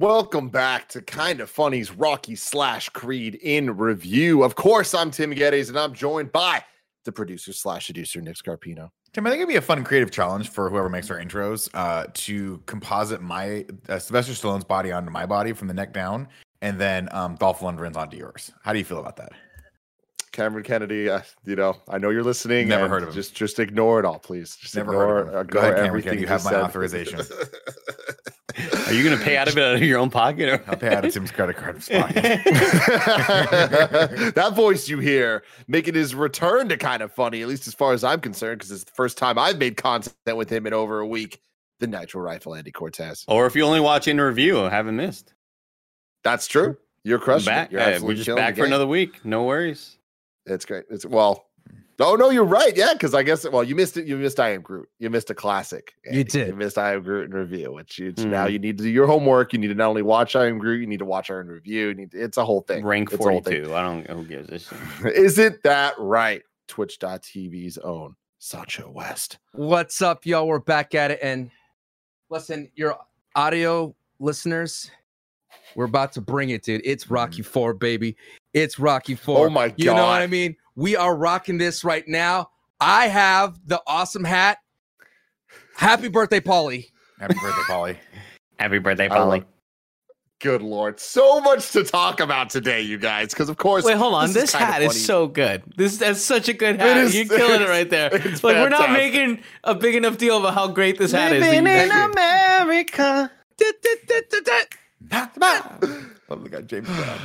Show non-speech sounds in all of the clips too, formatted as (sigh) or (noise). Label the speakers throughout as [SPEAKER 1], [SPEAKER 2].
[SPEAKER 1] Welcome back to Kind of Funny's Rocky slash Creed in review. Of course, I'm Tim Gettys, and I'm joined by the producer slash seducer Nick Scarpino.
[SPEAKER 2] Tim, I think it'd be a fun creative challenge for whoever makes our intros uh, to composite my uh, Sylvester Stallone's body onto my body from the neck down, and then um, Dolph Lundgren's onto yours. How do you feel about that?
[SPEAKER 1] Cameron Kennedy, uh, you know, I know you're listening.
[SPEAKER 2] Never heard of him.
[SPEAKER 1] Just, just ignore it all, please. Just
[SPEAKER 2] Never
[SPEAKER 1] ignore,
[SPEAKER 2] heard of him.
[SPEAKER 1] uh,
[SPEAKER 2] Go ahead,
[SPEAKER 1] ignore
[SPEAKER 2] Cameron Kennedy. You have my
[SPEAKER 1] said.
[SPEAKER 2] authorization.
[SPEAKER 3] Are you going to pay out of it out of your own pocket? Or?
[SPEAKER 2] I'll pay out of Tim's credit card (laughs)
[SPEAKER 1] that voice you hear making his return to kind of funny, at least as far as I'm concerned, because it's the first time I've made content with him in over a week. The Nitro Rifle, Andy Cortez.
[SPEAKER 3] Or if you only watch in review, haven't missed.
[SPEAKER 1] That's true. You're crushing
[SPEAKER 3] back.
[SPEAKER 1] it. You're
[SPEAKER 3] Hey, we're just back for another week. No worries.
[SPEAKER 1] It's great. It's well. Oh no, you're right. Yeah, because I guess well, you missed it. You missed I am Groot. You missed a classic.
[SPEAKER 4] You did.
[SPEAKER 1] You missed I am Groot in review, which you,
[SPEAKER 3] Hmm.
[SPEAKER 1] now you need to do your homework. You need to not only watch I am Groot, you need to watch our in review. You need to, it's a whole thing.
[SPEAKER 3] Rank
[SPEAKER 1] It's a whole thing.
[SPEAKER 3] I don't who gives (laughs) this?
[SPEAKER 1] Isn't that right? Twitch.tv's own Sancho West.
[SPEAKER 4] What's up, y'all? We're back at it. And listen, your audio listeners, we're about to bring it, dude. It's Rocky Four, baby. It's Rocky Four.
[SPEAKER 1] Oh my god!
[SPEAKER 4] You know what I mean? We are rocking this right now. I have the awesome hat. Happy birthday, Paulie.
[SPEAKER 2] Happy birthday, Paulie. (laughs)
[SPEAKER 3] Happy birthday,
[SPEAKER 1] I
[SPEAKER 3] Paulie.
[SPEAKER 1] love- Good lord, so much to talk about today, you guys. Because of course,
[SPEAKER 3] Wait, hold on.
[SPEAKER 1] is
[SPEAKER 3] This,
[SPEAKER 1] kinda
[SPEAKER 3] hat is so good. This that's such a good hat.
[SPEAKER 1] is-
[SPEAKER 3] You're killing it (laughs) right there.
[SPEAKER 1] it's
[SPEAKER 3] Like we're not making a big enough deal about how great this hat is.
[SPEAKER 4] Living
[SPEAKER 3] that
[SPEAKER 4] in
[SPEAKER 3] you-
[SPEAKER 4] America. (laughs)
[SPEAKER 2] Love the guy James Brown.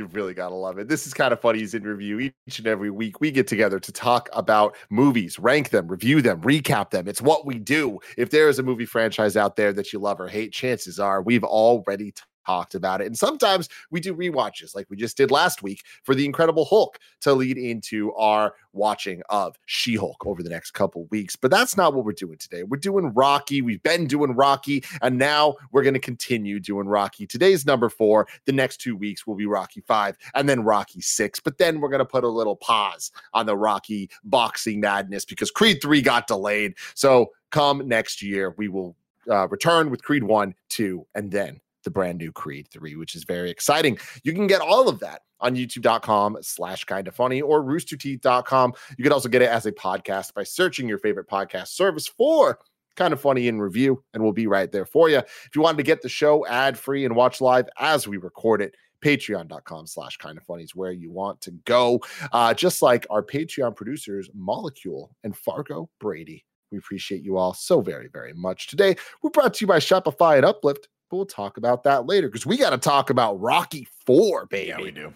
[SPEAKER 1] You really gotta love it. This is kind of funny. He's in review each and every week. We get together to talk about movies, rank them, review them, recap them. It's what we do. If there is a movie franchise out there that you love or hate, chances are we've already talked about it. And sometimes we do rewatches, like we just did last week for The Incredible Hulk to lead into our watching of She Hulk over the next couple weeks. But that's not what we're doing today. We're doing Rocky. We've been doing Rocky, and now we're going to continue doing Rocky. Today's number four. The next two weeks will be Rocky five and then Rocky six. But then we're going to put a little pause on the Rocky boxing madness because Creed three got delayed. So come next year, we will uh, return with Creed one, two, and then the brand new Creed 3, which is very exciting. You can get all of that on youtube.com slash kind of funny or roosterteeth.com. You can also get it as a podcast by searching your favorite podcast service for kind of funny in review, and we'll be right there for you. If you wanted to get the show ad free and watch live as we record it, patreon.com slash kind of funny is where you want to go. Uh, just like our Patreon producers, Molecule and Fargo Brady. We appreciate you all so very, very much. Today, we're brought to you by Shopify and Uplift, but we'll talk about that later because we got to talk about Rocky 4, baby.
[SPEAKER 2] Yeah, we do.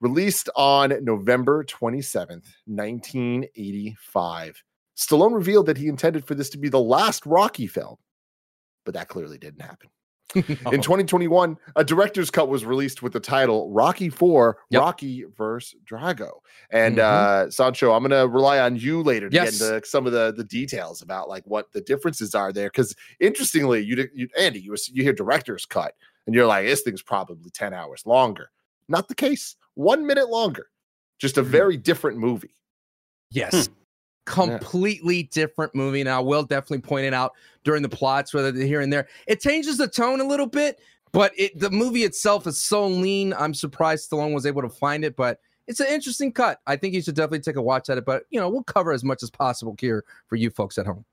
[SPEAKER 1] Released on November 27th, 1985. Stallone revealed that he intended for this to be the last Rocky film, but that clearly didn't happen. (laughs) In 2021, a director's cut was released with the title Rocky 4
[SPEAKER 4] Yep.
[SPEAKER 1] Rocky vs. Drago. And
[SPEAKER 4] Mhm.
[SPEAKER 1] uh Sancho, I'm gonna rely on you later to
[SPEAKER 4] Yes.
[SPEAKER 1] get into some of the, the details about like what the differences are there. Because interestingly, you, you Andy, you was- you hear director's cut and you're like, this thing's probably 10 hours longer. Not the case. One minute longer. Just a
[SPEAKER 4] Mhm.
[SPEAKER 1] very different movie.
[SPEAKER 4] Yes. Completely different movie. And I will definitely point it out during the plots, whether they're here and there. It changes the tone a little bit, but it the movie itself is so lean. I'm surprised Stallone was able to find it, but it's an interesting cut. I think you should definitely take a watch at it. But you know, we'll cover as much as possible here for you folks at home.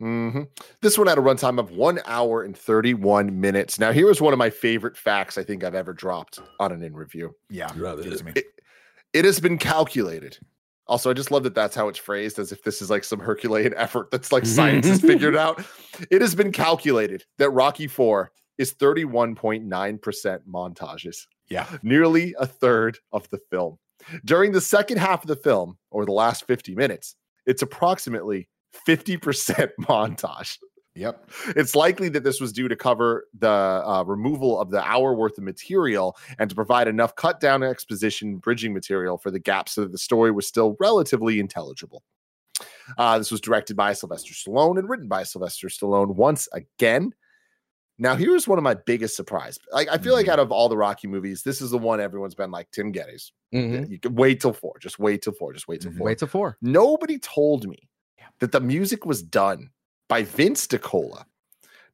[SPEAKER 1] hmm This one had a runtime of one hour and 31 minutes. Now, here is one of my favorite facts I think I've ever dropped on an in review.
[SPEAKER 2] Yeah,
[SPEAKER 4] Rather
[SPEAKER 2] it me.
[SPEAKER 1] It, it has been calculated. Also, I just love that that's how it's phrased, as if this is like some Herculean (laughs) effort that's like science has figured (laughs) out. It has been calculated that Rocky Four is 31.9% montages,
[SPEAKER 2] Yeah.
[SPEAKER 1] nearly a third of the film. During the second half of the film, or the last 50 minutes, it's approximately 50% (laughs) montage.
[SPEAKER 2] Yep.
[SPEAKER 1] It's likely that this was due to cover the uh, removal of the hour worth of material and to provide enough cut down exposition bridging material for the gaps so that the story was still relatively intelligible. Uh, this was directed by Sylvester Stallone and written by Sylvester Stallone once again. Now, here's one of my biggest surprise. Like, I feel like
[SPEAKER 2] Mhm.
[SPEAKER 1] out of all the Rocky movies, this is the one everyone's been like Tim Gettys.
[SPEAKER 4] Mhm.
[SPEAKER 1] You can wait till four. Just wait till four. Just wait till
[SPEAKER 2] Mhm.
[SPEAKER 1] four.
[SPEAKER 4] Wait till four.
[SPEAKER 1] Nobody told me that the music was done by Vince DiCola.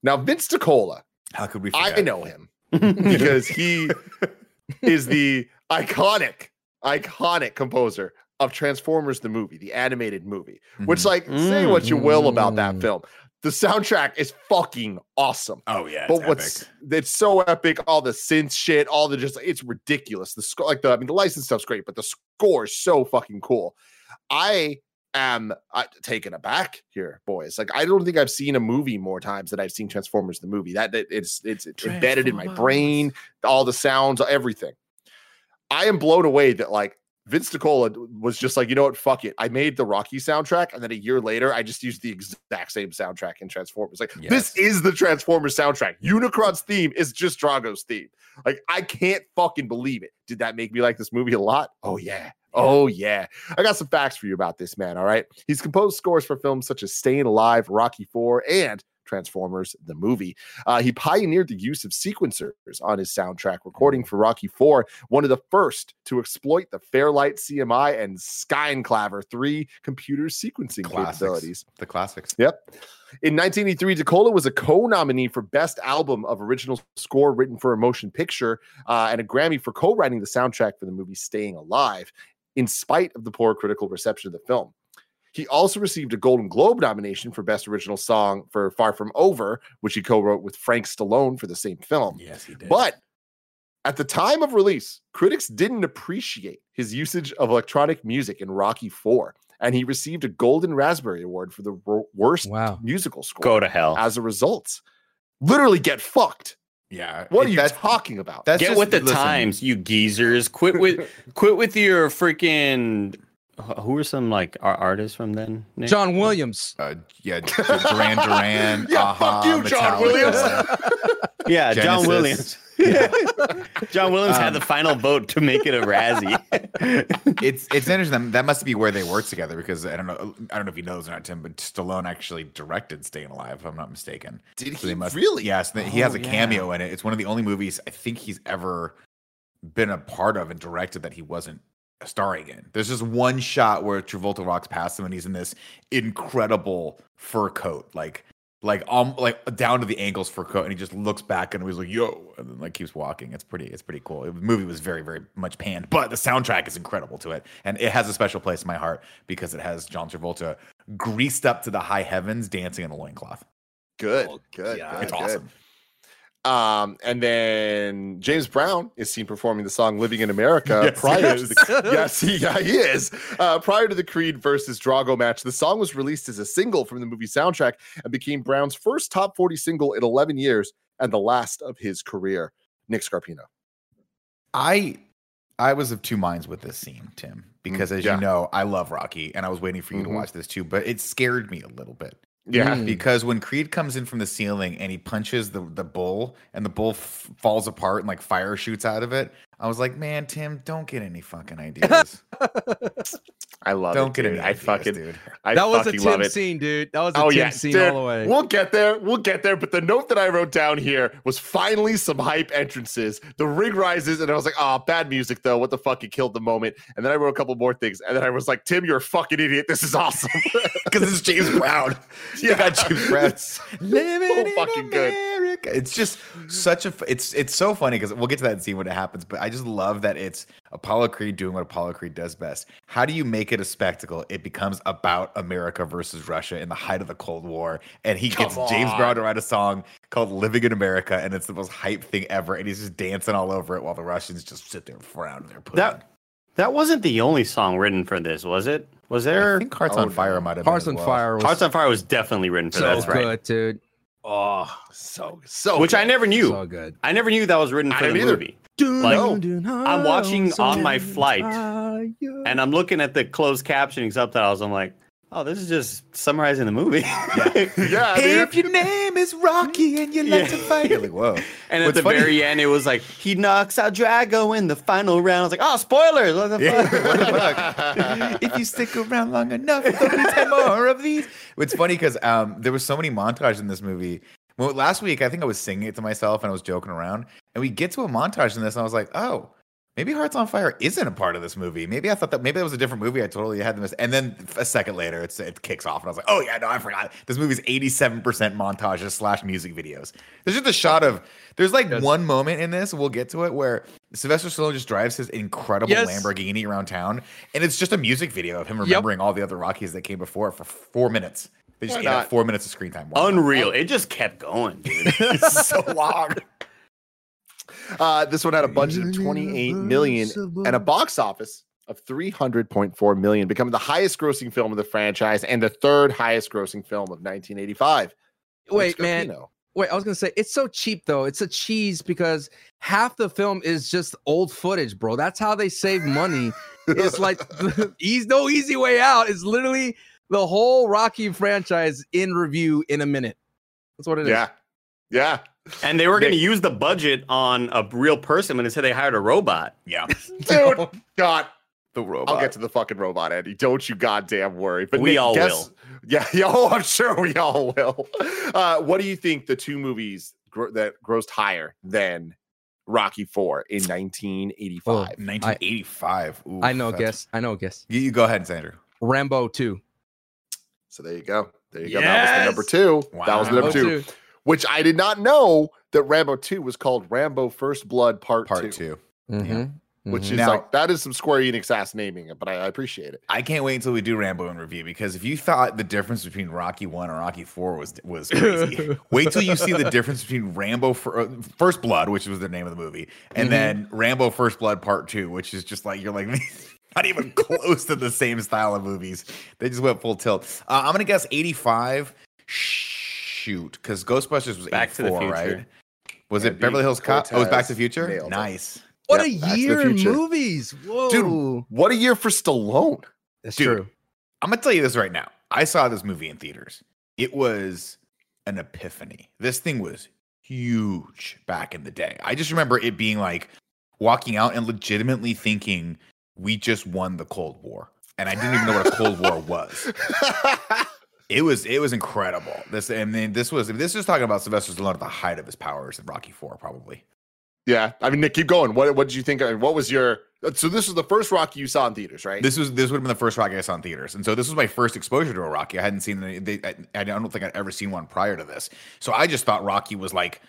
[SPEAKER 1] Now, Vince DiCola,
[SPEAKER 2] How could we?
[SPEAKER 1] I know him (laughs) because he (laughs) is the iconic, iconic composer of Transformers the movie, the animated movie. Which,
[SPEAKER 2] Mhm.
[SPEAKER 1] like, say what you will about that
[SPEAKER 4] Mm.
[SPEAKER 1] film, the soundtrack is fucking awesome.
[SPEAKER 2] Oh yeah.
[SPEAKER 1] But
[SPEAKER 2] it's
[SPEAKER 1] what's
[SPEAKER 2] epic.
[SPEAKER 1] it's so epic, all the synth shit, all the just it's ridiculous. The score, like the I mean, the license stuff's great, but the score is so fucking cool. I am taken aback here, boys. Like I don't think I've seen a movie more times than I've seen Transformers the movie. That, that it's it's embedded in my brain, all the sounds, everything. I am blown away that like Vince DiCola was just like, you know what, fuck it. I made the Rocky soundtrack, and then a year later, I just used the exact same soundtrack in Transformers. Like, this is the Transformers soundtrack. Unicron's theme is just Drago's theme. Like, I can't fucking believe it. Did that make me like this movie a lot? Oh yeah. Oh yeah. I got some facts for you about this man. All right. He's composed scores for films such as Staying Alive, Rocky Four, and Transformers the movie. Uh, he pioneered the use of sequencers on his soundtrack, recording for Rocky Four, one of the first to exploit the Fairlight CMI and Synclavier 3 computer sequencing
[SPEAKER 2] Classics.
[SPEAKER 1] capabilities.
[SPEAKER 2] the classics.
[SPEAKER 1] Yep. In 1983, DiCola was a co-nominee for Best Album of Original Score Written for a Motion Picture uh, and a Grammy for co-writing the soundtrack for the movie Staying Alive, in spite of the poor critical reception of the film. He also received a Golden Globe nomination for Best Original Song for Far From Over, which he co-wrote with Frank Stallone for the same film.
[SPEAKER 2] Yes, he did.
[SPEAKER 1] But at the time of release, critics didn't appreciate his usage of electronic music in Rocky 4, and he received a Golden Raspberry Award for the wor- worst
[SPEAKER 4] Wow.
[SPEAKER 1] musical score
[SPEAKER 3] Go to hell.
[SPEAKER 1] as a result. Literally get fucked.
[SPEAKER 2] Yeah,
[SPEAKER 1] What are you talking about?
[SPEAKER 2] That's
[SPEAKER 3] Get
[SPEAKER 2] just-
[SPEAKER 3] with the
[SPEAKER 2] listen,
[SPEAKER 3] times, you geezers. Quit with (laughs) quit with your freaking. Who are some like ar- artists from then? Nick?
[SPEAKER 4] John Williams.
[SPEAKER 2] Uh, yeah, Duran Duran. (laughs)
[SPEAKER 1] Yeah, fuck you, John
[SPEAKER 2] Metallica. (laughs)
[SPEAKER 3] Yeah, John Williams. (laughs)
[SPEAKER 2] Yeah.
[SPEAKER 3] John Williams had
[SPEAKER 2] Um,
[SPEAKER 3] the final vote to make it a Razzie. (laughs)
[SPEAKER 2] it's it's interesting. That must be where they work together because I don't know. I don't know if he knows or not, Tim, but Stallone actually directed Staying Alive, if I'm not mistaken.
[SPEAKER 1] Did
[SPEAKER 2] So
[SPEAKER 1] he
[SPEAKER 2] must
[SPEAKER 1] really?
[SPEAKER 2] Yes, th- he has
[SPEAKER 3] Oh,
[SPEAKER 2] a
[SPEAKER 3] yeah.
[SPEAKER 2] cameo in it. It's one of the only movies I think he's ever been a part of and directed that he wasn't starring in. There's just one shot where Travolta walks past him and he's in this incredible fur coat, like like um like down to the ankles for coat, and he just looks back and he's like, "Yo," and then like keeps walking. It's pretty. It's pretty cool. The movie was very very much panned, but the soundtrack is incredible to it, and it has a special place in my heart because it has John Travolta greased up to the high heavens dancing in a loincloth.
[SPEAKER 1] Good,
[SPEAKER 3] Oh,
[SPEAKER 1] good,
[SPEAKER 3] yeah,
[SPEAKER 1] good,
[SPEAKER 2] It's
[SPEAKER 1] good.
[SPEAKER 2] awesome.
[SPEAKER 1] Um, and then James Brown is seen performing the song "Living in America"
[SPEAKER 2] Yes,
[SPEAKER 1] prior
[SPEAKER 2] he
[SPEAKER 1] to
[SPEAKER 2] is.
[SPEAKER 1] the (laughs) yes, he, yeah, he is. Uh, prior to the Creed versus Drago match, the song was released as a single from the movie soundtrack and became Brown's first top forty single in eleven years and the last of his career. Nick Scarpino.
[SPEAKER 2] I I was of two minds with this scene, Tim, because as
[SPEAKER 1] yeah.
[SPEAKER 2] you know, I love Rocky and I was waiting for you
[SPEAKER 1] Mhm.
[SPEAKER 2] to watch this too, but it scared me a little bit.
[SPEAKER 1] Yeah,
[SPEAKER 4] Mm.
[SPEAKER 2] Because when Creed comes in from the ceiling and he punches the, the bull and the bull f- falls apart and like fire shoots out of it, I was like, man, Tim, don't get any fucking ideas. (laughs)
[SPEAKER 1] I love it.
[SPEAKER 2] don't get
[SPEAKER 1] dude.
[SPEAKER 2] any
[SPEAKER 1] I
[SPEAKER 2] ideas,
[SPEAKER 1] fucking,
[SPEAKER 2] dude.
[SPEAKER 1] I
[SPEAKER 4] that was a Tim scene, dude. That was a
[SPEAKER 1] Oh
[SPEAKER 4] Tim
[SPEAKER 1] yeah,
[SPEAKER 4] scene
[SPEAKER 1] dude,
[SPEAKER 4] all the way.
[SPEAKER 1] We'll get there. We'll get there. But the note that I wrote down here was finally some hype entrances. The rig rises, and I was like, "Oh, bad music though. What the fuck? It killed the moment." And then I wrote a couple more things, and then I was like, "Tim, you're a fucking idiot. This is awesome." (laughs)
[SPEAKER 2] Because it's James Brown. (laughs)
[SPEAKER 1] yeah,
[SPEAKER 2] got James Brown. Living oh, in
[SPEAKER 1] fucking good.
[SPEAKER 2] America. It's just such a It's it's so funny because we'll get to that and see when it happens. But I just love that it's Apollo Creed doing what Apollo Creed does best. How do you make it a spectacle? It becomes about America versus Russia in the height of the Cold War, and he gets
[SPEAKER 1] Come
[SPEAKER 2] James. Brown to write a song called "Living in America," and it's the most hype thing ever. And he's just dancing all over it while the Russians just sit there and frown their pudding.
[SPEAKER 3] That that wasn't the only song written for this, was it? Was there?
[SPEAKER 2] I
[SPEAKER 3] there?
[SPEAKER 2] think Hearts
[SPEAKER 1] Oh,
[SPEAKER 2] on Fire
[SPEAKER 1] no.
[SPEAKER 2] might have
[SPEAKER 4] Hearts
[SPEAKER 2] been
[SPEAKER 4] on
[SPEAKER 2] well.
[SPEAKER 4] Fire was
[SPEAKER 3] Hearts on Fire was definitely written for
[SPEAKER 4] so
[SPEAKER 3] that. That's right.
[SPEAKER 4] good, dude.
[SPEAKER 3] Oh,
[SPEAKER 1] So so
[SPEAKER 3] which I never knew.
[SPEAKER 4] So good.
[SPEAKER 3] I never knew that was written
[SPEAKER 1] I
[SPEAKER 3] for the
[SPEAKER 1] didn't either.
[SPEAKER 3] movie. Like, I'm watching on my flight, And I'm looking at the closed captioning subtitles. I'm like, oh, this is just summarizing the movie.
[SPEAKER 1] Yeah, (laughs)
[SPEAKER 2] Hey,
[SPEAKER 1] dude.
[SPEAKER 2] if your name is Rocky and you like to fight, you're like, whoa.
[SPEAKER 3] And at
[SPEAKER 2] What's
[SPEAKER 3] the
[SPEAKER 2] funny-
[SPEAKER 3] very end, it was like he knocks out Drago in the final round. I was like, oh, spoilers! What the
[SPEAKER 2] Yeah,
[SPEAKER 3] fuck? (laughs)
[SPEAKER 2] what the fuck? (laughs) if you stick around long enough, there'll be ten more of these. It's funny because um, there was so many montages in this movie. Well, last week I think I was singing it to myself and I was joking around, and we get to a montage in this, and I was like, oh. Maybe Hearts on Fire isn't a part of this movie. Maybe I thought that maybe that was a different movie. I totally had them. And then a second later, it's it kicks off, and I was like, "Oh yeah, no, I forgot. This movie's eighty-seven percent montages slash music videos." There's just a shot of there's like
[SPEAKER 4] Yes.
[SPEAKER 2] one moment in this. We'll get to it where Sylvester Stallone just drives his incredible
[SPEAKER 4] Yes.
[SPEAKER 2] Lamborghini around town, and it's just a music video of him
[SPEAKER 4] Yep.
[SPEAKER 2] remembering all the other Rockies that came before it for four minutes. They just
[SPEAKER 1] Why
[SPEAKER 2] ate four minutes of screen time. Why not?
[SPEAKER 3] Unreal. It just kept going, dude. (laughs)
[SPEAKER 2] it's so long. (laughs)
[SPEAKER 1] Uh, this one had a budget of 28 million and a box office of 300.4 million, becoming the highest grossing film of the franchise and the third highest grossing film of 1985.
[SPEAKER 4] Wait, man. Wait, I was gonna say it's so cheap though. It's a cheese because half the film is just old footage, bro. That's how they save money. it's like (laughs) (laughs) easy, no easy way out. It's literally the whole Rocky franchise in review in a minute. That's what it is.
[SPEAKER 1] yeah, yeah.
[SPEAKER 3] and they were going to use the budget on a real person when they said they hired a robot.
[SPEAKER 2] Yeah, (laughs)
[SPEAKER 1] Dude, God,
[SPEAKER 2] the robot.
[SPEAKER 1] I'll get to the fucking robot, Andy. Don't you goddamn worry. But
[SPEAKER 3] We
[SPEAKER 1] Nick,
[SPEAKER 3] all
[SPEAKER 1] guess-
[SPEAKER 3] will.
[SPEAKER 1] Yeah, (laughs) yeah. Oh, I'm sure we all will. Uh, what do you think the two movies gro- that grossed higher than Rocky Four in 1985?
[SPEAKER 4] Oh,
[SPEAKER 2] 1985. Ooh,
[SPEAKER 4] I know. Guess. I know. Guess.
[SPEAKER 2] You, you go ahead, Sandra.
[SPEAKER 4] Rambo two.
[SPEAKER 1] So there you go. There you go. That was the number
[SPEAKER 3] Yes.
[SPEAKER 1] two. That was the number
[SPEAKER 2] Wow.
[SPEAKER 1] two. Which I did not know that Rambo 2 was called Rambo First Blood Part,
[SPEAKER 2] Part
[SPEAKER 1] 2.
[SPEAKER 2] two.
[SPEAKER 4] Mhm,
[SPEAKER 1] Which
[SPEAKER 4] mhm.
[SPEAKER 1] is
[SPEAKER 2] Now-
[SPEAKER 1] like that is some Square Enix ass naming it, but I, I appreciate it.
[SPEAKER 2] I can't wait until we do Rambo in review because if you thought the difference between Rocky One and Rocky Four was was (laughs) crazy, wait till you see the difference between Rambo Fir- uh, First Blood, which was the name of the movie, and
[SPEAKER 4] Mhm.
[SPEAKER 2] then Rambo First Blood Part Two, which is just like you're like (laughs) not even (laughs) close to the same style of movies. They just went full tilt. Uh, I'm gonna guess 85. Shoot, because Ghostbusters was
[SPEAKER 3] Back to the Future.
[SPEAKER 2] right? Was
[SPEAKER 1] Andy
[SPEAKER 2] it Beverly Hills Cop? Oh, it was Back to the Future. Nice.
[SPEAKER 4] What
[SPEAKER 1] Yep,
[SPEAKER 4] a
[SPEAKER 1] to
[SPEAKER 4] year in movies. Whoa.
[SPEAKER 1] What a year for Stallone.
[SPEAKER 4] That's
[SPEAKER 2] Dude,
[SPEAKER 4] true.
[SPEAKER 2] I'm gonna tell you this right now. I saw this movie in theaters. It was an epiphany. This thing was huge back in the day. I just remember it being like walking out and legitimately thinking we just won the Cold War. And I didn't even know what a Cold War was. (laughs) It was it was incredible. This and then this was this is talking about Sylvester Stallone at the height of his powers in Rocky Four, probably.
[SPEAKER 1] yeah. I mean, Nick, keep going. What what did you think? I what was your so this was the first Rocky you saw in theaters, right?
[SPEAKER 2] This was this would have been the first Rocky I saw in theaters, and so this was my first exposure to a Rocky. I hadn't seen any. They, I, I don't think I'd ever seen one prior to this. So I just thought Rocky was like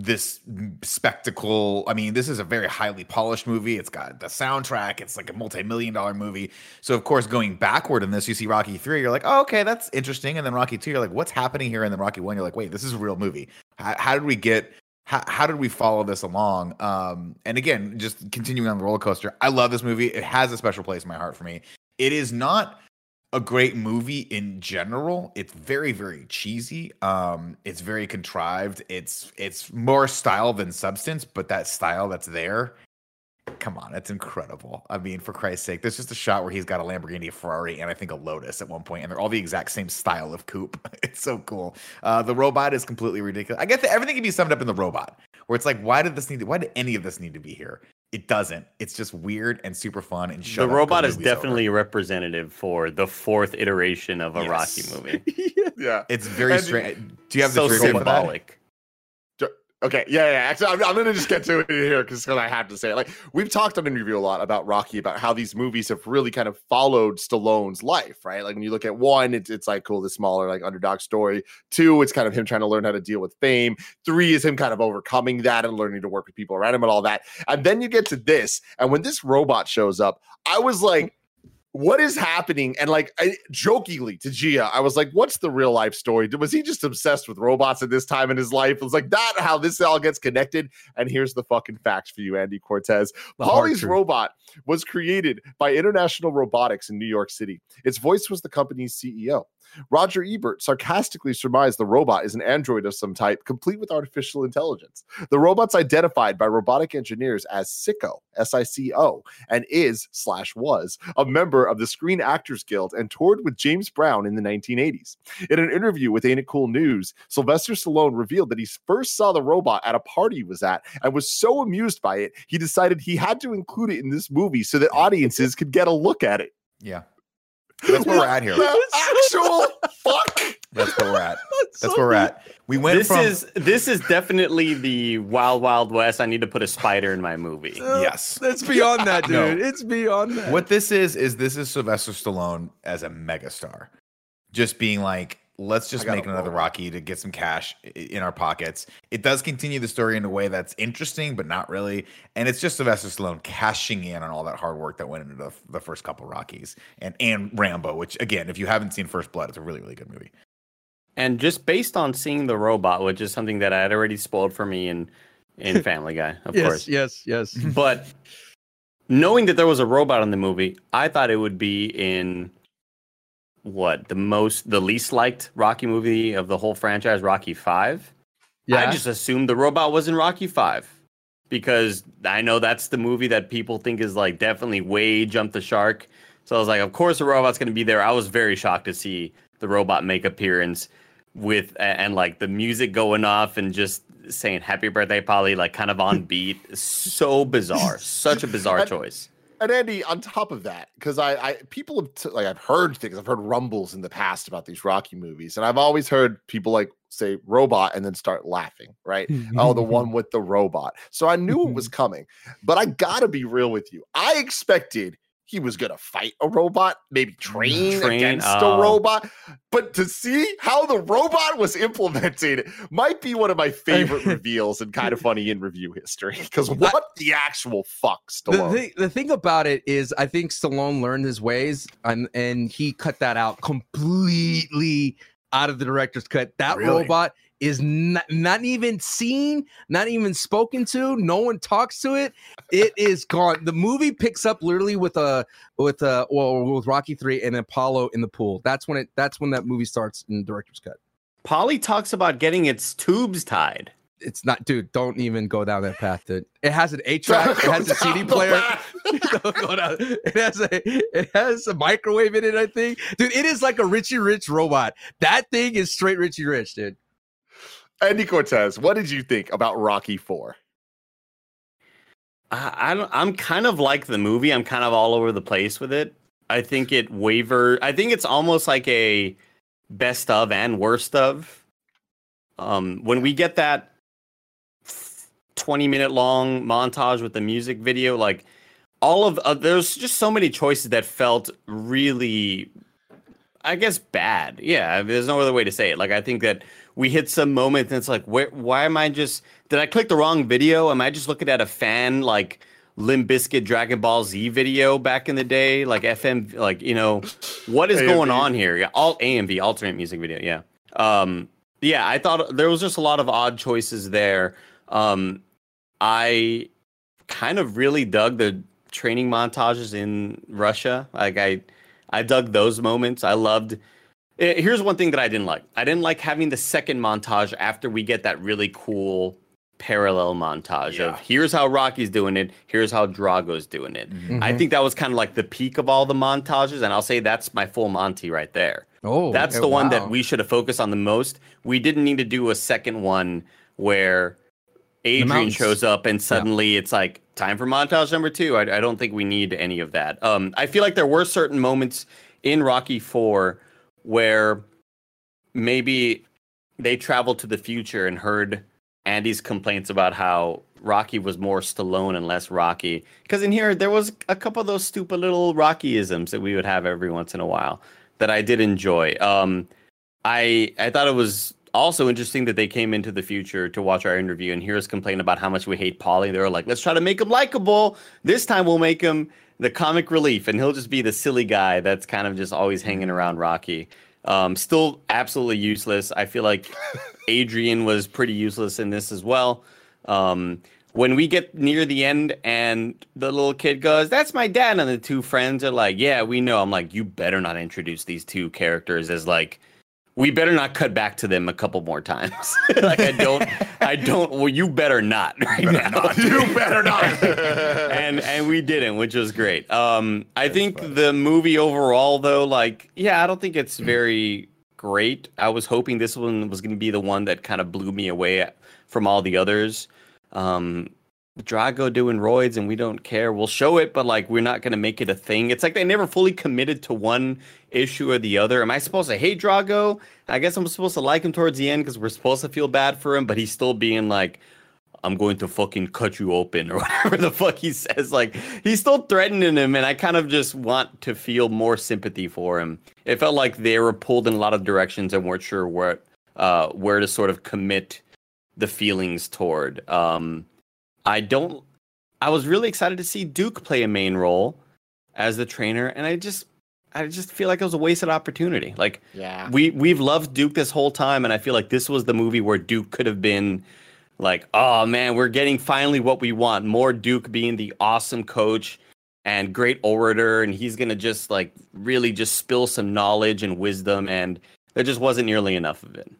[SPEAKER 2] this spectacle. I mean, this is a very highly polished movie. It's got the soundtrack. It's like a multi-million dollar movie. So of course, going backward in this, you see Rocky three. You're like, oh, okay, that's interesting. And then Rocky two, you're like, what's happening here? And then Rocky one, you're like, wait, this is a real movie. How, how did we get? How, how did we follow this along? Um, and again, just continuing on the roller coaster. I love this movie. It has a special place in my heart for me. It is not a great movie in general. It's very, very cheesy. Um, it's very contrived. It's it's more style than substance, but that style that's there, come on, it's incredible. I mean, for Christ's sake, there's just a shot where he's got a Lamborghini, a Ferrari, and I think a Lotus at one point, and they're all the exact same style of coupe. (laughs) It's so cool. Uh, the robot is completely ridiculous. I guess that everything can be summed up in the robot, where it's like, why did this need? To, why did any of this need to be here? It doesn't. It's just weird and super fun. And shut
[SPEAKER 3] the
[SPEAKER 2] up 'cause
[SPEAKER 3] robot is
[SPEAKER 2] movie's over.
[SPEAKER 3] definitely representative for the fourth iteration of a
[SPEAKER 2] Yes.
[SPEAKER 3] Rocky movie. (laughs)
[SPEAKER 1] yeah.
[SPEAKER 2] It's very strange. Do you have
[SPEAKER 3] so
[SPEAKER 2] the trivia for that?
[SPEAKER 3] symbolic.
[SPEAKER 1] Okay, yeah, yeah. Actually, I'm, I'm to just get to it here because I have to say it. Like we've talked on interview a lot about Rocky, about how these movies have really kind of followed Stallone's life, right? Like when you look at one, it's it's like cool, the smaller like underdog story. Two, it's kind of him trying to learn how to deal with fame. Three is him kind of overcoming that and learning to work with people around him and all that. And then you get to this, and when this robot shows up, I was like. What is happening? And like I, jokingly to Gia, I was like, "What's the real life story? Was he just obsessed with robots at this time in his life?" It was like that how this all gets connected. And here's the fucking facts for you, Andy Cortez.
[SPEAKER 4] The Paulie's
[SPEAKER 1] robot was created by International Robotics in New York City. Its voice was the company's CEO. Roger Ebert sarcastically surmised the robot is an android of some type, complete with artificial intelligence. The robot's identified by robotic engineers as Sico, S I C O, and is slash was a member of the Screen Actors Guild and toured with James Brown in the 1980s. In an interview with Ain't It Cool News, Sylvester Stallone revealed that he first saw the robot at a party he was at and was so amused by it, he decided he had to include it in this movie so that audiences could get a look at it.
[SPEAKER 2] Yeah. That's where we're at here.
[SPEAKER 1] Actual (laughs) fuck.
[SPEAKER 2] That's where we're at. That's where we're at. We went
[SPEAKER 3] this
[SPEAKER 2] from
[SPEAKER 3] is this is definitely the Wild Wild West. I need to put a spider in my movie.
[SPEAKER 2] Uh, yes.
[SPEAKER 4] It's beyond that, dude.
[SPEAKER 2] No.
[SPEAKER 4] It's beyond that.
[SPEAKER 2] What this is is this is Sylvester Stallone as a megastar, just being like, let's just make another
[SPEAKER 1] roll.
[SPEAKER 2] Rocky to get some cash in our pockets. It does continue the story in a way that's interesting, but not really. And it's just Sylvester Stallone cashing in on all that hard work that went into the, the first couple Rockies and and Rambo, which again, if you haven't seen First Blood, it's a really really good movie.
[SPEAKER 3] And just based on seeing the robot, which is something that I had already spoiled for me in in (laughs) Family Guy, of
[SPEAKER 4] yes,
[SPEAKER 3] course.
[SPEAKER 4] Yes, yes, yes.
[SPEAKER 3] But knowing that there was a robot in the movie, I thought it would be in what the most the least liked Rocky movie of the whole franchise, Rocky Five. Yeah. I just assumed the robot was in Rocky Five because I know that's the movie that people think is like definitely way jump the shark. So I was like, of course the robot's going to be there. I was very shocked to see the robot make appearance with and like the music going off and just saying happy birthday Paulie like kind of on (laughs) beat so bizarre such a bizarre choice
[SPEAKER 1] And Andy, on top of that, because I, I people have t- like I've heard things, I've heard rumbles in the past about these Rocky movies, and I've always heard people like say robot and then start laughing, right? oh, the (laughs) one with the robot. So I knew it was (laughs) coming, but I gotta be real with you. I expected he was gonna fight a robot, maybe mm, train,
[SPEAKER 3] Train,
[SPEAKER 1] against
[SPEAKER 3] oh.
[SPEAKER 1] a robot, but to see how the robot was implemented might be one of my favorite (laughs) reveals and kind of funny in review history. Because what the actual fuck,
[SPEAKER 4] the,
[SPEAKER 1] Stallone?
[SPEAKER 4] thing, the thing about it is, I think Stallone learned his ways, and and he cut that out completely out of the director's cut. That
[SPEAKER 2] Really?
[SPEAKER 4] robot is not, not even seen, not even spoken to. No one talks to it. It is gone. The movie picks up literally with a with a well with Rocky three and Apollo in the pool. That's when it. That's when that movie starts in director's cut.
[SPEAKER 3] Paulie talks about getting its tubes tied
[SPEAKER 4] It's not, dude. Don't even go down that path. Dude. It has an eight track. It has a CD player. (laughs) Don't go down. It has a it has a microwave in it. I think, dude. It is like a Richie Rich robot. That thing is straight Richie Rich, dude.
[SPEAKER 1] Andy Cortez, what did you think about Rocky Four?
[SPEAKER 3] I, I'm kind of like the movie. I'm kind of all over the place with it. I think it waver. I think it's almost like a best of and worst of. Um, when we get that 20 minute long montage with the music video, like all of uh, there's just so many choices that felt really, I guess, bad. Yeah, there's no other way to say it. Like I think that we hit some moment and it's like, where, why am I just? Did I click the wrong video? Am I just looking at a fan like? Limp Bizkit Dragon Ball Z video back in the day, like FM, like you know, what is going on here? Yeah, all AMV, alternate music video. Yeah, um, yeah. I thought there was just a lot of odd choices there. Um, I kind of really dug the training montages in Russia. Like I, I dug those moments. I loved. Eh, Here's one thing that I didn't like. I didn't like having the second montage after we get that really cool parallel montage
[SPEAKER 1] Yeah.
[SPEAKER 3] of here's how Rocky's doing it, here's how Drago's doing it.
[SPEAKER 2] Mhm.
[SPEAKER 3] I think that was kind of like the peak of all the montages, and I'll say that's my full Monty right there.
[SPEAKER 4] Oh,
[SPEAKER 3] That's
[SPEAKER 4] okay,
[SPEAKER 3] the one
[SPEAKER 4] wow.
[SPEAKER 3] that we should have focused on the most. We didn't need to do a second one where Adrian shows up and suddenly it's like time for montage number two. I, I don't think we need any of that. Um, I feel like there were certain moments in Rocky Four where maybe they traveled to the future and heard Andy's complaints about how Rocky was more Stallone and less Rocky. Because in here there was a couple of those stupid little Rockyisms that we would have every once in a while that I did enjoy. Um, I I thought it was also interesting that they came into the future to watch our interview and hear us complain about how much we hate Paulie. They were like, let's try to make him likable. This time we'll make him the comic relief, and he'll just be the silly guy that's kind of just always hanging around Rocky. Um, still absolutely useless. I feel like (laughs) Adrian was pretty useless in this as well. Um, when we get near the end and the little kid goes, "That's my dad," and the two friends are like, "Yeah, we know." I'm like, "You better not introduce these two characters as like." We better not cut back to them a couple more times. (laughs) like I don't, I don't. Well, you better not (laughs) right
[SPEAKER 2] Better
[SPEAKER 3] now.
[SPEAKER 2] not. You better not. (laughs)
[SPEAKER 3] and and we didn't, which was great. Um, I think the movie overall, though, like, yeah, I don't think it's very great. I was hoping this one was going to be the one that kind of blew me away from all the others. Um, Drago doing roids and we don't care. We'll show it, but like we're not going to make it a thing. It's like they never fully committed to one issue or the other. Am I supposed to hate Drago? I guess I'm supposed to like him towards the end because we're supposed to feel bad for him, but he's still being like, I'm going to fucking cut you open (laughs) or whatever the fuck he says. Like he's still threatening him, and I kind of just want to feel more sympathy for him. It felt like they were pulled in a lot of directions and weren't sure where uh where to sort of commit the feelings toward. Um I don't I was really excited to see Duke play a main role as the trainer, and I just I just feel like it was a wasted opportunity. Like
[SPEAKER 1] Yeah.
[SPEAKER 3] we we've loved Duke this whole time, and I feel like this was the movie where Duke could have been like, oh man, we're getting finally what we want. More Duke being the awesome coach and great orator, and he's gonna just like really just spill some knowledge and wisdom, and there just wasn't nearly enough of it.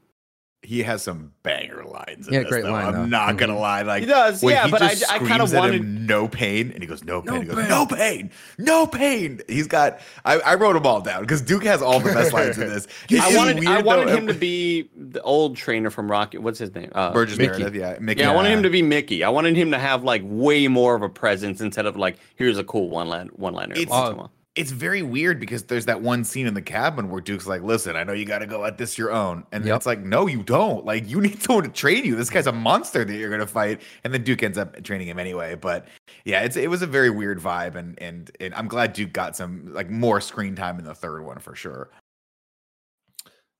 [SPEAKER 2] He has some banger lines.
[SPEAKER 4] Yeah,
[SPEAKER 2] this,
[SPEAKER 4] great
[SPEAKER 2] though.
[SPEAKER 4] line,
[SPEAKER 2] I'm
[SPEAKER 4] though.
[SPEAKER 2] not gonna lie. Like
[SPEAKER 3] He does, yeah,
[SPEAKER 2] he
[SPEAKER 3] but I-
[SPEAKER 2] just
[SPEAKER 3] I kinda wanted-
[SPEAKER 2] him, no pain, and he goes no pain.
[SPEAKER 4] No
[SPEAKER 2] he goes
[SPEAKER 4] pain.
[SPEAKER 2] no pain, no pain. He's got. I, I wrote them all down because Duke has all the best lines in this. (laughs)
[SPEAKER 3] I
[SPEAKER 2] so
[SPEAKER 3] wanted I wanted him to be the old trainer from Rocket. What's his name? Uh,
[SPEAKER 2] Burgess
[SPEAKER 4] Mickey.
[SPEAKER 2] Meredith. Yeah, Mickey.
[SPEAKER 3] Yeah, I wanted him to be Mickey. I wanted him to have like way more of a presence instead of like, here's a cool one line one liner.
[SPEAKER 2] It's-
[SPEAKER 4] Uh,
[SPEAKER 2] it's very weird because there's that one scene in the cabin where Duke's like, "Listen, I know you got to go at this your own," and
[SPEAKER 4] Yep.
[SPEAKER 2] it's like, "No, you don't. Like, you (laughs) need someone to train you. This guy's a monster that you're gonna fight." And then Duke ends up training him anyway. But yeah, it's it was a very weird vibe, and and and I'm glad Duke got some like more screen time in the third one for sure.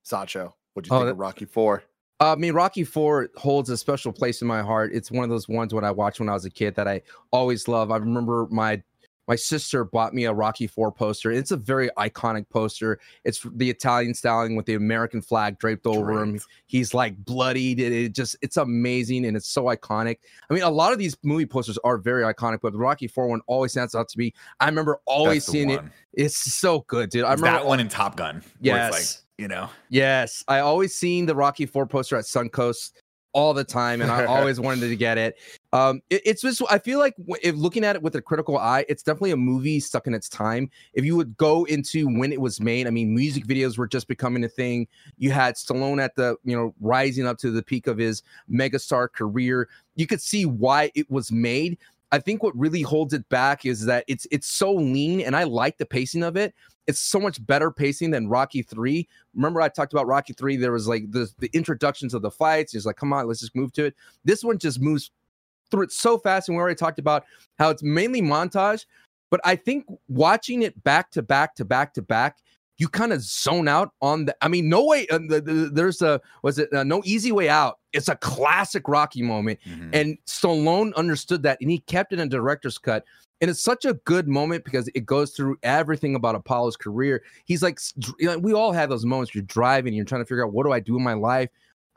[SPEAKER 1] Sancho, what'd you
[SPEAKER 4] Oh,
[SPEAKER 1] think
[SPEAKER 4] that-
[SPEAKER 1] of Rocky Four?
[SPEAKER 4] Uh, I mean, Rocky Four holds a special place in my heart. It's one of those ones when I watched when I was a kid that I always love. I remember my my sister bought me a Rocky Four poster. It's a very iconic poster. It's the Italian styling with the American flag draped over him. He's like bloodied. It, it just it's amazing and it's so iconic. I mean, a lot of these movie posters are very iconic, but the Rocky Four one always stands out to me. I remember always seeing it. It's so good, dude. I remember
[SPEAKER 2] that one in Top Gun.
[SPEAKER 4] Yes.
[SPEAKER 2] it's like you know.
[SPEAKER 4] Yes, I always seen the Rocky Four poster at Suncoast all the time, and I always wanted to get it. Um, it- it's just I feel like if looking at it with a critical eye, it's definitely a movie stuck in its time. If you would go into when it was made, I mean, music videos were just becoming a thing. You had Stallone at the you know rising up to the peak of his megastar career. You could see why it was made. I think what really holds it back is that it's it's so lean, and I like the pacing of it. It's so much better pacing than Rocky Three. Remember, I talked about Rocky Three. There was like the the introductions of the fights. It's like, come on, let's just move to it. This one just moves through it so fast, and we already talked about how it's mainly montage. But I think watching it back to back to back to back, you kind of zone out on the. I mean, no way. Uh, the, the, there's a was it uh, no easy way out. It's a classic Rocky moment.
[SPEAKER 2] Mhm.
[SPEAKER 4] And Stallone understood that and he kept it in director's cut. And it's such a good moment because it goes through everything about Apollo's career. He's like, you know, we all have those moments you're driving, you're trying to figure out what do I do in my life.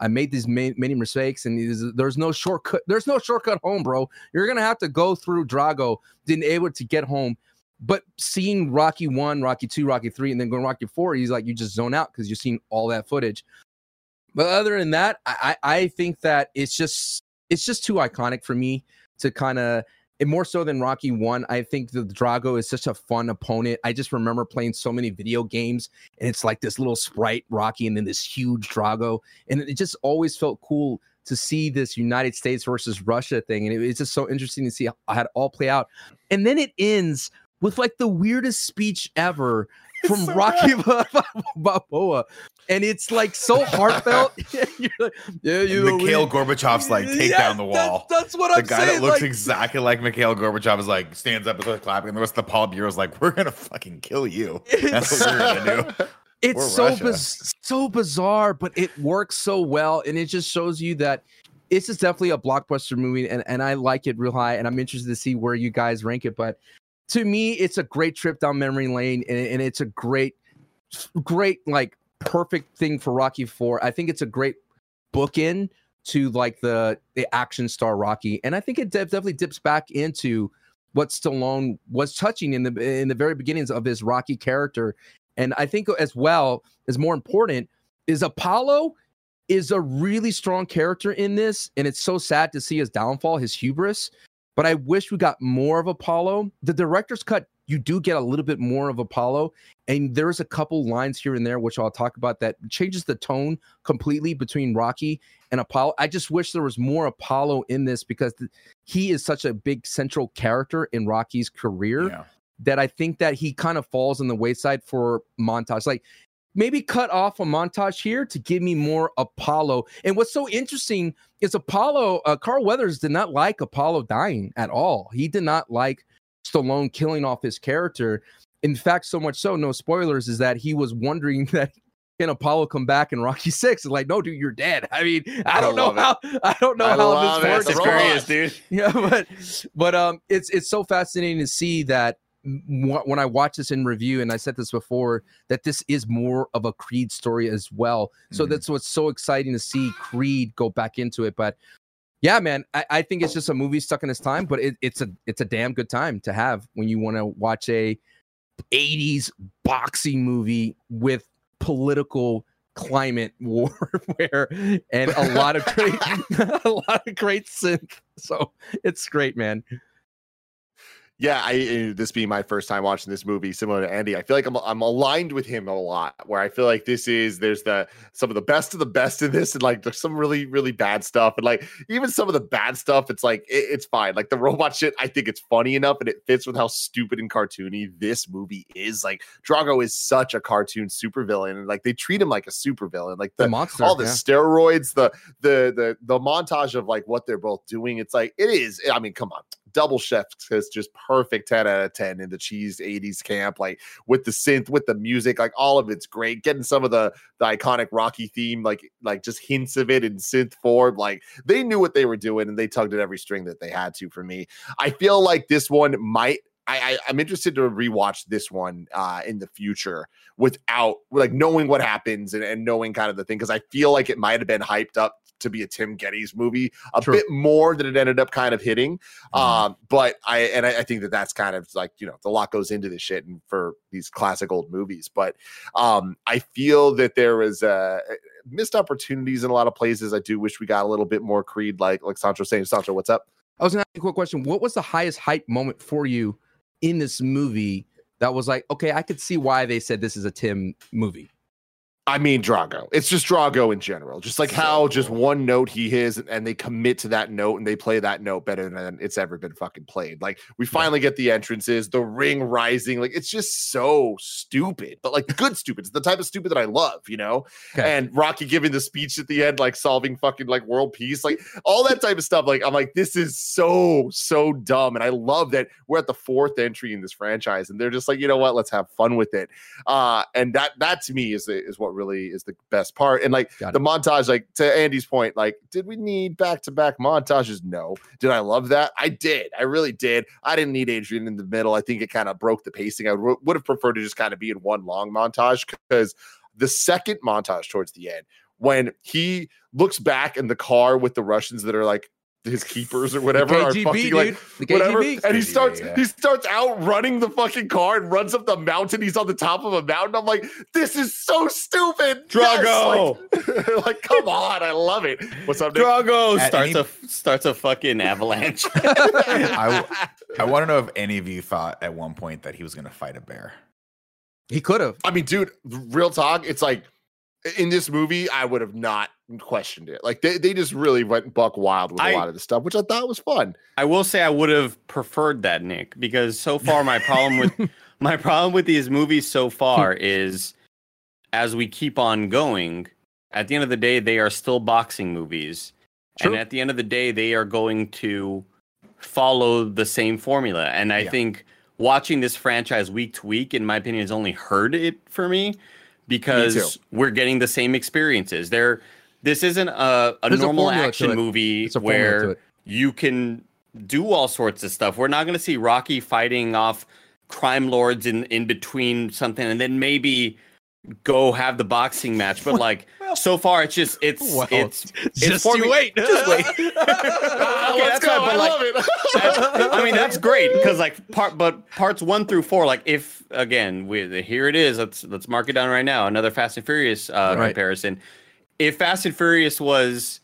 [SPEAKER 4] I made these ma- many mistakes, and there's, no shortcut. There's no shortcut home, bro. You're gonna have to go through Drago, being able to get home. But seeing Rocky one, Rocky two, Rocky three, and then going Rocky four, he's like you just zone out because you're seeing all that footage. But other than that, I I think that it's just it's just too iconic for me to kind of and more so than Rocky One. I think the Drago is such a fun opponent. I just remember playing so many video games, and it's like this little sprite Rocky, and then this huge Drago, and it just always felt cool to see this United States versus Russia thing, and it- it's just so interesting to see how how it all play out. And then it ends with like the weirdest speech ever (laughs) from
[SPEAKER 2] so
[SPEAKER 4] Rocky Balboa, and it's like so (laughs) heartfelt. (laughs) You're like, yeah, you know, we-
[SPEAKER 2] Mikhail Gorbachev's like take down the wall.
[SPEAKER 4] That's, what
[SPEAKER 2] the
[SPEAKER 4] I'm saying.
[SPEAKER 2] The guy that looks
[SPEAKER 4] like,
[SPEAKER 2] exactly like Mikhail Gorbachev is like stands up and starts clapping, and the rest of the Paul Politburo is like, "We're gonna fucking kill you." That's what we're gonna do.
[SPEAKER 4] it's so biz- so bizarre, but it works so well, and it just shows you that this is definitely a blockbuster movie, and and I like it real high, and I'm interested to see where you guys rank it. But to me, it's a great trip down memory lane, and, and it's a great, great like perfect thing for Rocky Four. I think it's a great bookend to like the the action star Rocky, and I think it de- definitely dips back into what Stallone was touching in the in the very beginnings of his Rocky character, and I think as well is more important is Apollo is a really strong character in this, and it's so sad to see his downfall, his hubris. But I wish we got more of Apollo. The director's cut, you do get a little bit more of Apollo, and there's a couple lines here and there which I'll talk about that changes the tone completely between Rocky and Apollo. I just wish there was more Apollo in this because th- he is such a big central character in Rocky's career
[SPEAKER 2] Yeah.
[SPEAKER 4] that I think that he kind of falls on the wayside for montage. Like maybe cut off a montage here to give me more Apollo. And what's so interesting is Apollo, uh, Carl Weathers did not like Apollo dying at all. He did not like Stallone killing off his character. In fact, so much so, no spoilers, is that he was wondering (laughs) that can Apollo come back in Rocky (laughs) Six? Like, no, dude, you're dead. I mean, I
[SPEAKER 1] I
[SPEAKER 4] don't know how (laughs) I don't know
[SPEAKER 1] I
[SPEAKER 4] how this
[SPEAKER 1] it.
[SPEAKER 4] works.
[SPEAKER 1] The
[SPEAKER 3] Fast and
[SPEAKER 1] robots.
[SPEAKER 3] Furious, dude.
[SPEAKER 4] yeah but but um it's it's so fascinating to see that when i watch this in review and i said this before that this is more of a creed story as well. So
[SPEAKER 2] Mhm.
[SPEAKER 4] that's what's so exciting to see creed go back into it but yeah man I, I think it's just a movie stuck in its time but it, it's a it's a damn good time to have when you want to watch a 80s boxing movie with political climate (laughs) warfare and a lot of great (laughs) a lot of great synth. So it's great man
[SPEAKER 1] yeah, I uh, this being my first time watching this movie, similar to Andy, I feel like I'm I'm aligned with him a lot. Where I feel like this is there's the some of the best of the best in this, and like there's some really really bad stuff, and like even some of the bad stuff, it's like it, it's fine. Like the (laughs) robot shit, I think it's funny enough, and it fits with how stupid and cartoony this movie is. Like Drago is such a cartoon supervillain, and like they treat him like a supervillain. Like
[SPEAKER 4] the
[SPEAKER 1] the
[SPEAKER 4] monster
[SPEAKER 1] all the
[SPEAKER 4] yeah.
[SPEAKER 1] steroids, the the the the montage of like what they're both doing. It's like it is. I mean, come on. Double Chef is just perfect 10 out of 10 in the cheese 80s camp, like with the synth, with the music, like all of it's great. Getting some of the the iconic Rocky theme, like like just hints of it in synth form. Like they knew what they were doing and they tugged at every string that they had to for me. I feel like this one might I, I I'm interested to rewatch this one uh in the future without like knowing what happens and, and knowing kind of the thing because I feel like it might have been hyped up to be a Tim Gettys movie a
[SPEAKER 4] True.
[SPEAKER 1] bit more than it ended up kind of hitting.
[SPEAKER 2] Mhm.
[SPEAKER 1] Um, but I and I, I think that that's kind of like you know the lot goes into this shit and for these classic old movies. But um, I feel that there was uh, missed opportunities in a lot of places. I do wish we got a little bit more Creed, like like Sancho saying. Sancho, what's up?
[SPEAKER 4] i was gonna ask you a quick question what was the highest hype moment for you in this movie that was like okay i could see why they said this is a tim movie
[SPEAKER 1] I mean Drago. It's just Drago in general. Just like how just one note he is, and they commit to that note and they play that note better than it's ever been fucking played. Like we finally get the entrances, the ring rising. Like it's just so stupid, but like good stupid. It's the type of stupid that I love, you know.
[SPEAKER 4] Okay.
[SPEAKER 1] And Rocky giving the speech at the end, like solving fucking like world peace, like all that type of stuff. Like I'm like, this is so so dumb, and I love that we're at the fourth entry in this franchise, and they're just like, you know what, let's have fun with it. Uh, and that that to me is is what really is the best part. And like the montage, like to Andy's point, like did we need back to back montages? No. Did I love that? I did. I really did. I didn't need Adrian in the middle. I think it kind of broke the pacing. I would would have preferred to just kind of be in one long montage because the second montage towards the end when he looks back in the car with the Russians that are like his keepers or whatever are
[SPEAKER 4] KGB,
[SPEAKER 1] fucking
[SPEAKER 4] dude.
[SPEAKER 1] like
[SPEAKER 4] the
[SPEAKER 1] whatever.
[SPEAKER 4] KGB.
[SPEAKER 1] And he starts
[SPEAKER 2] yeah.
[SPEAKER 1] he starts outrunning the fucking car and runs up the mountain. He's on the top of a mountain. I'm like, this is so stupid. Yes,
[SPEAKER 3] Drago!
[SPEAKER 1] like, (laughs) like, come on, I love it. What's up, Nick?
[SPEAKER 3] Drago
[SPEAKER 2] At
[SPEAKER 3] starts
[SPEAKER 2] any-
[SPEAKER 3] a starts a fucking avalanche. (laughs)
[SPEAKER 2] I, I want to know if any of you thought at one point that he was going to fight a bear.
[SPEAKER 4] he could have
[SPEAKER 1] I mean, dude, real talk. It's like in this movie, I would have not questioned it. Like they, they just really went buck wild with a
[SPEAKER 3] I-
[SPEAKER 1] lot of the stuff, which I thought was fun.
[SPEAKER 3] I will say I would have preferred that, Nick, because so far my problem with (laughs) my problem with these movies so far (laughs) is as we keep on going, at the end of the day, they are still boxing movies.
[SPEAKER 4] True.
[SPEAKER 3] And at the end of the day, they are going to follow the same formula. And I
[SPEAKER 2] Yeah.
[SPEAKER 3] think watching this franchise week to week, in my opinion, has only hurt it for me because we're getting the same experiences. There, this isn't a, a
[SPEAKER 4] There's a
[SPEAKER 3] normal
[SPEAKER 4] formula
[SPEAKER 3] action movie
[SPEAKER 4] it's a formula to
[SPEAKER 3] where you can do all sorts of stuff. We're not going to see Rocky fighting off crime lords in in between something, and then maybe go have the boxing match. But like so far, it's just it's
[SPEAKER 4] Well,
[SPEAKER 3] it's it's
[SPEAKER 4] Just
[SPEAKER 3] for
[SPEAKER 4] you
[SPEAKER 3] me-
[SPEAKER 4] wait. (laughs)
[SPEAKER 3] Just wait. (laughs) (laughs) Okay,
[SPEAKER 1] let's
[SPEAKER 3] that's
[SPEAKER 1] go.
[SPEAKER 3] fine, but
[SPEAKER 1] I
[SPEAKER 3] like-
[SPEAKER 1] love it.
[SPEAKER 3] I mean, that's great because like part, but parts one through four, like if again, we here it is. Let's let's mark it down right now. Another Fast and Furious uh,
[SPEAKER 4] Right.
[SPEAKER 3] comparison. If Fast and Furious was,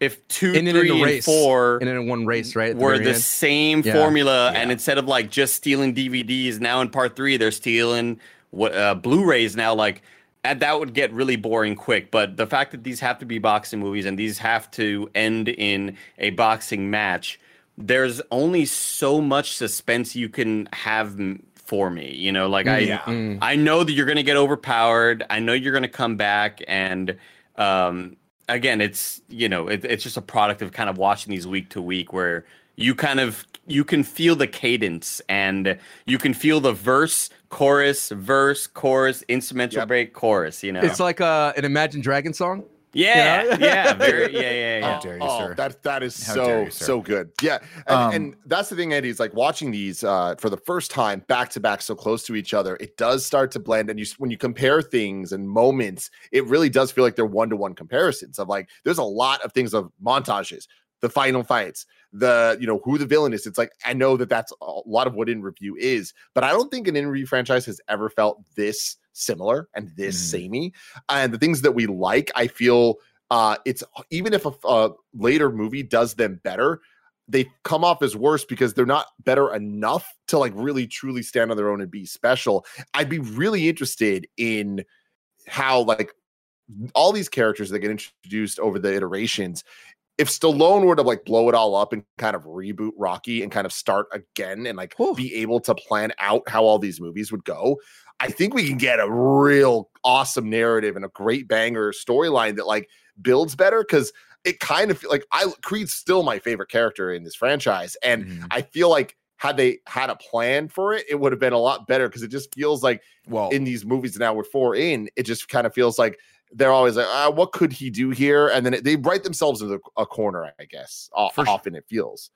[SPEAKER 3] if two,
[SPEAKER 4] In, in,
[SPEAKER 3] three,
[SPEAKER 4] in a
[SPEAKER 3] and
[SPEAKER 4] race.
[SPEAKER 3] four
[SPEAKER 4] And in one race, right? the
[SPEAKER 3] were the
[SPEAKER 4] end.
[SPEAKER 3] same
[SPEAKER 4] Yeah.
[SPEAKER 3] formula, and instead of like just stealing DVDs, now in part three they're stealing what uh, Blu-rays now. Like, and that would get really boring quick. But the fact that these have to be boxing movies and these have to end in a boxing match, there's only so much suspense you can have m- for me. You know, like I.
[SPEAKER 2] Yeah.
[SPEAKER 4] Mm.
[SPEAKER 3] I know that you're going to get overpowered. I know you're going to come back, and um, again, it's you know, it, it's just a product of kind of watching these week to week, where you kind of you can feel the cadence and you can feel the verse, chorus, verse, chorus, instrumental
[SPEAKER 1] Yep.
[SPEAKER 3] break, chorus. You know,
[SPEAKER 4] It's like uh, an Imagine Dragon song.
[SPEAKER 3] yeah,
[SPEAKER 4] you know?
[SPEAKER 3] yeah, (laughs) very, yeah, yeah, yeah.
[SPEAKER 2] How dare you,
[SPEAKER 1] oh,
[SPEAKER 2] sir.
[SPEAKER 1] That that is
[SPEAKER 2] How
[SPEAKER 1] so
[SPEAKER 2] you,
[SPEAKER 1] so good. Yeah, and,
[SPEAKER 2] Um,
[SPEAKER 1] and that's the thing, Andy. Is like watching these uh, for the first time back to back, so close to each other. It does start to blend, and you when you compare things and moments, it really does feel like they're one to one comparisons. Of like, there's a lot of things of montages, the final fights, the you know who the villain is. It's like I know that that's a lot of what in review is, but I don't think an in review franchise has ever felt this similar and this
[SPEAKER 2] Mm.
[SPEAKER 1] samey. And the things that we like, I feel uh it's even if a, a later movie does them better they come off as worse because they're not better enough to like really truly stand on their own and be special i'd be really interested in how like all these characters that get introduced over the iterations if Stallone were to like blow it all up and kind of reboot Rocky and kind of start again and like
[SPEAKER 4] Whew.
[SPEAKER 1] be able to plan out how all these movies would go, I think we can get a real awesome narrative and a great banger storyline that like builds better because it kind of like I Creed's still my favorite character in this franchise. And
[SPEAKER 2] Mhm.
[SPEAKER 1] I feel like had they had a plan for it, it would have been a lot better because it just feels like
[SPEAKER 2] well,
[SPEAKER 1] in these movies now with four in, it just kind of feels like they're always like, ah, what could he do here? And then it, they write themselves into a corner, I guess. O-
[SPEAKER 2] For sh-
[SPEAKER 1] often it feels.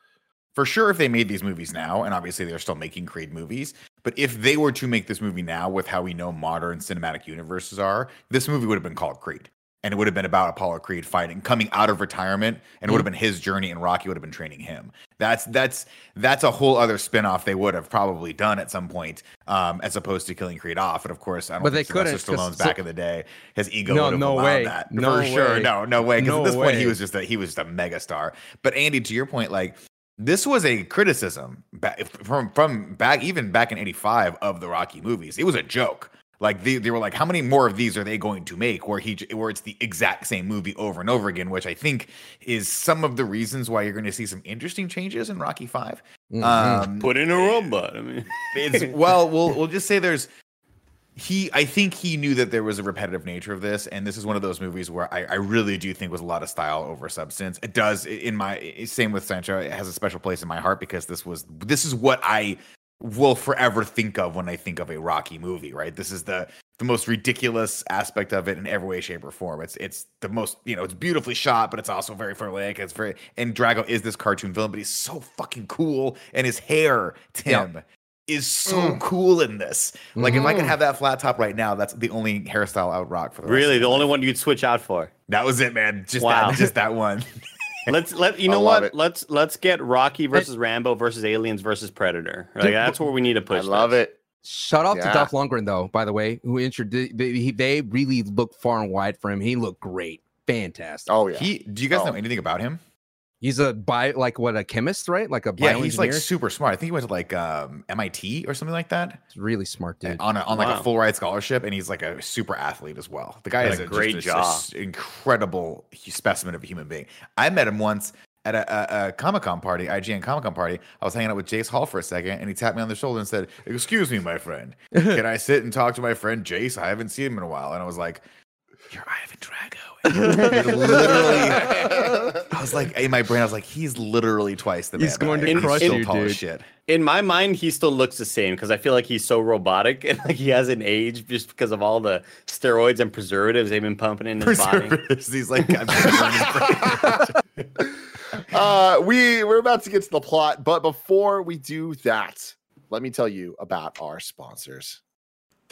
[SPEAKER 2] for sure if they made these movies now and obviously they're still making creed movies but if they were to make this movie now with how we know modern cinematic universes are this movie would have been called creed and it would have been about apollo creed fighting coming out of retirement and it would have been his journey and rocky would have been training him. That's that's that's a whole other spin-off they would have probably done at some point um as opposed to killing creed off. And of course i don't
[SPEAKER 4] But
[SPEAKER 2] think
[SPEAKER 4] they
[SPEAKER 2] Sylvester Stallone's
[SPEAKER 4] so-
[SPEAKER 2] back in the day. His ego
[SPEAKER 4] No,
[SPEAKER 2] would have
[SPEAKER 4] no
[SPEAKER 2] allowed
[SPEAKER 4] way.
[SPEAKER 2] that
[SPEAKER 4] No
[SPEAKER 2] for sure. no no way. Because
[SPEAKER 4] No
[SPEAKER 2] at this point he was just a he was just a mega star but andy to your point like this was a criticism back from from back even back in 85 of the rocky movies. It was a joke like they, they were like how many more of these are they going to make where he where it's the exact same movie over and over again which i think is some of the reasons why you're going to see some interesting changes in rocky 5
[SPEAKER 4] Mhm.
[SPEAKER 2] um
[SPEAKER 3] Put in a robot. I mean,
[SPEAKER 2] it's well we'll we'll just say there's he i think he knew that there was a repetitive nature of this and this is one of those movies where i, I really do think was a lot of style over substance it does in my same with sancho it has a special place in my heart because this was this is what i will forever think of when i think of a rocky movie right this is the the most ridiculous aspect of it in every way shape or form it's it's the most you know it's beautifully shot but it's also very formulaic it's very and drago is this cartoon villain but he's so fucking cool and his hair tim is so
[SPEAKER 1] Mm.
[SPEAKER 2] cool in this. Like if I could
[SPEAKER 1] Mhm.
[SPEAKER 2] have that flat top right now, that's the only hairstyle I would rock for the rest
[SPEAKER 3] really,
[SPEAKER 2] of
[SPEAKER 3] the
[SPEAKER 2] my
[SPEAKER 3] only
[SPEAKER 2] life.
[SPEAKER 3] one you'd switch out for.
[SPEAKER 2] That was it, man. Just
[SPEAKER 3] Wow.
[SPEAKER 2] that, just that one. (laughs)
[SPEAKER 3] Let's let you know what.
[SPEAKER 1] it.
[SPEAKER 3] Let's let's get Rocky versus Rambo versus Aliens versus Predator. Like
[SPEAKER 4] Dude,
[SPEAKER 3] that's where we need to push.
[SPEAKER 1] I love
[SPEAKER 3] this.
[SPEAKER 1] it.
[SPEAKER 4] Shout out
[SPEAKER 1] Yeah.
[SPEAKER 4] to Dolph Lundgren though, by the way, who introduced they, they really looked far and wide for him. He looked great, fantastic.
[SPEAKER 1] Oh yeah.
[SPEAKER 2] He do you guys
[SPEAKER 1] Oh.
[SPEAKER 2] know anything about him?
[SPEAKER 4] He's a bio, like what a chemist, right? Like a
[SPEAKER 2] Yeah, he's like super smart. I think he went to like um, MIT or something like that
[SPEAKER 4] He's really smart dude.
[SPEAKER 2] on a, on like
[SPEAKER 3] Wow.
[SPEAKER 2] a full ride scholarship, and he's like a super athlete as well. The guy
[SPEAKER 3] What
[SPEAKER 2] is
[SPEAKER 3] a
[SPEAKER 2] a,
[SPEAKER 3] great
[SPEAKER 2] just a- a incredible specimen of a human being. I met him once at a, a, a Comic Con party, IGN Comic Con party. I was hanging out with Jace Hall for a second, and he tapped me on the shoulder and said, "Excuse me, my friend, (laughs) can I sit and talk to my friend Jace? I haven't seen him in a while." And I was like, "You're Ivan Drago." And you're literally, (laughs) I was like, in my brain, I was like, "He's literally twice the man."
[SPEAKER 4] He's going
[SPEAKER 2] I
[SPEAKER 4] to
[SPEAKER 2] am.
[SPEAKER 3] crush
[SPEAKER 2] so
[SPEAKER 4] you,
[SPEAKER 2] tall as
[SPEAKER 4] dude.
[SPEAKER 2] Shit.
[SPEAKER 3] In my mind, he still looks the same because I feel like he's so robotic (laughs) and like he hasn't aged just because of all the steroids and preservatives they've been pumping in his body.
[SPEAKER 2] He's like, I'm gonna burn his brain. (laughs)
[SPEAKER 1] uh we we're about to get to the plot, but before we do that, let me tell you about our sponsors.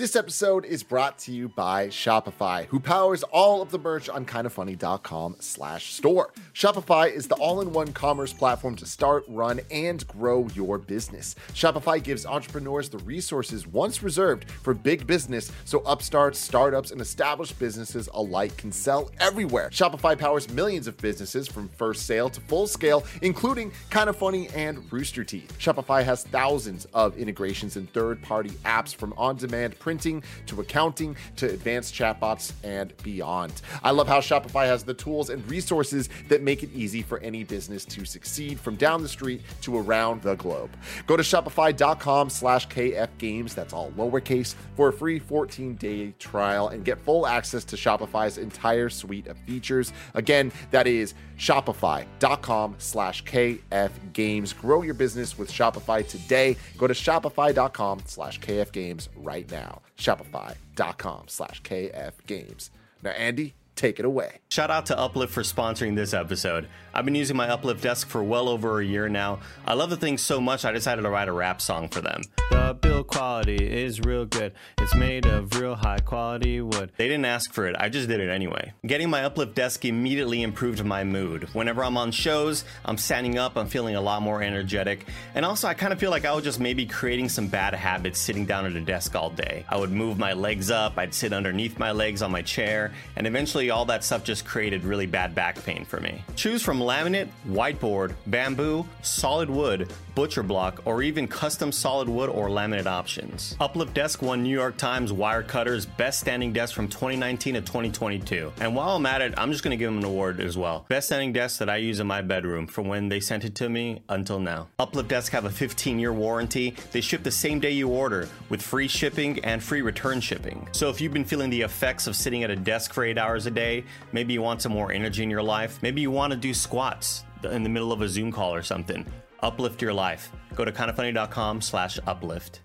[SPEAKER 1] This episode is brought to you by Shopify, who powers all of the merch on kindafunny.com slash store. Shopify is the all-in-one commerce platform to start, run, and grow your business. Shopify gives entrepreneurs the resources once reserved for big business so upstarts, startups, and established businesses alike can sell everywhere. Shopify powers millions of businesses from first sale to full scale, including Kinda Funny and Rooster Teeth. Shopify has thousands of integrations and third-party apps from on-demand printing to accounting to advanced chatbots and beyond. I love how Shopify has the tools and resources that make it easy for any business to succeed from down the street to around the globe. Go to shopify.com slash kfgames, that's all lowercase, for a free 14-day trial and get full access to Shopify's entire suite of features. Again, that is shopify.com slash kfgames. Grow your business with Shopify today. Go to shopify.com slash kfgames right now. Shopify.com slash kfgames. Now, Andy, take it away.
[SPEAKER 3] Shout out to Uplift for sponsoring this episode. I've been using my Uplift desk for well over a year now. I love the thing so much I decided to write a rap song for them. The build quality is real good. It's made of real high quality wood. They didn't ask for it, I just did it anyway. Getting my Uplift desk immediately improved my mood. Whenever I'm on shows, I'm standing up, I'm feeling a lot more energetic. And also, I kind of feel like I was just maybe creating some bad habits sitting down at a desk all day. I would move my legs up, I'd sit underneath my legs on my chair, and eventually all that stuff just created really bad back pain for me. Choose from laminate, whiteboard, bamboo, solid wood, butcher block, or even custom solid wood or laminate options. Uplift Desk won New York Times Wirecutter's Best Standing Desk from 2019 to 2022. And while I'm at it, I'm just to give them an award as well. Best standing desk that I use in my bedroom from when they sent it to me until now. Uplift Desk have a 15 year warranty. They ship the same day you order with free shipping and free return shipping. So if you've been feeling the effects of sitting at a desk for eight hours a day, maybe you want some more energy in your life, maybe you want to do squats in the middle of a Zoom call or something. Uplift your life. Go to kindafunny.com slash uplift.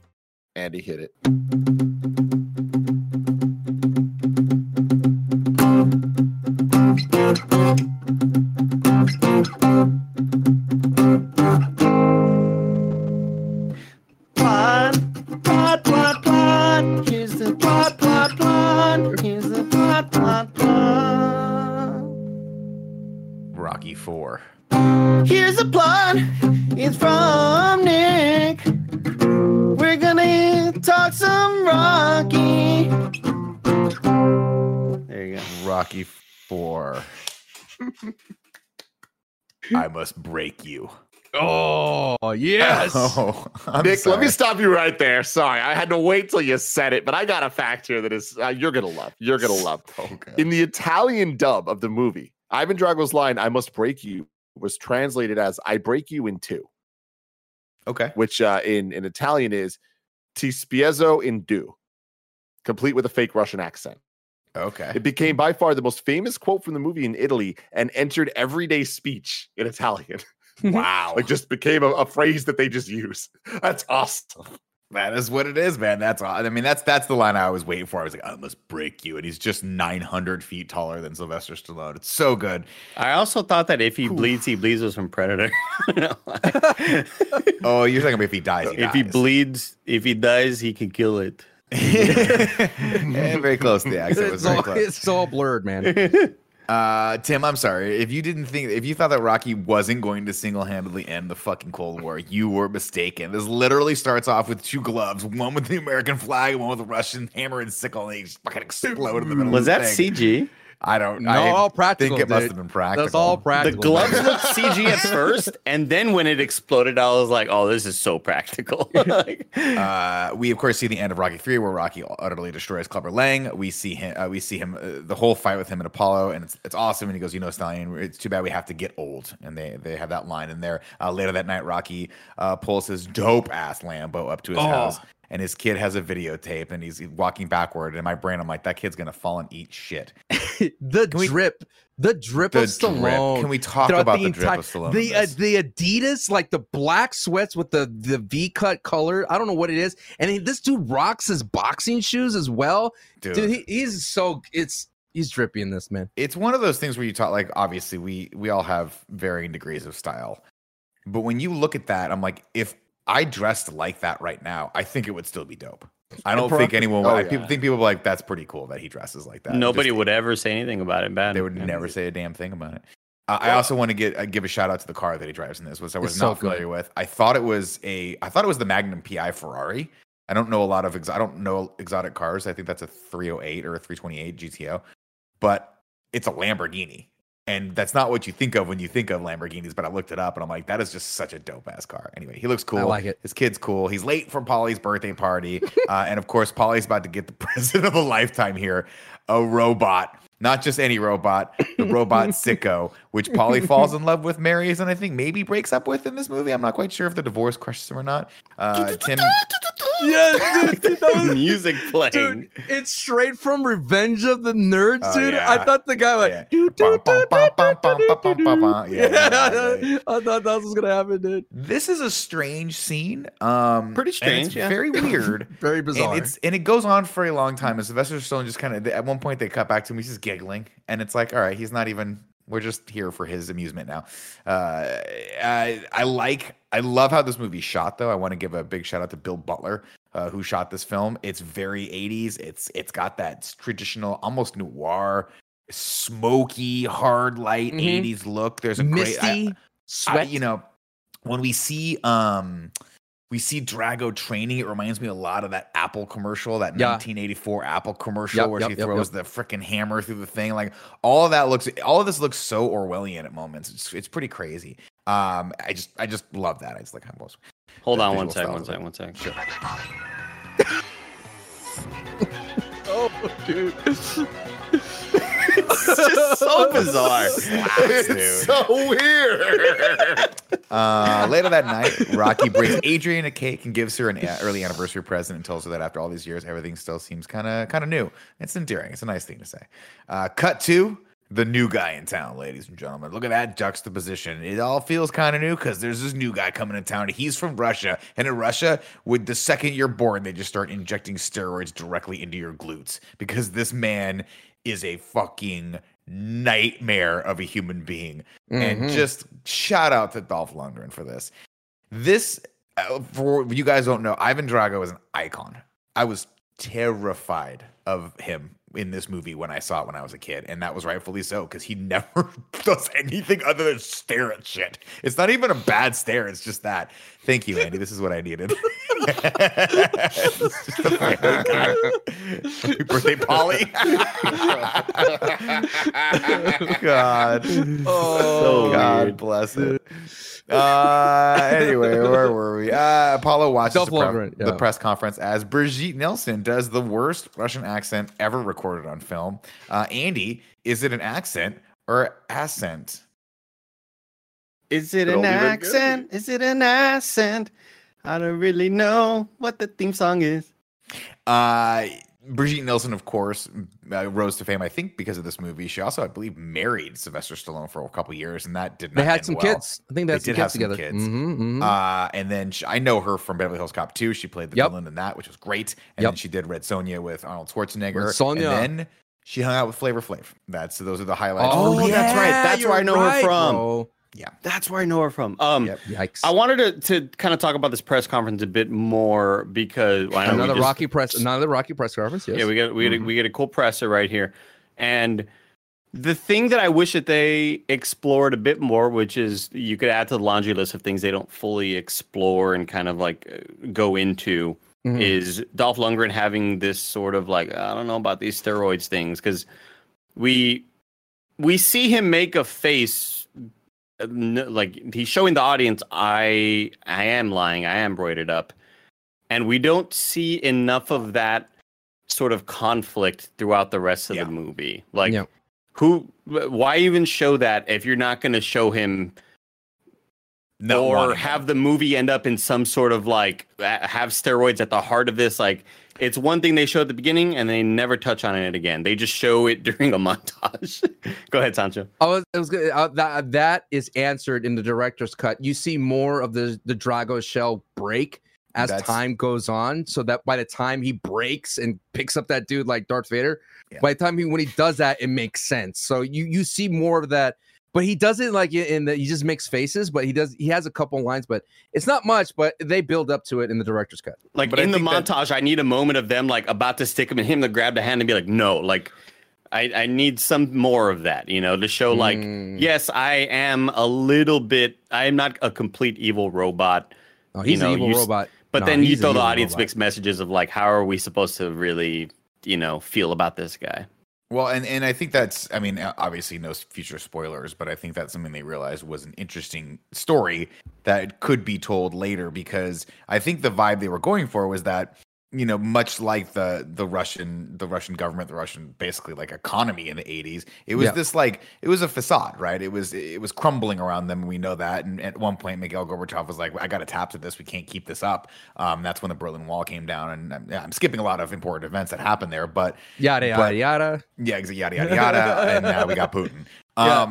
[SPEAKER 1] Andy hit it.
[SPEAKER 2] Must break you.
[SPEAKER 4] Oh (laughs) yes.
[SPEAKER 2] Oh,
[SPEAKER 1] Nick, let me stop you right there. Sorry, I had to wait till you said it, but I got a fact here that is uh, you're gonna love. You're gonna love. (laughs)
[SPEAKER 2] Okay.
[SPEAKER 1] In the Italian dub of the movie, Ivan Drago's line "I must break you" was translated as "I break you in two,
[SPEAKER 2] okay.
[SPEAKER 1] which uh, in in Italian is "Ti spiezo in due," complete with a fake Russian accent.
[SPEAKER 2] Okay.
[SPEAKER 1] It became by far the most famous quote from the movie in Italy and entered everyday speech in Italian. (laughs)
[SPEAKER 2] Wow.
[SPEAKER 1] like just became a, a phrase that they just use. (laughs) That's awesome.
[SPEAKER 2] that is what it is, man. That's all. I mean, that's that's the line I was waiting for. I was like, I must break you. And he's just 900 feet taller than Sylvester Stallone. It's so good.
[SPEAKER 5] I also thought that if he bleeds, he bleeds was from Predator. (laughs)
[SPEAKER 2] Oh, you're talking about if he dies. He
[SPEAKER 5] if he bleeds, if he dies, he can kill it. (laughs)
[SPEAKER 2] Yeah, very close. The accent was
[SPEAKER 4] It's
[SPEAKER 2] very
[SPEAKER 4] all,
[SPEAKER 2] close.
[SPEAKER 4] it's all blurred, man. (laughs)
[SPEAKER 2] Uh, Tim, I'm sorry. If you didn't think, if you thought that Rocky wasn't going to single handedly end the fucking Cold War, you were mistaken. This literally starts off with two gloves, one with the American flag and one with the Russian hammer and sickle, and they just fucking explode in the middle
[SPEAKER 5] Was
[SPEAKER 2] of the
[SPEAKER 5] that
[SPEAKER 2] thing.
[SPEAKER 5] CG?
[SPEAKER 2] I don't
[SPEAKER 4] No,
[SPEAKER 2] I
[SPEAKER 4] all practical.
[SPEAKER 2] think it must have been practical.
[SPEAKER 4] That's all practical.
[SPEAKER 5] The gloves looked CG at (laughs) first, and then when it exploded, I was like, "Oh, this is so practical." (laughs) (laughs)
[SPEAKER 2] Uh, we of course see the end of Rocky Three, where Rocky utterly destroys Clubber Lang. We see him. Uh, we see him. Uh, the whole fight with him and Apollo, and it's it's awesome. And he goes, "You know, Stallion, it's too bad we have to get old." And they they have that line in there. Uh, later that night, Rocky uh, pulls his dope ass Lambo up to his
[SPEAKER 4] Oh.
[SPEAKER 2] house, and his kid has a videotape, and he's walking backward. In my brain, I'm like, that kid's gonna fall and eat shit. (laughs)
[SPEAKER 4] the
[SPEAKER 2] we-
[SPEAKER 4] drip, the drip
[SPEAKER 2] The
[SPEAKER 4] of Stallone.
[SPEAKER 2] drip. Can we talk about the, drip
[SPEAKER 4] entire-
[SPEAKER 2] of Stallone?
[SPEAKER 4] The uh, the Adidas, like the black sweats with the the V cut color. I don't know what it is. And he, this dude rocks his boxing shoes as well.
[SPEAKER 2] Dude.
[SPEAKER 4] Dude, he, he's so it's he's drippy in this man.
[SPEAKER 2] it's one of those things where you talk like obviously we we all have varying degrees of style but when you look at that i'm like if i dressed like that right now i think it would still be dope I don't think anyone. would
[SPEAKER 1] Oh,
[SPEAKER 2] I
[SPEAKER 1] yeah.
[SPEAKER 2] people think people are like that's pretty cool that he dresses like that.
[SPEAKER 3] Nobody
[SPEAKER 2] Just-
[SPEAKER 3] would ever say anything about it bad.
[SPEAKER 2] They would
[SPEAKER 3] Yeah.
[SPEAKER 2] never say a damn thing about it. Uh, I also want to get uh, give a shout out to the car that he drives in this, which I was
[SPEAKER 4] It's so
[SPEAKER 2] not
[SPEAKER 4] good.
[SPEAKER 2] familiar with. I thought it was a, I thought it was the Magnum PI Ferrari. I don't know a lot of, ex- I don't know exotic cars. I think that's a 308 or a 328 GTO, but it's a Lamborghini, and that's not what you think of when you think of Lamborghinis. But I looked it up, and I'm like, that is just such a dope ass car. Anyway, he looks cool.
[SPEAKER 4] I like it.
[SPEAKER 2] His kid's cool. He's late for Paulie's birthday party, (laughs) uh, and of course, Paulie's about to get the (laughs) present of a lifetime here, a robot. Not just any robot, the robot (laughs) Sico, which Paulie falls in love with, marries, and I think maybe breaks up with in this movie. I'm not quite sure if the divorce crushes him or not. Uh, Tim,
[SPEAKER 4] Yeah, dude, that was- (laughs)
[SPEAKER 3] music playing.
[SPEAKER 4] dude, it's straight from Revenge of the Nerds,
[SPEAKER 2] Oh,
[SPEAKER 4] dude.
[SPEAKER 2] yeah.
[SPEAKER 4] I thought the guy like,
[SPEAKER 2] Yeah.
[SPEAKER 4] I thought that was gonna happen, dude.
[SPEAKER 2] this is a strange scene. Um,
[SPEAKER 3] Pretty strange,
[SPEAKER 2] it's
[SPEAKER 3] yeah.
[SPEAKER 2] very weird.
[SPEAKER 4] Very
[SPEAKER 2] and
[SPEAKER 4] bizarre.
[SPEAKER 2] it's and it goes on for a long time. And Sylvester Stallone just kind of at one point they cut back to him. He's just giggling, and it's like, all right, he's not even. We're just here for his amusement now. Uh, I, I like, I love how this movie shot. Though I want to give a big shout out to Bill Butler, uh, who shot this film. It's very 80s. It's it's got that traditional, almost noir, smoky, hard light
[SPEAKER 4] Mhm.
[SPEAKER 2] 80s look. There's a great, I-
[SPEAKER 4] misty
[SPEAKER 2] I,
[SPEAKER 4] sweat.
[SPEAKER 2] you know, when we see um we see Drago training, it reminds me a lot of that Apple commercial, that
[SPEAKER 4] Yeah.
[SPEAKER 2] 1984 Apple commercial
[SPEAKER 4] Yep,
[SPEAKER 2] where
[SPEAKER 4] yep,
[SPEAKER 2] she
[SPEAKER 4] yep,
[SPEAKER 2] throws the freaking hammer through the thing. Like all of that looks all of this looks so Orwellian at moments. It's, it's pretty crazy. Um I just I just love that. I just like how most
[SPEAKER 3] Hold on one
[SPEAKER 2] visual
[SPEAKER 3] second, one
[SPEAKER 2] style of
[SPEAKER 3] second,
[SPEAKER 2] it.
[SPEAKER 3] one second. (laughs)
[SPEAKER 4] oh, dude. (laughs)
[SPEAKER 3] It's just so (laughs) bizarre.
[SPEAKER 1] it's so weird. (laughs)
[SPEAKER 2] Uh, later that night, Rocky brings Adrian a cake and gives her an a- early anniversary present and tells her that after all these years, everything still seems kind of kind of new. It's endearing. It's a nice thing to say. Uh, cut to the new guy in town, ladies and gentlemen. Look at that juxtaposition. It all feels kind of new because there's this new guy coming to town. He's from Russia, and in Russia, with the second you're born, they just start injecting steroids directly into your glutes because this man is a fucking nightmare of a human being. And
[SPEAKER 4] Mhm.
[SPEAKER 2] just shout out to Dolph Lundgren for this. This, uh, for you guys don't know, Ivan Drago is an icon. I was terrified of him in this movie when I saw it when I was a kid, and that was rightfully so because he (laughs) never does anything other than stare at shit. It's not even a bad stare; it's just that. Thank you, Andy. This is what I needed. It's just a family guy. Happy birthday, Paulie. God.
[SPEAKER 4] Oh,
[SPEAKER 2] God
[SPEAKER 3] weird.
[SPEAKER 2] bless it. Uh, anyway, where were we? Uh, Apollo watches the, pre-
[SPEAKER 4] Lundgren,
[SPEAKER 2] the press conference as Brigitte Nielsen does the worst Russian accent ever recorded on film. Uh, Andy, is it an accent or accent?
[SPEAKER 3] Is it
[SPEAKER 1] Could
[SPEAKER 3] an
[SPEAKER 1] only been good.
[SPEAKER 3] accent? Is it an accent? I don't really know what the theme song is.
[SPEAKER 2] Uh, Brigitte Nielsen, of course, uh, rose to fame, I think, because of this movie. She also, I believe, married Sylvester Stallone for a couple years, and that did not
[SPEAKER 4] They had
[SPEAKER 2] end
[SPEAKER 4] some
[SPEAKER 2] well.
[SPEAKER 4] kids. I think they had
[SPEAKER 2] They did have some
[SPEAKER 4] together.
[SPEAKER 2] kids.
[SPEAKER 4] Mhm, mhm.
[SPEAKER 2] Uh, and then she, I know her from Beverly Hills Cop 2. She played the
[SPEAKER 4] Yep.
[SPEAKER 2] villain in that, which was great. And then she did Red Sonja with Arnold Schwarzenegger.
[SPEAKER 4] Red Sonja.
[SPEAKER 2] And then she hung out with Flavor Flav. That's those are the highlights.
[SPEAKER 3] Oh,
[SPEAKER 2] for-
[SPEAKER 3] that's right. That's where I know her from.
[SPEAKER 4] bro.
[SPEAKER 3] Yeah, that's where I know her from. Um,
[SPEAKER 2] Yep.
[SPEAKER 4] Yikes.
[SPEAKER 3] I wanted to, to kind of talk about this press conference a bit more because well, I know we
[SPEAKER 4] another
[SPEAKER 3] just-
[SPEAKER 4] Rocky press. Another Rocky press conference. Yes.
[SPEAKER 3] Yeah, we get we get
[SPEAKER 2] Mm-hmm.
[SPEAKER 3] a, we get a cool presser right here, and the thing that I wish that they explored a bit more, which is you could add to the laundry list of things they don't fully explore and kind of like go into,
[SPEAKER 4] Mhm.
[SPEAKER 3] is Dolph Lundgren having this sort of like I don't know about these steroids things because we we see him make a face Uh, like he's showing the audience I I am lying I am broided up and we don't see enough of that sort of conflict throughout the rest of
[SPEAKER 2] Yeah.
[SPEAKER 3] the movie like
[SPEAKER 4] Yeah.
[SPEAKER 3] who why even show that if you're not going to show him
[SPEAKER 2] Not
[SPEAKER 3] or have the movie end up in some sort of like uh, have steroids at the heart of this like it's one thing they show at the beginning and they never touch on it again they just show it (laughs) during a montage (laughs) go ahead sancho
[SPEAKER 4] I was, it was good. Uh, that that is answered in the director's cut. You see more of the the Drago shell break as
[SPEAKER 2] That's-
[SPEAKER 4] time goes on, so that by the time he breaks and picks up that dude like Darth Vader,
[SPEAKER 2] Yeah.
[SPEAKER 4] by the time he when he does that, it makes sense. So you you see more of that but he does it like in the he just makes faces, but he does he has a couple lines, but it's not much, but they build up to it in the director's cut.
[SPEAKER 3] Like
[SPEAKER 2] But
[SPEAKER 3] in the
[SPEAKER 2] think that-
[SPEAKER 3] montage, I need a moment of them like about to stick him and him to grab the hand and be like, no, like I, I need some more of that, you know, to show like,
[SPEAKER 4] Mm.
[SPEAKER 3] yes, I am a little bit I am not a complete evil robot.
[SPEAKER 4] Oh,
[SPEAKER 3] You
[SPEAKER 4] he's
[SPEAKER 3] know,
[SPEAKER 4] an evil
[SPEAKER 3] you
[SPEAKER 4] robot.
[SPEAKER 3] But
[SPEAKER 4] No,
[SPEAKER 3] then you throw the audience
[SPEAKER 4] robot.
[SPEAKER 3] mixed messages of like, how are we supposed to really, you know, feel about this guy?
[SPEAKER 2] Well, and, and I think that's, I mean, obviously no future spoilers, but I think that's something they realized was an interesting story that could be told later because I think the vibe they were going for was that, you know, much like the the Russian the Russian government, the Russian basically like economy in the 80s, it was
[SPEAKER 4] Yeah.
[SPEAKER 2] this like it was a facade, right? It was it was crumbling around them. We know that. And at one point, Mikhail Gorbachev was like, "I got to tap to this. We can't keep this up." Um, that's when the Berlin Wall came down, and I'm, yeah, I'm skipping a lot of important events that happened there, but
[SPEAKER 4] Yada yada
[SPEAKER 2] but-
[SPEAKER 4] yada.
[SPEAKER 2] yeah, yada yada yada, and now we got Putin. (laughs)
[SPEAKER 4] Yeah.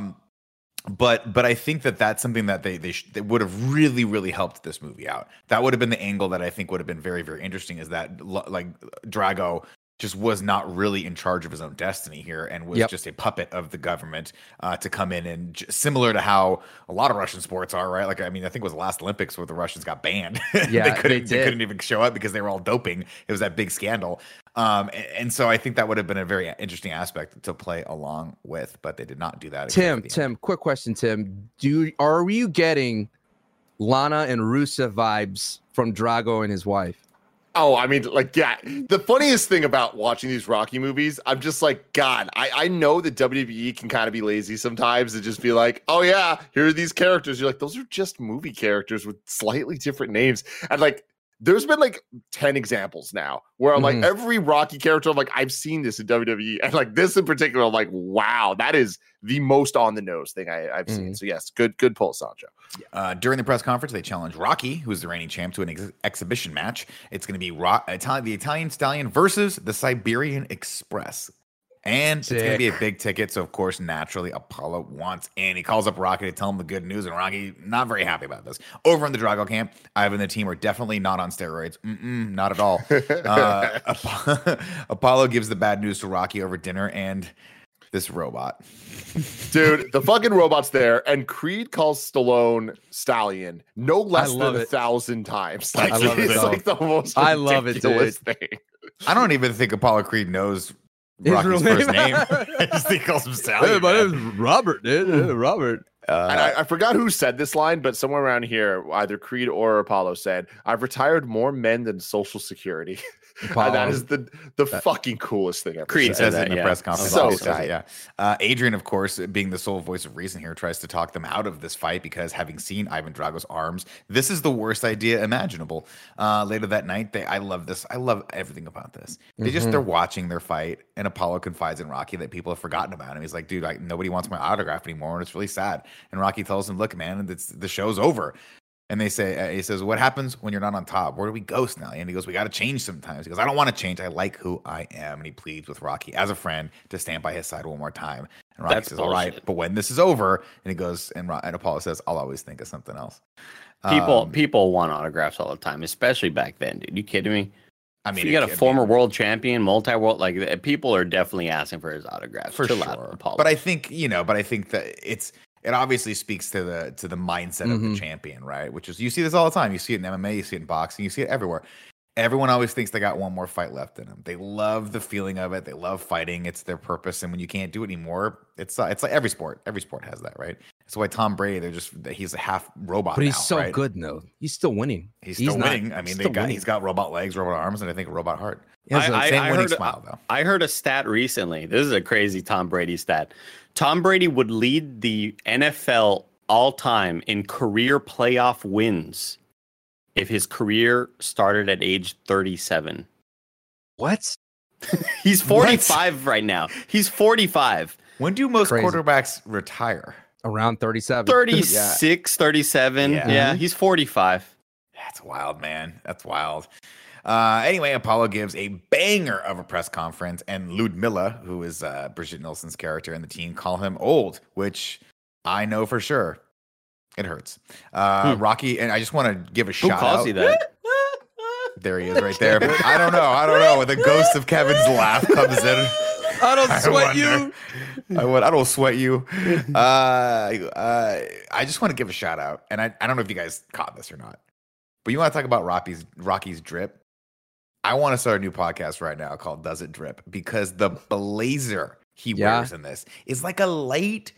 [SPEAKER 2] But but I think that that's something that they they, sh- they would have really really helped this movie out. That would have been the angle that I think would have been very very interesting. Is that like Drago just was not really in charge of his own destiny here and was
[SPEAKER 4] Yep.
[SPEAKER 2] just a puppet of the government uh, to come in and j- similar to how a lot of Russian sports are, right? Like I mean, I think it was the last Olympics where the Russians got banned. (laughs)
[SPEAKER 4] Yeah,
[SPEAKER 2] they
[SPEAKER 4] they
[SPEAKER 2] couldn't they,
[SPEAKER 4] did.
[SPEAKER 2] couldn't even show up because they were all doping. It was that big scandal. Um, a- and, so I think that would have been a very interesting aspect to play along with, but they did not do that. except
[SPEAKER 4] Tim,
[SPEAKER 2] end.
[SPEAKER 4] Tim, quick question, Tim. Do are you getting Lana and Rusev vibes from Drago and his wife?
[SPEAKER 1] Oh, I mean, like, yeah. The funniest thing about watching these Rocky movies, I'm just like, God, I, I know that WWE can kind of be lazy sometimes and just be like, oh, yeah, here are these characters. You're like, those are just movie characters with slightly different names. And like, there's been like 10 examples now where I'm
[SPEAKER 4] Mhm.
[SPEAKER 1] like, every Rocky character, I'm like, I've seen this in WWE. And like, this in particular, I'm like, wow, that is the most on the nose thing I, I've seen. So, yes, good, good pull, Sancho.
[SPEAKER 2] Uh, during the press conference, they challenged Rocky, who's the reigning champ, to an ex- exhibition match. It's going to be Ro- Italian, the Italian Stallion versus the Siberian Express. And it's going to be a big ticket. So, of course, naturally, Apollo wants in. He calls up Rocky to tell him the good news, and Rocky not very happy about this. Over in the Drago camp, Ivan and the team are definitely not on steroids. Mm-mm, not at all. (laughs) Uh, Ap- (laughs) Apollo gives the bad news to Rocky over dinner and this robot.
[SPEAKER 1] Dude, the (laughs) fucking robot's there, and Creed calls Stallone Stallion no less than a thousand times. Like,
[SPEAKER 4] I love it,
[SPEAKER 1] it's
[SPEAKER 4] though.
[SPEAKER 1] like the most
[SPEAKER 4] I love it,
[SPEAKER 1] ridiculous thing.
[SPEAKER 2] I don't even think Apollo Creed knows Rocky's
[SPEAKER 4] real
[SPEAKER 2] first
[SPEAKER 4] name? (laughs)
[SPEAKER 2] I just he calls him (laughs) Stallion. man.
[SPEAKER 4] is Robert, dude. Hmm. Robert.
[SPEAKER 1] And
[SPEAKER 2] Uh,
[SPEAKER 1] I, I forgot who said this line, but somewhere around here, either Creed or Apollo said, "I've retired more men than Social Security." (laughs) and that is the the fucking coolest thing ever.
[SPEAKER 3] Creed
[SPEAKER 2] he
[SPEAKER 1] said.
[SPEAKER 2] says
[SPEAKER 3] said
[SPEAKER 2] it in
[SPEAKER 3] that,
[SPEAKER 2] the
[SPEAKER 3] yeah.
[SPEAKER 2] press conference.
[SPEAKER 1] So
[SPEAKER 2] this guy, yeah. Uh, Adrian, of course, being the sole voice of reason here, tries to talk them out of this fight because having seen Ivan Drago's arms, this is the worst idea imaginable. Uh, later that night, they I love this. I love everything about this. They just
[SPEAKER 4] Mhm.
[SPEAKER 2] they're watching their fight, and Apollo confides in Rocky that people have forgotten about him. He's like, dude, like nobody wants my autograph anymore, and it's really sad. And Rocky tells him, look, man, it's the show's over. And they say, uh, he says, What happens when you're not on top? Where do we go, Snelly? And he goes, We got to change sometimes. He goes, I don't want to change. I like who I am. And he pleads with Rocky as a friend to stand by his side one more time. And Rocky
[SPEAKER 3] That's
[SPEAKER 2] says, All right, but when this is over, and he goes, and, Ro- and Apollo says, I'll always think of something else.
[SPEAKER 3] People
[SPEAKER 2] Um,
[SPEAKER 3] people want autographs all the time, especially back then, dude. You kidding me?
[SPEAKER 2] I mean,
[SPEAKER 3] you got a
[SPEAKER 2] be-
[SPEAKER 3] former world champion, multi world, like uh, people are definitely asking for his autograph.
[SPEAKER 2] for
[SPEAKER 3] Chill
[SPEAKER 2] sure.
[SPEAKER 3] out.
[SPEAKER 2] But I think you know, but I think that it's it obviously speaks to the to the mindset of the
[SPEAKER 4] Mhm.
[SPEAKER 2] champion, right? Which is you see this all the time. You see it in MMA, you see it in boxing, you see it everywhere. Everyone always thinks they got one more fight left in them. They love the feeling of it. They love fighting. It's their purpose. And when you can't do it anymore, it's uh, it's like every sport. Every sport has that, right? That's why Tom Brady, they're just he's a half robot.
[SPEAKER 4] But he's
[SPEAKER 2] now,
[SPEAKER 4] so
[SPEAKER 2] right?
[SPEAKER 4] good, though. He's still winning.
[SPEAKER 2] He's still
[SPEAKER 4] not-
[SPEAKER 2] winning. I mean, they got
[SPEAKER 4] winning.
[SPEAKER 2] he's got robot legs, robot arms, and I think a robot heart.
[SPEAKER 4] He has a-
[SPEAKER 3] I-
[SPEAKER 2] Same
[SPEAKER 3] I
[SPEAKER 2] winning
[SPEAKER 3] heard-
[SPEAKER 2] smile though.
[SPEAKER 3] I heard a stat recently. This is a crazy Tom Brady stat. Tom Brady would lead the NFL all time in career playoff wins if his career started at age 37.
[SPEAKER 4] what? (laughs)
[SPEAKER 3] He's 45 right now. He's 45.
[SPEAKER 2] When do most
[SPEAKER 4] Crazy.
[SPEAKER 2] quarterbacks retire?
[SPEAKER 4] Around 37. (laughs)
[SPEAKER 3] 36, 37.
[SPEAKER 2] Yeah.
[SPEAKER 3] Yeah. he's 45.
[SPEAKER 2] That's wild, man. That's wild. Uh, anyway, Apollo gives a banger of a press conference, and Ludmilla, who is uh, Brigitte Nielsen's character in the team, call him old, which I know for sure. It hurts. Uh, Rocky, and I just want to give a
[SPEAKER 3] Who
[SPEAKER 2] shout
[SPEAKER 3] calls
[SPEAKER 2] out.
[SPEAKER 3] you that?
[SPEAKER 2] There he is, right there. I don't know. I don't know. The ghost of Kevin's laugh comes in, (laughs)
[SPEAKER 4] I don't
[SPEAKER 2] I
[SPEAKER 4] sweat you.
[SPEAKER 2] I would. I don't sweat you. Uh, uh, I just want to give a shout out, and I, I don't know if you guys caught this or not, but you want to talk about Rocky's Rocky's drip. I want to start a new podcast right now called "Does It Drip" because the blazer he
[SPEAKER 4] Yeah.
[SPEAKER 2] wears in this is like a light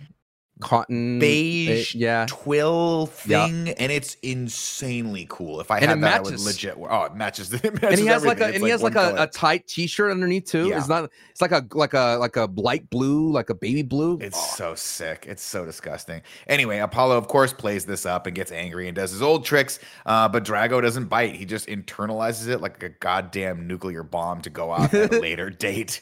[SPEAKER 4] Cotton
[SPEAKER 2] beige
[SPEAKER 4] eh, yeah.
[SPEAKER 2] twill
[SPEAKER 4] Yeah.
[SPEAKER 2] thing, and it's insanely cool. If I
[SPEAKER 4] And
[SPEAKER 2] had
[SPEAKER 4] it
[SPEAKER 2] that, I would legit. Wear, oh, it matches. (laughs) It matches
[SPEAKER 4] and he has like
[SPEAKER 2] everything.
[SPEAKER 4] a
[SPEAKER 2] It's
[SPEAKER 4] and he has like a, a tight t-shirt underneath too.
[SPEAKER 2] Yeah.
[SPEAKER 4] It's not it's like a like a like a light blue, like a baby blue.
[SPEAKER 2] It's
[SPEAKER 4] Oh,
[SPEAKER 2] so sick. It's so disgusting. Anyway, Apollo, of course, plays this up and gets angry and does his old tricks. Uh, but Drago doesn't bite. He just internalizes it like a goddamn nuclear bomb to go off at a (laughs) later date.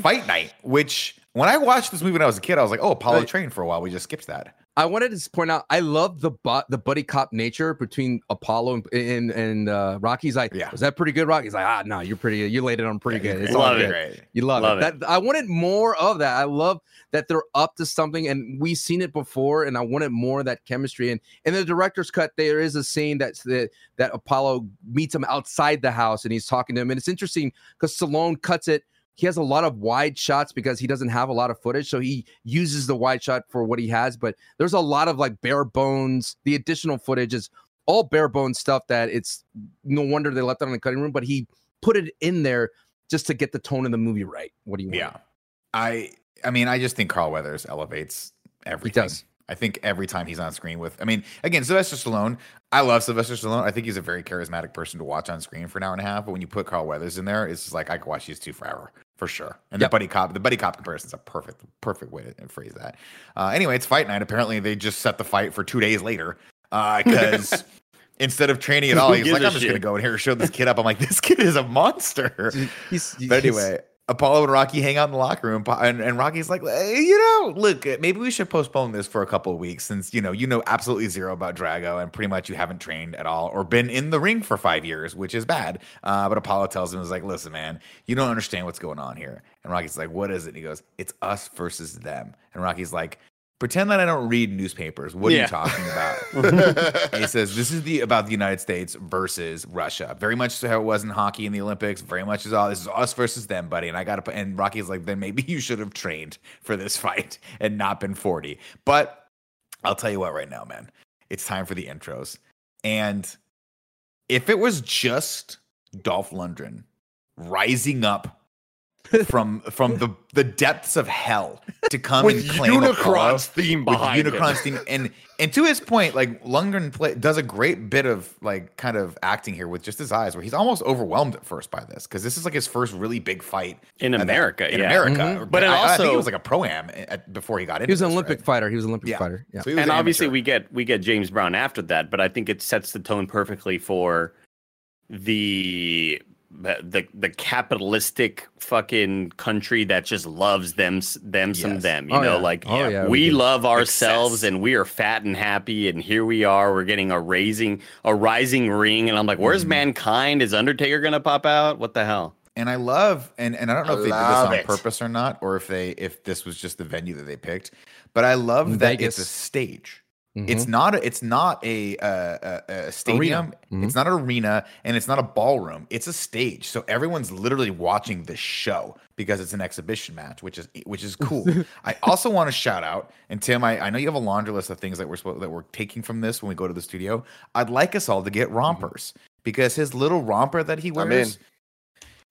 [SPEAKER 2] Fight night, which when I watched this movie when I was a kid, I was like, oh, Apollo
[SPEAKER 4] Right.
[SPEAKER 2] trained for a while. We just skipped that.
[SPEAKER 4] I wanted to point out I love the bu- the buddy cop nature between Apollo and and, and uh, Rocky's like,
[SPEAKER 2] Yeah.
[SPEAKER 4] was that pretty good, Rocky's like, ah, no, you're pretty. You laid it on pretty
[SPEAKER 2] Yeah,
[SPEAKER 4] good. It's all
[SPEAKER 3] Love
[SPEAKER 4] good.
[SPEAKER 3] it.
[SPEAKER 2] Great.
[SPEAKER 4] You love,
[SPEAKER 3] Love
[SPEAKER 4] it.
[SPEAKER 3] it.
[SPEAKER 4] That I wanted more of that. I love that they're up to something, and we've seen it before. And I wanted more of that chemistry. And in the director's cut, there is a scene that's that that Apollo meets him outside the house, and he's talking to him. And it's interesting because Stallone cuts it. He has a lot of wide shots because he doesn't have a lot of footage, so he uses the wide shot for what he has. But there's a lot of like bare bones. The additional footage is all bare bones stuff that it's no wonder they left it on the cutting room. But he put it in there just to get the tone of the movie right. What do you want?
[SPEAKER 2] Yeah. I I mean, I just think Carl Weathers elevates everything.
[SPEAKER 4] does.
[SPEAKER 2] I think every time he's on screen with I mean, again, Sylvester Stallone, I love Sylvester Stallone. I think he's a very charismatic person to watch on screen for an hour and a half. But when you put Carl Weathers in there, it's just like I could watch these two forever. For sure. And
[SPEAKER 4] Yep.
[SPEAKER 2] the buddy cop, the buddy cop comparison is a perfect, perfect way to phrase that. Uh, anyway, it's fight night. Apparently they just set the fight for two days later. because (laughs) instead of training at all, he's like, I'm just gonna go in here and show this kid up. I'm like, this kid is a monster.
[SPEAKER 4] He's,
[SPEAKER 2] But anyway, Apollo and Rocky hang out in the locker room, and, and Rocky's like, "Eh, you know, look, uh, maybe we should postpone this for a couple of weeks since you know you know absolutely zero about Drago, and pretty much you haven't trained at all or been in the ring for five years, which is bad." Uh, but Apollo tells him, "Is like, listen, man, you don't understand what's going on here." And Rocky's like, "What is it?" And he goes, "It's us versus them." And Rocky's like. Pretend that I don't read newspapers. What are
[SPEAKER 3] Yeah.
[SPEAKER 2] you talking about? (laughs) He says this is the about the United States versus Russia. Very much so how it was in hockey in the Olympics. Very much as all this is us versus them, buddy. And I got to put and Rocky's like, then maybe you should have trained for this (laughs) fight and not been forty. But I'll tell you what, right now, man, it's time for the intros. And if it was just Dolph Lundgren rising up from from the the depths of hell to come
[SPEAKER 1] With
[SPEAKER 2] and claim Apollo,
[SPEAKER 1] Unicron's theme
[SPEAKER 2] with
[SPEAKER 1] behind him.
[SPEAKER 2] Unicron's theme, and and to his point, like Lundgren play, does a great bit of like kind of acting here with just his eyes, where he's almost overwhelmed at first by this because this is like his first really big fight
[SPEAKER 3] In
[SPEAKER 2] at that-
[SPEAKER 3] America,
[SPEAKER 2] in
[SPEAKER 3] yeah.
[SPEAKER 2] America.
[SPEAKER 4] Mhm.
[SPEAKER 3] But it
[SPEAKER 2] I, I think he was like a pro am before he got into.
[SPEAKER 4] he was an
[SPEAKER 2] this,
[SPEAKER 4] Olympic
[SPEAKER 2] right?
[SPEAKER 4] fighter. He was an Olympic
[SPEAKER 2] Yeah.
[SPEAKER 4] fighter. Yeah.
[SPEAKER 2] So
[SPEAKER 3] and
[SPEAKER 2] an
[SPEAKER 3] obviously
[SPEAKER 2] amateur.
[SPEAKER 3] we get we get James Brown after that, but I think it sets the tone perfectly for the the the capitalistic fucking country that just loves them s- them some them you
[SPEAKER 4] Oh,
[SPEAKER 3] know
[SPEAKER 4] yeah.
[SPEAKER 3] like
[SPEAKER 4] Oh, yeah, we
[SPEAKER 3] we love ourselves
[SPEAKER 2] Success.
[SPEAKER 3] and we are fat and happy and here we are we're getting a raising a rising ring and I'm like where's
[SPEAKER 2] Mhm.
[SPEAKER 3] mankind is Undertaker gonna pop out what the hell
[SPEAKER 2] and I love and and I don't know
[SPEAKER 1] I
[SPEAKER 2] if they did this on
[SPEAKER 1] it.
[SPEAKER 2] purpose or not, or if they if this was just the venue that they picked. But I love
[SPEAKER 4] In
[SPEAKER 2] that
[SPEAKER 4] Vegas.
[SPEAKER 2] it's a stage.
[SPEAKER 4] Mhm.
[SPEAKER 2] It's not a, it's not a, uh, a, a stadium.
[SPEAKER 4] Mhm.
[SPEAKER 2] It's not an arena, and it's not a ballroom. It's a stage. So everyone's literally watching the show because it's an exhibition match, which is which is cool. (laughs) I also want to shout out, and Tim, I, I know you have a laundry list of things that we're supposed, that we're taking from this when we go to the studio. I'd like us all to get rompers because his little romper that he wears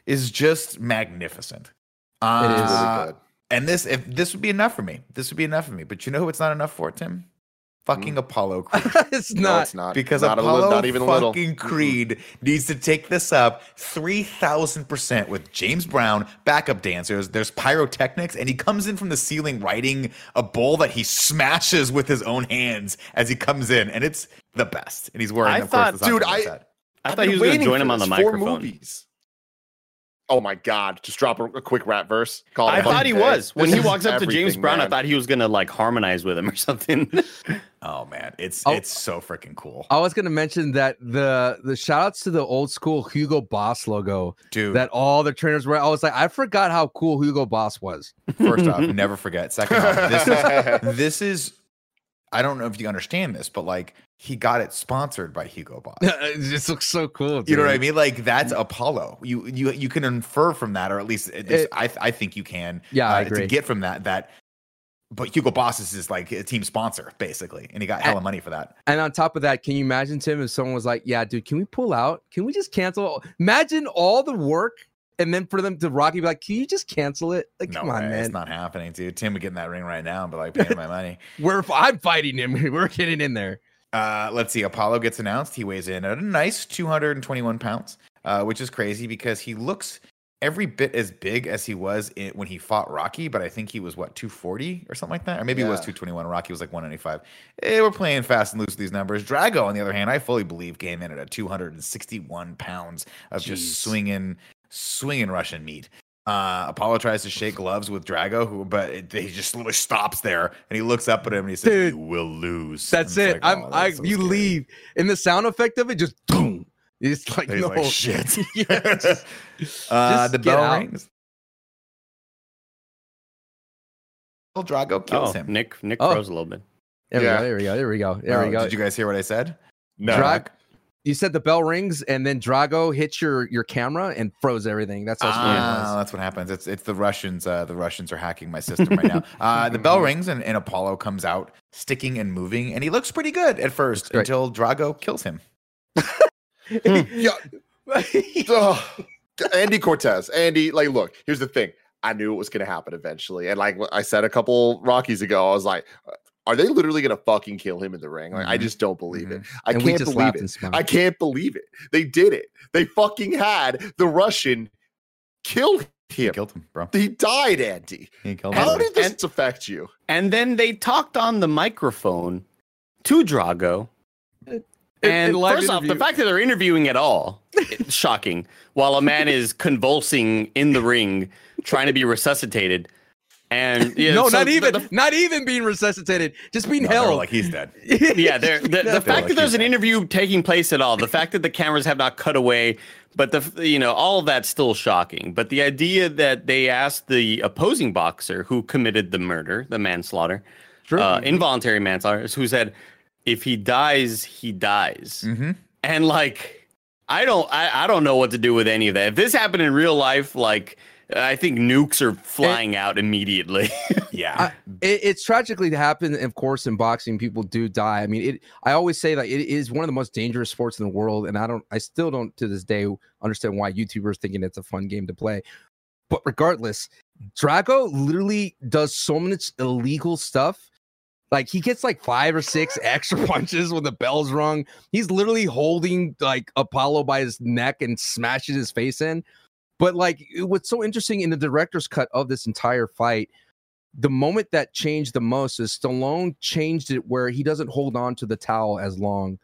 [SPEAKER 2] is just magnificent.
[SPEAKER 4] It
[SPEAKER 2] Uh,
[SPEAKER 4] is.
[SPEAKER 1] really good.
[SPEAKER 2] and this, if this would be enough for me, this would be enough for me. But you know who it's not enough for, Tim? Fucking mm. Apollo (laughs) Creed.
[SPEAKER 4] it's
[SPEAKER 1] No,
[SPEAKER 4] not.
[SPEAKER 1] it's not
[SPEAKER 2] Because
[SPEAKER 1] not, a
[SPEAKER 2] Apollo
[SPEAKER 1] li- not even a little.
[SPEAKER 2] fucking Creed needs to take this up three thousand percent with James Brown, backup dancers. There's pyrotechnics, and he comes in from the ceiling riding a bull that he smashes with his own hands as he comes in, and it's the best. And he's wearing,
[SPEAKER 3] I
[SPEAKER 2] of
[SPEAKER 3] thought-
[SPEAKER 2] course, the song
[SPEAKER 1] dude, I-
[SPEAKER 2] the set.
[SPEAKER 3] I
[SPEAKER 1] I've
[SPEAKER 3] thought he was gonna join him on the
[SPEAKER 1] this. Four
[SPEAKER 3] microphone
[SPEAKER 1] movies. Oh my god! Just drop a, a quick rap verse. Call it a
[SPEAKER 3] I thought he
[SPEAKER 1] day.
[SPEAKER 3] was when
[SPEAKER 1] This
[SPEAKER 3] he walks up to James
[SPEAKER 1] everything,
[SPEAKER 3] Brown I thought he was gonna like harmonize with him or something (laughs)
[SPEAKER 2] Oh man, it's
[SPEAKER 4] Oh.
[SPEAKER 2] it's so freaking cool,
[SPEAKER 4] I was gonna mention that the the shout outs to the old school Hugo Boss logo
[SPEAKER 2] dude.
[SPEAKER 4] that all the trainers were. I was like, I forgot how cool Hugo Boss was.
[SPEAKER 2] First off, (laughs) never forget. Second off, this is this is I don't know if you understand this, but like he got it sponsored by Hugo Boss. (laughs)
[SPEAKER 4] this looks so cool.
[SPEAKER 2] You know what I mean? Like that's Apollo. You you you can infer from that, or at least,
[SPEAKER 4] It-
[SPEAKER 2] I I think you can.
[SPEAKER 4] Yeah, I
[SPEAKER 2] uh,
[SPEAKER 4] agree.
[SPEAKER 2] To get from that that, but Hugo Boss is like a team sponsor basically, and he got hella money for that.
[SPEAKER 4] And on top of that, can you imagine Tim if someone was like, "Yeah, dude, can we pull out? Can we just cancel?" Imagine all the work, and then for them to Rocky be like, "Can you just cancel it?" Like,
[SPEAKER 2] No
[SPEAKER 4] come on,
[SPEAKER 2] way,
[SPEAKER 4] man.
[SPEAKER 2] it's not happening, dude. Tim would get in that ring right now and be like, (laughs) paying my money.
[SPEAKER 4] We're I'm fighting him. (laughs) We're getting in there.
[SPEAKER 2] Uh, let's see. Apollo gets announced. He weighs in at a nice 221 pounds, uh, which is crazy because he looks every bit as big as he was in, when he fought Rocky. But I think he was what 240 or something like that, or maybe it was
[SPEAKER 1] Yeah.
[SPEAKER 2] 221. Rocky was like 195. Eh, we're playing fast and loose with these numbers. Drago, on the other hand, I fully believe came in at a 261 pounds of
[SPEAKER 4] Jeez.
[SPEAKER 2] just swinging, swinging Russian meat. Uh, Apollo tries to shake gloves with Drago, who but it, he just literally stops there and he looks up at him and he says,
[SPEAKER 4] Dude,
[SPEAKER 2] "You will lose."
[SPEAKER 4] That's it.
[SPEAKER 2] like,
[SPEAKER 4] I'm
[SPEAKER 2] oh,
[SPEAKER 4] I
[SPEAKER 2] so
[SPEAKER 4] you
[SPEAKER 2] scary.
[SPEAKER 4] leave. And the sound effect of it just boom. It's like
[SPEAKER 2] He's
[SPEAKER 4] no
[SPEAKER 2] like, (laughs) shit.
[SPEAKER 4] Yeah, (laughs) just-
[SPEAKER 2] uh,
[SPEAKER 4] just
[SPEAKER 2] the bell
[SPEAKER 4] out.
[SPEAKER 2] rings. Well, Drago kills
[SPEAKER 3] Oh,
[SPEAKER 2] him.
[SPEAKER 3] Nick Nick
[SPEAKER 4] Oh.
[SPEAKER 3] froze a little bit.
[SPEAKER 4] There
[SPEAKER 1] Yeah.
[SPEAKER 4] we go. There we go. There we go. There
[SPEAKER 2] Oh,
[SPEAKER 4] we go.
[SPEAKER 2] Did you guys hear what I said?
[SPEAKER 1] No.
[SPEAKER 4] Drag- You said the bell rings and then Drago hits your your camera and froze everything. That's how scary
[SPEAKER 2] Ah, that's what happens. It's it's the Russians. Uh, the Russians are hacking my system right now. (laughs) Uh, the bell rings and, and Apollo comes out, sticking and moving, and he looks pretty good at first until Drago kills him. (laughs) (laughs)
[SPEAKER 1] Yeah. Ugh. Andy Cortez. Andy, like, look, here's the thing. I knew it was going to happen eventually. And like I said a couple Rockies ago, I was like, are they literally going to fucking kill him in the ring? Like, I
[SPEAKER 2] Mhm.
[SPEAKER 1] just don't believe it.
[SPEAKER 2] Mhm.
[SPEAKER 1] I
[SPEAKER 4] and
[SPEAKER 1] can't believe it. I can't believe it. They did it. They fucking had the Russian kill
[SPEAKER 2] He
[SPEAKER 1] him.
[SPEAKER 2] killed him, bro.
[SPEAKER 1] He died, Andy.
[SPEAKER 2] He killed
[SPEAKER 1] How
[SPEAKER 2] him.
[SPEAKER 1] did this
[SPEAKER 3] And-
[SPEAKER 1] affect you?
[SPEAKER 3] And then they talked on the microphone to Drago.
[SPEAKER 4] In-
[SPEAKER 3] And
[SPEAKER 4] in live
[SPEAKER 3] first off, the fact that they're interviewing at all, shocking. While a man is convulsing in the ring, trying to be resuscitated, and yeah,
[SPEAKER 4] no,
[SPEAKER 3] so
[SPEAKER 4] not even,
[SPEAKER 3] the-
[SPEAKER 4] not even being resuscitated, just being
[SPEAKER 2] No,
[SPEAKER 4] held.
[SPEAKER 2] like he's dead. (laughs)
[SPEAKER 3] yeah, they're, the, the fact
[SPEAKER 2] like
[SPEAKER 3] that there's an
[SPEAKER 2] dead.
[SPEAKER 3] interview taking place at all, the fact that the cameras have not cut away, but the you know all of that's still shocking. But the idea that they asked the opposing boxer who committed the murder, the manslaughter,
[SPEAKER 4] True.
[SPEAKER 3] uh, involuntary manslaughter, who said, "If he dies, he dies,"
[SPEAKER 2] Mm-hmm.
[SPEAKER 3] and like I don't, I, I don't know what to do with any of that. If this happened in real life, like. I think nukes are flying out immediately. (laughs)
[SPEAKER 2] Yeah.
[SPEAKER 4] it, it's tragically happened of course in boxing people do die. I mean it i always say that it is one of the most dangerous sports in the world and i don't i still don't to this day understand why youtubers thinking it's a fun game to play. But regardless drago literally does so much illegal stuff. Like he gets like five or six (laughs) extra punches when the bell's rung. He's literally holding like apollo by his neck and smashing his face in but like what's so interesting in the director's cut of this entire fight the moment that changed the most is Stallone changed it where he doesn't hold on to the towel as long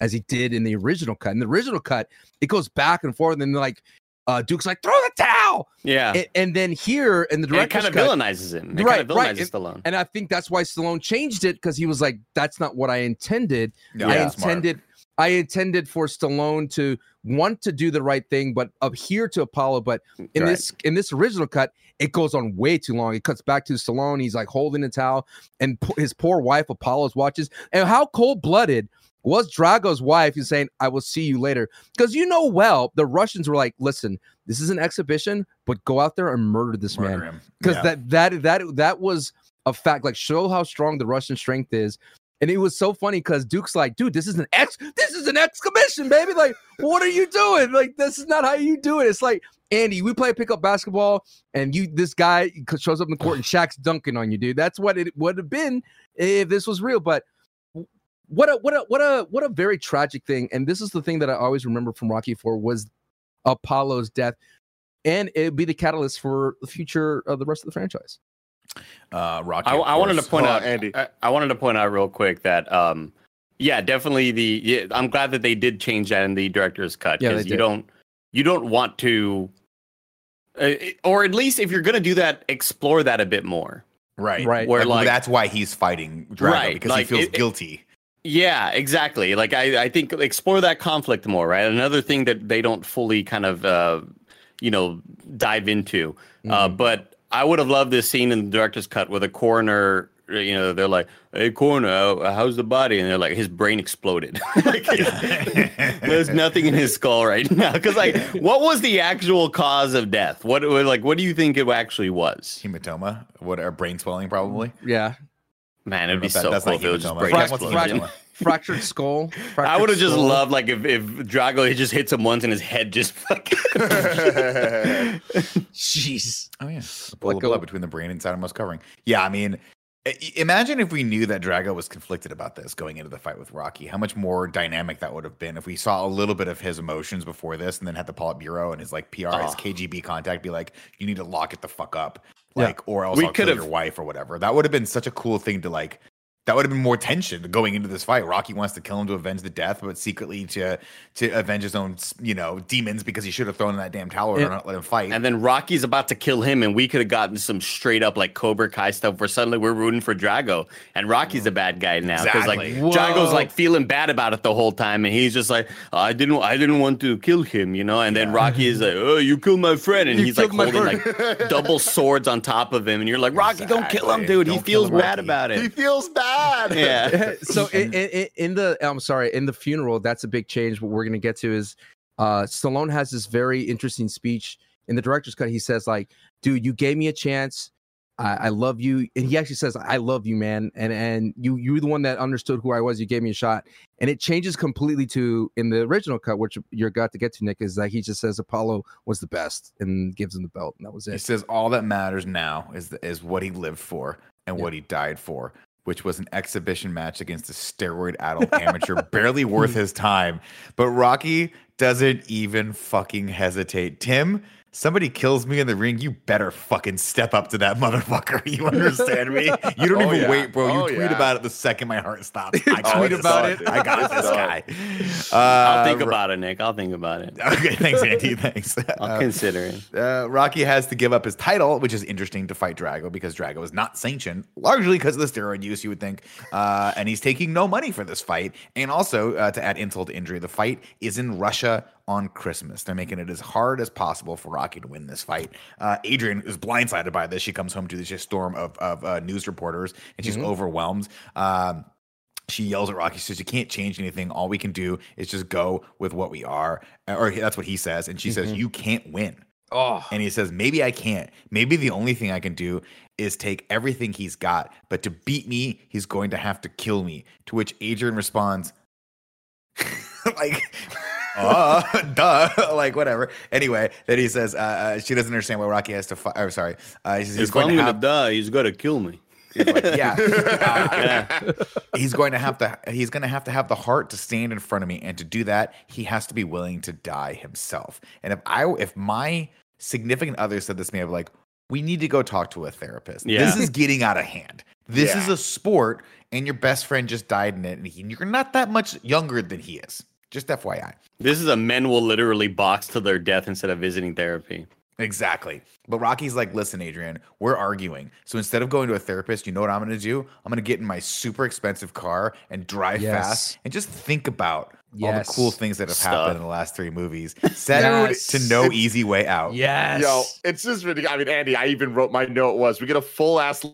[SPEAKER 4] as he did in the original cut. In the original cut, it goes back and forth, and then like uh, Duke's like, "Throw the towel,"
[SPEAKER 3] yeah,
[SPEAKER 4] and, and then here in the
[SPEAKER 3] and it
[SPEAKER 4] director's
[SPEAKER 3] kind of
[SPEAKER 4] cut,
[SPEAKER 3] villainizes him. It
[SPEAKER 4] Right,
[SPEAKER 3] kind of
[SPEAKER 4] right.
[SPEAKER 3] villainizes Stallone.
[SPEAKER 4] and I think that's why Stallone changed it because he was like, "That's not what I intended.
[SPEAKER 2] Yeah,
[SPEAKER 4] I
[SPEAKER 2] intended smart.
[SPEAKER 4] Intended." I intended for Stallone to want to do the right thing, but adhere to Apollo. But in
[SPEAKER 3] Right.
[SPEAKER 4] this in this original cut, it goes on way too long. It cuts back to Stallone. He's like holding the towel, and p- his poor wife Apollo's watches. And how cold blooded was Drago's wife? He's saying, "I will see you later," because you know well the Russians were like, "Listen, this is an exhibition, but go out there and murder this
[SPEAKER 2] Murder
[SPEAKER 4] man." because
[SPEAKER 2] Yeah.
[SPEAKER 4] that that that that was a fact. Like show how strong the Russian strength is. And it was so funny because Duke's like, dude, this is an ex, this is an exclamation, baby. Like, what are you doing? Like, this is not how you do it. It's like, Andy, we play pickup basketball, and you, this guy shows up in the court and Shaq's dunking on you, dude. That's what it would have been if this was real. But what a what a what a what a very tragic thing. And this is the thing that I always remember from Rocky Four was Apollo's death, and it'd be the catalyst for the future of the rest of the franchise.
[SPEAKER 2] Uh, Rocky.
[SPEAKER 3] I, I wanted to point
[SPEAKER 1] Hold
[SPEAKER 3] out,
[SPEAKER 1] Andy.
[SPEAKER 3] I, I wanted to point out real quick that, um, yeah, definitely the. Yeah, I'm glad that they did change that in the director's cut
[SPEAKER 4] Yeah,
[SPEAKER 3] because you don't, you don't want to, uh, or at least if you're gonna do that, explore that a bit more.
[SPEAKER 2] right,
[SPEAKER 4] Right.
[SPEAKER 3] Where
[SPEAKER 2] Like,
[SPEAKER 3] like,
[SPEAKER 2] that's why he's fighting Drago
[SPEAKER 3] Right,
[SPEAKER 2] because
[SPEAKER 3] like,
[SPEAKER 2] he feels
[SPEAKER 3] it- it-
[SPEAKER 2] guilty.
[SPEAKER 3] yeah, exactly. Like I, I think explore that conflict more. Right. Another thing that they don't fully kind of, uh, you know, dive into. Uh,
[SPEAKER 4] Mhm.
[SPEAKER 3] but I would have loved this scene in the director's cut where the coroner you know, they're like, "Hey, coroner, how's the body?" And they're like, "His brain exploded. (laughs) like, (laughs) there's nothing in his skull right now." Because like, what was the actual cause of death? What like, what do you think it actually was?
[SPEAKER 2] Hematoma, what or brain swelling probably.
[SPEAKER 4] Yeah.
[SPEAKER 3] Man, it'd be so
[SPEAKER 2] that's
[SPEAKER 3] cool
[SPEAKER 2] not
[SPEAKER 3] if it was just brain
[SPEAKER 4] Fra-
[SPEAKER 3] explosion.
[SPEAKER 2] Hematoma?
[SPEAKER 4] Fractured skull.
[SPEAKER 3] I would have just loved like if, if Drago he just hits him once and his head just fucking (laughs) (laughs)
[SPEAKER 4] Jeez.
[SPEAKER 2] Oh yeah, the pool
[SPEAKER 4] Let
[SPEAKER 2] of blood between the brain and outermost covering. Yeah, I mean, imagine if we knew that Drago was conflicted about this going into the fight with Rocky. How much more dynamic that would have been if we saw a little bit of his emotions before this, and then had the Politburo and his like PR, his
[SPEAKER 3] Oh.
[SPEAKER 2] KGB contact be like, "You need to lock it the fuck up,"
[SPEAKER 4] Yeah.
[SPEAKER 2] like, or else
[SPEAKER 3] We
[SPEAKER 2] I'll kill
[SPEAKER 3] could've-
[SPEAKER 2] your wife or whatever. That would have been such a cool thing to like. That would have been more tension going into this fight. Rocky wants to kill him to avenge the death, but secretly to to avenge his own, you know, demons because he should have thrown in that damn towel
[SPEAKER 4] Yeah.
[SPEAKER 2] or not let him fight.
[SPEAKER 3] And then Rocky's about to kill him, and we could have gotten some straight up like Cobra Kai stuff where suddenly we're rooting for Drago, and Rocky's a bad guy now because like
[SPEAKER 2] Exactly.
[SPEAKER 3] Drago's like feeling bad about it the whole time, and he's just like, I didn't, I didn't want to kill him, you know. And then Rocky is like, Oh, you killed my friend, and
[SPEAKER 4] You
[SPEAKER 3] he's like holding like (laughs) double swords on top of him, and you're like, Rocky, don't kill him, dude. He
[SPEAKER 2] Don't kill
[SPEAKER 3] feels bad about it.
[SPEAKER 1] he feels bad.
[SPEAKER 3] Yeah. (laughs)
[SPEAKER 4] so (laughs) in, in, in- in the I'm sorry, in the funeral, that's a big change. What we're gonna get to is uh Stallone has this very interesting speech in the director's cut. He says, like, dude, you gave me a chance. I, I love you. And he actually says, I love you, man. And and you you're the one that understood who I was. You gave me a shot. And it changes completely to in the original cut, which you're got to get to, Nick, is that he just says Apollo was the best and gives him the belt. And that was it.
[SPEAKER 2] He says all that matters now is is what he lived for and what he died for, which was an exhibition match against a steroid-addled (laughs) amateur, barely worth his time. But Rocky doesn't even fucking hesitate. Tim, somebody kills me in the ring, you better fucking step up to that (laughs) motherfucker. You understand me? You don't
[SPEAKER 1] Oh,
[SPEAKER 2] even
[SPEAKER 1] yeah.
[SPEAKER 2] wait, bro. You
[SPEAKER 1] Oh,
[SPEAKER 2] tweet
[SPEAKER 1] yeah.
[SPEAKER 2] about it the second my heart stops. (laughs) I tweet
[SPEAKER 1] Oh, it's done,
[SPEAKER 2] I got this guy. (laughs)
[SPEAKER 3] I'll
[SPEAKER 2] Uh,
[SPEAKER 3] think about it, Nick. I'll think about it.
[SPEAKER 2] Okay, thanks, Andy. Thanks.
[SPEAKER 3] I'll
[SPEAKER 2] Uh,
[SPEAKER 3] consider it.
[SPEAKER 2] uh, Rocky has to give up his title, which is interesting to fight Drago because Drago is not sanctioned, largely because of the steroid use, you would think. Uh, and he's taking no money for this fight. And also, uh, to add insult to injury, the fight is in Russia on Christmas. They're making it as hard as possible for Rocky to win this fight. Uh, Adrian is blindsided by this. She comes home to this just storm of, of uh, news reporters and she's overwhelmed. Um, she yells at Rocky. She says, "You can't change anything. All we can do is just go with what we are." Or that's what he says, and she says, "You can't win."
[SPEAKER 4] Oh,
[SPEAKER 2] And he says, Maybe I can't. Maybe the only thing I can do is take everything he's got. But to beat me, he's going to have to kill me. To which Adrian responds, (laughs) like, uh, (laughs) duh, (laughs) like whatever. Anyway, then he says, uh, uh, she doesn't understand why Rocky has to fight. Or sorry, uh, he says, he's
[SPEAKER 3] If
[SPEAKER 2] going to
[SPEAKER 3] gonna
[SPEAKER 2] have,
[SPEAKER 3] die, he's gotta kill me.
[SPEAKER 2] He's like, yeah. (laughs) Uh, he's going to have to he's going to have to have the heart to stand in front of me and to do that he has to be willing to die himself and if i if my significant other said this to me i'd be like we need to go talk to a therapist
[SPEAKER 3] Yeah.
[SPEAKER 2] this is getting out of hand this
[SPEAKER 1] Yeah.
[SPEAKER 2] is a sport and your best friend just died in it and he- you're not that much younger than he is just fyi
[SPEAKER 3] This is a men will literally box to their death instead of visiting therapy.
[SPEAKER 2] Exactly. But Rocky's like, listen, Adrian, we're arguing. So instead of going to a therapist, you know what I'm going to do? I'm going to get in my super expensive car and drive
[SPEAKER 4] Yes.
[SPEAKER 2] fast and just think about all the cool things that have
[SPEAKER 3] Stuff.
[SPEAKER 2] happened in the last three movies. Settled
[SPEAKER 4] Yes.
[SPEAKER 2] to no
[SPEAKER 1] It's-
[SPEAKER 2] easy way out.
[SPEAKER 4] yes.
[SPEAKER 1] Yo, it's just really. I mean, Andy, I even wrote my note was we get a full ass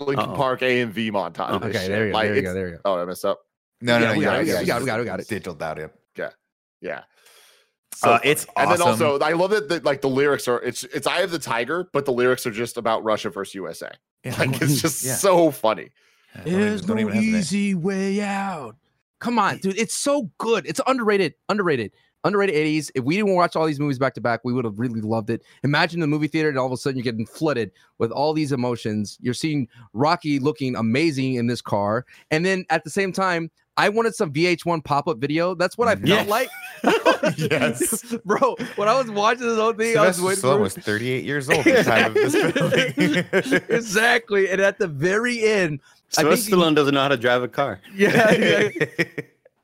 [SPEAKER 1] Linkin
[SPEAKER 3] Uh-oh.
[SPEAKER 1] Park AMV montage. of this
[SPEAKER 4] Okay, there you go.
[SPEAKER 1] Like,
[SPEAKER 4] there you go. There you go.
[SPEAKER 1] Oh, I mess up.
[SPEAKER 2] No, no,
[SPEAKER 4] Yeah,
[SPEAKER 2] no.
[SPEAKER 4] we
[SPEAKER 2] yeah,
[SPEAKER 4] got it, we
[SPEAKER 2] yeah,
[SPEAKER 4] got it, we got it, we got it, we got it.
[SPEAKER 2] Digital out it.
[SPEAKER 1] Yeah.
[SPEAKER 2] Uh,
[SPEAKER 1] funny.
[SPEAKER 2] it's
[SPEAKER 1] and then also I love that the, like the lyrics are it's it's Eye of the Tiger, but the lyrics are just about Russia versus USA.
[SPEAKER 2] Yeah,
[SPEAKER 1] Like it's (laughs) just
[SPEAKER 2] yeah.
[SPEAKER 1] so funny.
[SPEAKER 2] Don't even-
[SPEAKER 4] There's no easy way out. Come on, dude. It's so good. It's underrated. Underrated. Underrated 80s. If we didn't watch all these movies back to back, we would have really loved it. Imagine the movie theater, and all of a sudden you're getting flooded with all these emotions. You're seeing Rocky looking amazing in this car. And then at the same time, I wanted some VH1 pop up video. That's what I mm. felt
[SPEAKER 2] Yeah.
[SPEAKER 4] like. (laughs) (laughs)
[SPEAKER 2] Yes.
[SPEAKER 4] Bro, when I was watching this whole thing, I was waiting
[SPEAKER 2] Stallone
[SPEAKER 4] for
[SPEAKER 2] was 38 years old at the time of this (laughs) film.
[SPEAKER 4] exactly. And at the very end, I think
[SPEAKER 3] Sylvester Stallone doesn't know how to drive a car.
[SPEAKER 4] yeah, yeah.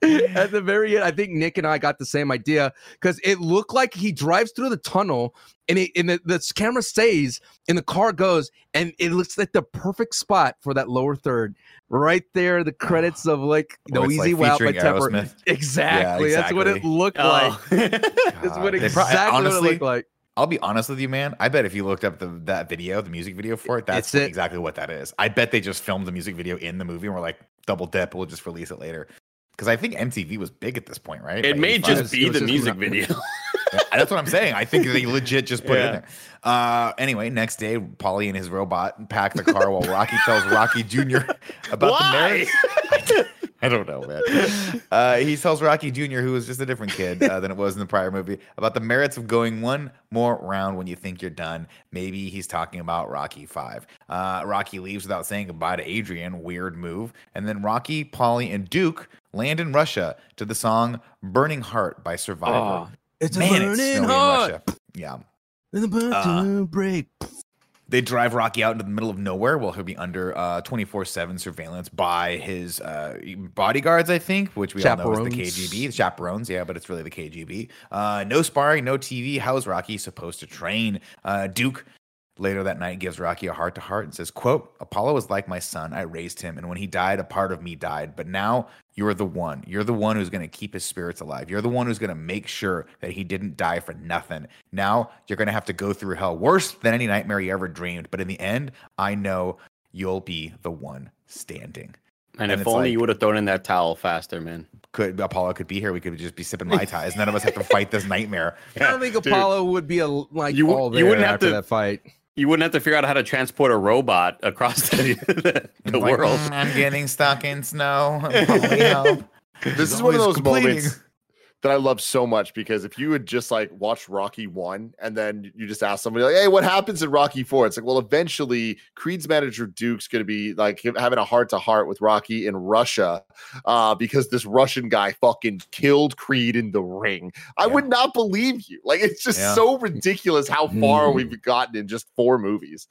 [SPEAKER 4] At the very end, I think Nick and I got the same idea because it looked like he drives through the tunnel and it and the, the camera stays and the car goes and it looks like the perfect spot for that lower third. Right there, the oh. credits of like
[SPEAKER 2] Or
[SPEAKER 4] No Easy
[SPEAKER 2] like,
[SPEAKER 4] by
[SPEAKER 2] featuring
[SPEAKER 4] Tepper.
[SPEAKER 2] Aerosmith. (laughs)
[SPEAKER 4] Exactly. That's what it looked
[SPEAKER 3] Oh.
[SPEAKER 4] like. (laughs) That's what exactly
[SPEAKER 2] probably-
[SPEAKER 4] what it looked like.
[SPEAKER 2] I'll be honest with you, man. I bet if you looked up the that video, the music video for it, that's
[SPEAKER 4] it.
[SPEAKER 2] exactly what that is. I bet they just filmed the music video in the movie and we're like, double dip, we'll just release it later. Because I think MTV was big at this point, right?
[SPEAKER 3] It
[SPEAKER 2] By
[SPEAKER 3] may just
[SPEAKER 4] It
[SPEAKER 3] be the
[SPEAKER 4] just
[SPEAKER 3] music video. (laughs)
[SPEAKER 2] Yeah, That's what I'm saying. I think they legit just put it in there. Uh, anyway, next day, Paulie and his robot pack the car while Rocky tells Rocky Jr. (laughs) about the
[SPEAKER 3] Why? (laughs)
[SPEAKER 2] I don't know, man. Uh, he tells Rocky Jr., who was just a different kid uh, than it was in the prior movie, about the merits of going one more round when you think you're done. Maybe he's talking about Rocky Five. Uh, Rocky leaves without saying goodbye to Adrian. Weird move. And then Rocky, Paulie, and Duke land in Russia to the song "Burning Heart" by Survivor.
[SPEAKER 4] Oh, it's
[SPEAKER 2] Man,
[SPEAKER 4] a
[SPEAKER 2] it's
[SPEAKER 4] burning
[SPEAKER 2] in
[SPEAKER 4] heart.
[SPEAKER 2] Russia. Yeah.
[SPEAKER 4] And the bird
[SPEAKER 2] Uh,
[SPEAKER 4] to break.
[SPEAKER 2] They drive Rocky out into the middle of nowhere while he'll be under uh, 24-7 surveillance by his uh, bodyguards, I think, which we all know is the KGB, the Chaperones, yeah, but it's really the KGB. Uh, no sparring, no TV. How is Rocky supposed to train? Uh, Duke later that night gives Rocky a heart-to-heart and says, quote, Apollo was like my son. I raised him, and when he died, a part of me died. But now you're the one. You're the one who's going to keep his spirits alive. You're the one who's going to make sure that he didn't die for nothing. Now you're going to have to go through hell worse than any nightmare you ever dreamed. But in the end, I know you'll be the one standing.
[SPEAKER 3] And,
[SPEAKER 2] And
[SPEAKER 3] if only
[SPEAKER 2] like-
[SPEAKER 3] you would have thrown in that towel faster, man.
[SPEAKER 2] Could Apollo could be here? We could just be sipping mai tais. None of us have to fight this nightmare.
[SPEAKER 4] I don't think (laughs)
[SPEAKER 3] dude.
[SPEAKER 4] Apollo would be a like
[SPEAKER 3] You wou-
[SPEAKER 4] all
[SPEAKER 3] you wouldn't have
[SPEAKER 4] after
[SPEAKER 3] to-
[SPEAKER 4] that fight.
[SPEAKER 3] You wouldn't have to figure out how to transport a robot across the, (laughs) the,
[SPEAKER 2] It's like,
[SPEAKER 3] world.
[SPEAKER 2] "Mm, I'm getting stuck in snow. (laughs) Paulie, help."
[SPEAKER 1] This is one of those
[SPEAKER 2] complaining.
[SPEAKER 1] moments that I love so much because if you had just like watched Rocky one and then you just ask somebody like, "Hey, what happens in Rocky 4? It's like, well, eventually Creed's manager Duke's going to be like having a heart to heart with Rocky in Russia uh, because this Russian guy fucking killed Creed in the ring. I
[SPEAKER 2] Yeah.
[SPEAKER 1] would not believe you. Like, it's just
[SPEAKER 2] Yeah.
[SPEAKER 1] so ridiculous how far
[SPEAKER 4] Mhm.
[SPEAKER 1] we've gotten in just four movies.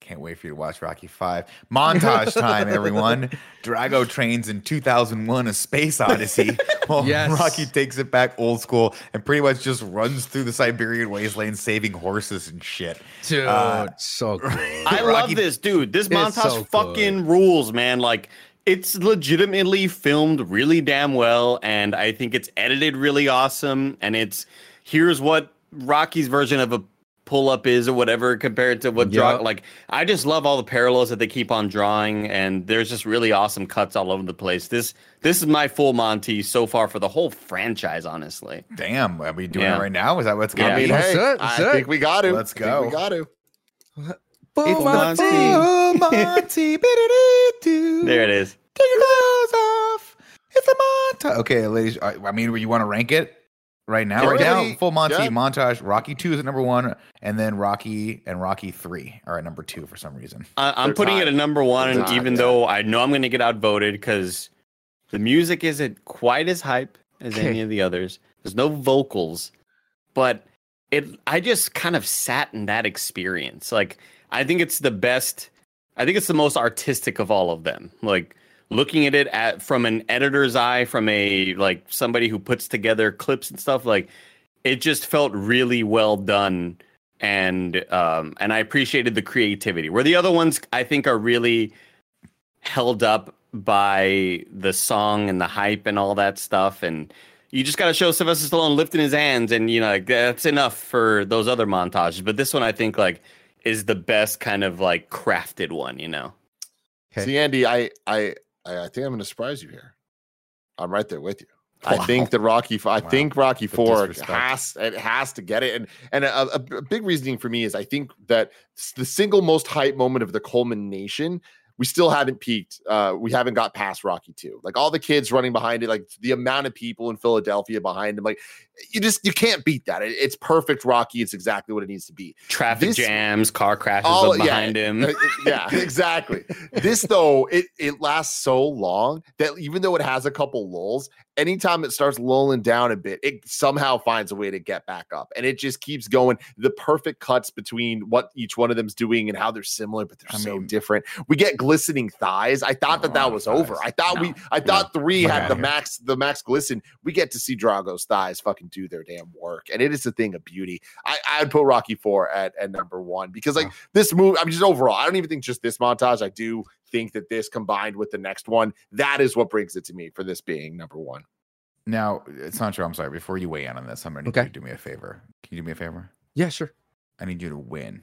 [SPEAKER 2] Can't wait for you to watch Rocky Five. Montage time, everyone. (laughs) Drago trains in 2001: A Space Odyssey. (laughs) While
[SPEAKER 4] Yes.
[SPEAKER 2] Rocky takes it back old school and pretty much just runs through the Siberian wasteland, saving horses and shit.
[SPEAKER 4] Dude,
[SPEAKER 2] Uh,
[SPEAKER 4] so (laughs) good.
[SPEAKER 3] I
[SPEAKER 2] Rocky-
[SPEAKER 3] love this, dude. This montage
[SPEAKER 4] so
[SPEAKER 3] fucking rules, man. Like it's legitimately filmed really damn well, and I think it's edited really awesome. And it's here's what Rocky's version of a pull up is or whatever compared to what draw like I just love all the parallels that they keep on drawing and there's just really awesome cuts all over the place. This this is my full Monty so far for the whole franchise, honestly.
[SPEAKER 2] Damn, are we doing
[SPEAKER 3] Yeah.
[SPEAKER 2] it right now? Is that what's going
[SPEAKER 3] Yeah.
[SPEAKER 1] I
[SPEAKER 2] to
[SPEAKER 1] mean,
[SPEAKER 2] be?
[SPEAKER 4] That's
[SPEAKER 1] hey,
[SPEAKER 4] it, that's
[SPEAKER 1] I
[SPEAKER 4] it.
[SPEAKER 1] think we got to.
[SPEAKER 2] Let's
[SPEAKER 1] I think
[SPEAKER 2] go.
[SPEAKER 1] We got to.
[SPEAKER 3] It's
[SPEAKER 4] Monty.
[SPEAKER 2] Oh, Monty. (laughs)
[SPEAKER 3] There it is.
[SPEAKER 2] Take your clothes off. It's a montage. Okay, ladies. I I mean, you want to rank it right now?
[SPEAKER 1] Yeah,
[SPEAKER 2] right now, full Monty
[SPEAKER 1] Yeah.
[SPEAKER 2] montage. Rocky two is at number one, and then Rocky and Rocky three are at number two for some reason.
[SPEAKER 3] I, I'm
[SPEAKER 1] They're
[SPEAKER 3] putting it
[SPEAKER 1] tied.
[SPEAKER 3] at number one,
[SPEAKER 1] They're
[SPEAKER 3] even
[SPEAKER 1] yeah.
[SPEAKER 3] though I know I'm going to get outvoted because the music isn't quite as hype as any of the others. There's no vocals, but it. I just kind of sat in that experience. Like I think it's the best. I think it's the most artistic of all of them. Like looking at it at from an editor's eye, from a like somebody who puts together clips and stuff. Like it just felt really well done and um and I appreciated the creativity. Where the other ones I think are really held up by the song and the hype and all that stuff and you just got to show Sylvester Stallone lifting his hands and you know like, that's enough for those other montages but this one I think like is the best kind of like crafted one, you know.
[SPEAKER 2] Okay.
[SPEAKER 1] See, Andy, I, I, I I think I'm going to surprise you here. I'm right there with you. I think the Rocky. I
[SPEAKER 2] Wow.
[SPEAKER 1] think Rocky
[SPEAKER 2] The
[SPEAKER 1] Four
[SPEAKER 2] disrespect.
[SPEAKER 1] has it has to get it, and and a, a- a big reasoning for me is I think that the single most hype moment of the culmination. We still haven't peaked. Uh, we haven't got past Rocky Two. Like all the kids running behind it, like the amount of people in Philadelphia behind him, like you just you can't beat that. It- it's perfect Rocky. It's exactly what it needs to be.
[SPEAKER 3] Traffic
[SPEAKER 1] This-
[SPEAKER 3] jams, car crashes
[SPEAKER 1] Oh,
[SPEAKER 3] up
[SPEAKER 1] yeah.
[SPEAKER 3] behind him.
[SPEAKER 1] Uh, yeah, (laughs) exactly. this though, it it lasts so long that even though it has a couple lulls, anytime it starts lulling down a bit, it somehow finds a way to get back up, and it just keeps going. The perfect cuts between what each one of them's doing and how they're similar, but they're
[SPEAKER 2] I
[SPEAKER 1] so
[SPEAKER 2] mean-
[SPEAKER 1] different. We get glistening thighs. I thought that
[SPEAKER 2] Oh,
[SPEAKER 1] that was over. I thought we, I thought three
[SPEAKER 2] Fuck
[SPEAKER 1] had the
[SPEAKER 2] here.
[SPEAKER 1] max, the max glisten. We get to see Drago's thighs fucking do their damn work, and it is a thing of beauty. I, I'd put Rocky Four at at number one because like
[SPEAKER 2] Wow.
[SPEAKER 1] this movie, I mean, just overall, I don't even think just this montage. I do think that this combined with the next one, that is what brings it to me for this being number one.
[SPEAKER 2] Now, Sancho, I'm sorry. Before you weigh in on this, I'm going to
[SPEAKER 4] Okay.
[SPEAKER 2] you do me a favor. Can you do me a favor?
[SPEAKER 4] Yeah, sure.
[SPEAKER 2] I need you to win.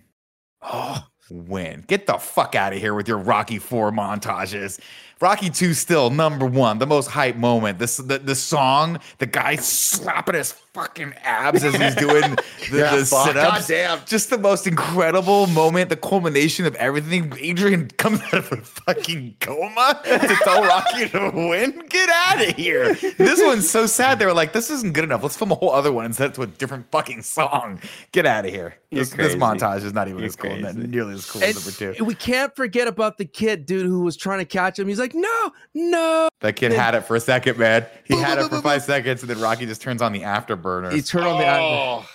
[SPEAKER 4] Oh,
[SPEAKER 2] Win. Get the fuck out of here with your Rocky 4 montages. Rocky 2 still number one, the most hype moment. This the, the song, the guy slapping his fucking abs as he's doing (laughs) the,
[SPEAKER 1] Yeah,
[SPEAKER 2] the
[SPEAKER 1] fuck,
[SPEAKER 2] sit-ups.
[SPEAKER 1] goddamn.
[SPEAKER 2] Just the most incredible moment, the culmination of everything. Adrian comes out of a fucking coma to tell Rocky to win. Get out of here. This one's so sad. They were like, this isn't good enough. Let's film a whole other one and set it to a different fucking song. Get out of here. This, this montage is not even
[SPEAKER 3] You're
[SPEAKER 2] as cool, not nearly as cool
[SPEAKER 4] and
[SPEAKER 2] as number two.
[SPEAKER 4] we can't forget about the kid, dude, who was trying to catch him. He's like, no, no.
[SPEAKER 2] That kid had it for a second, man. He had it for five seconds, and then Rocky just turns on the afterburner.
[SPEAKER 4] He turned on the.
[SPEAKER 1] Oh,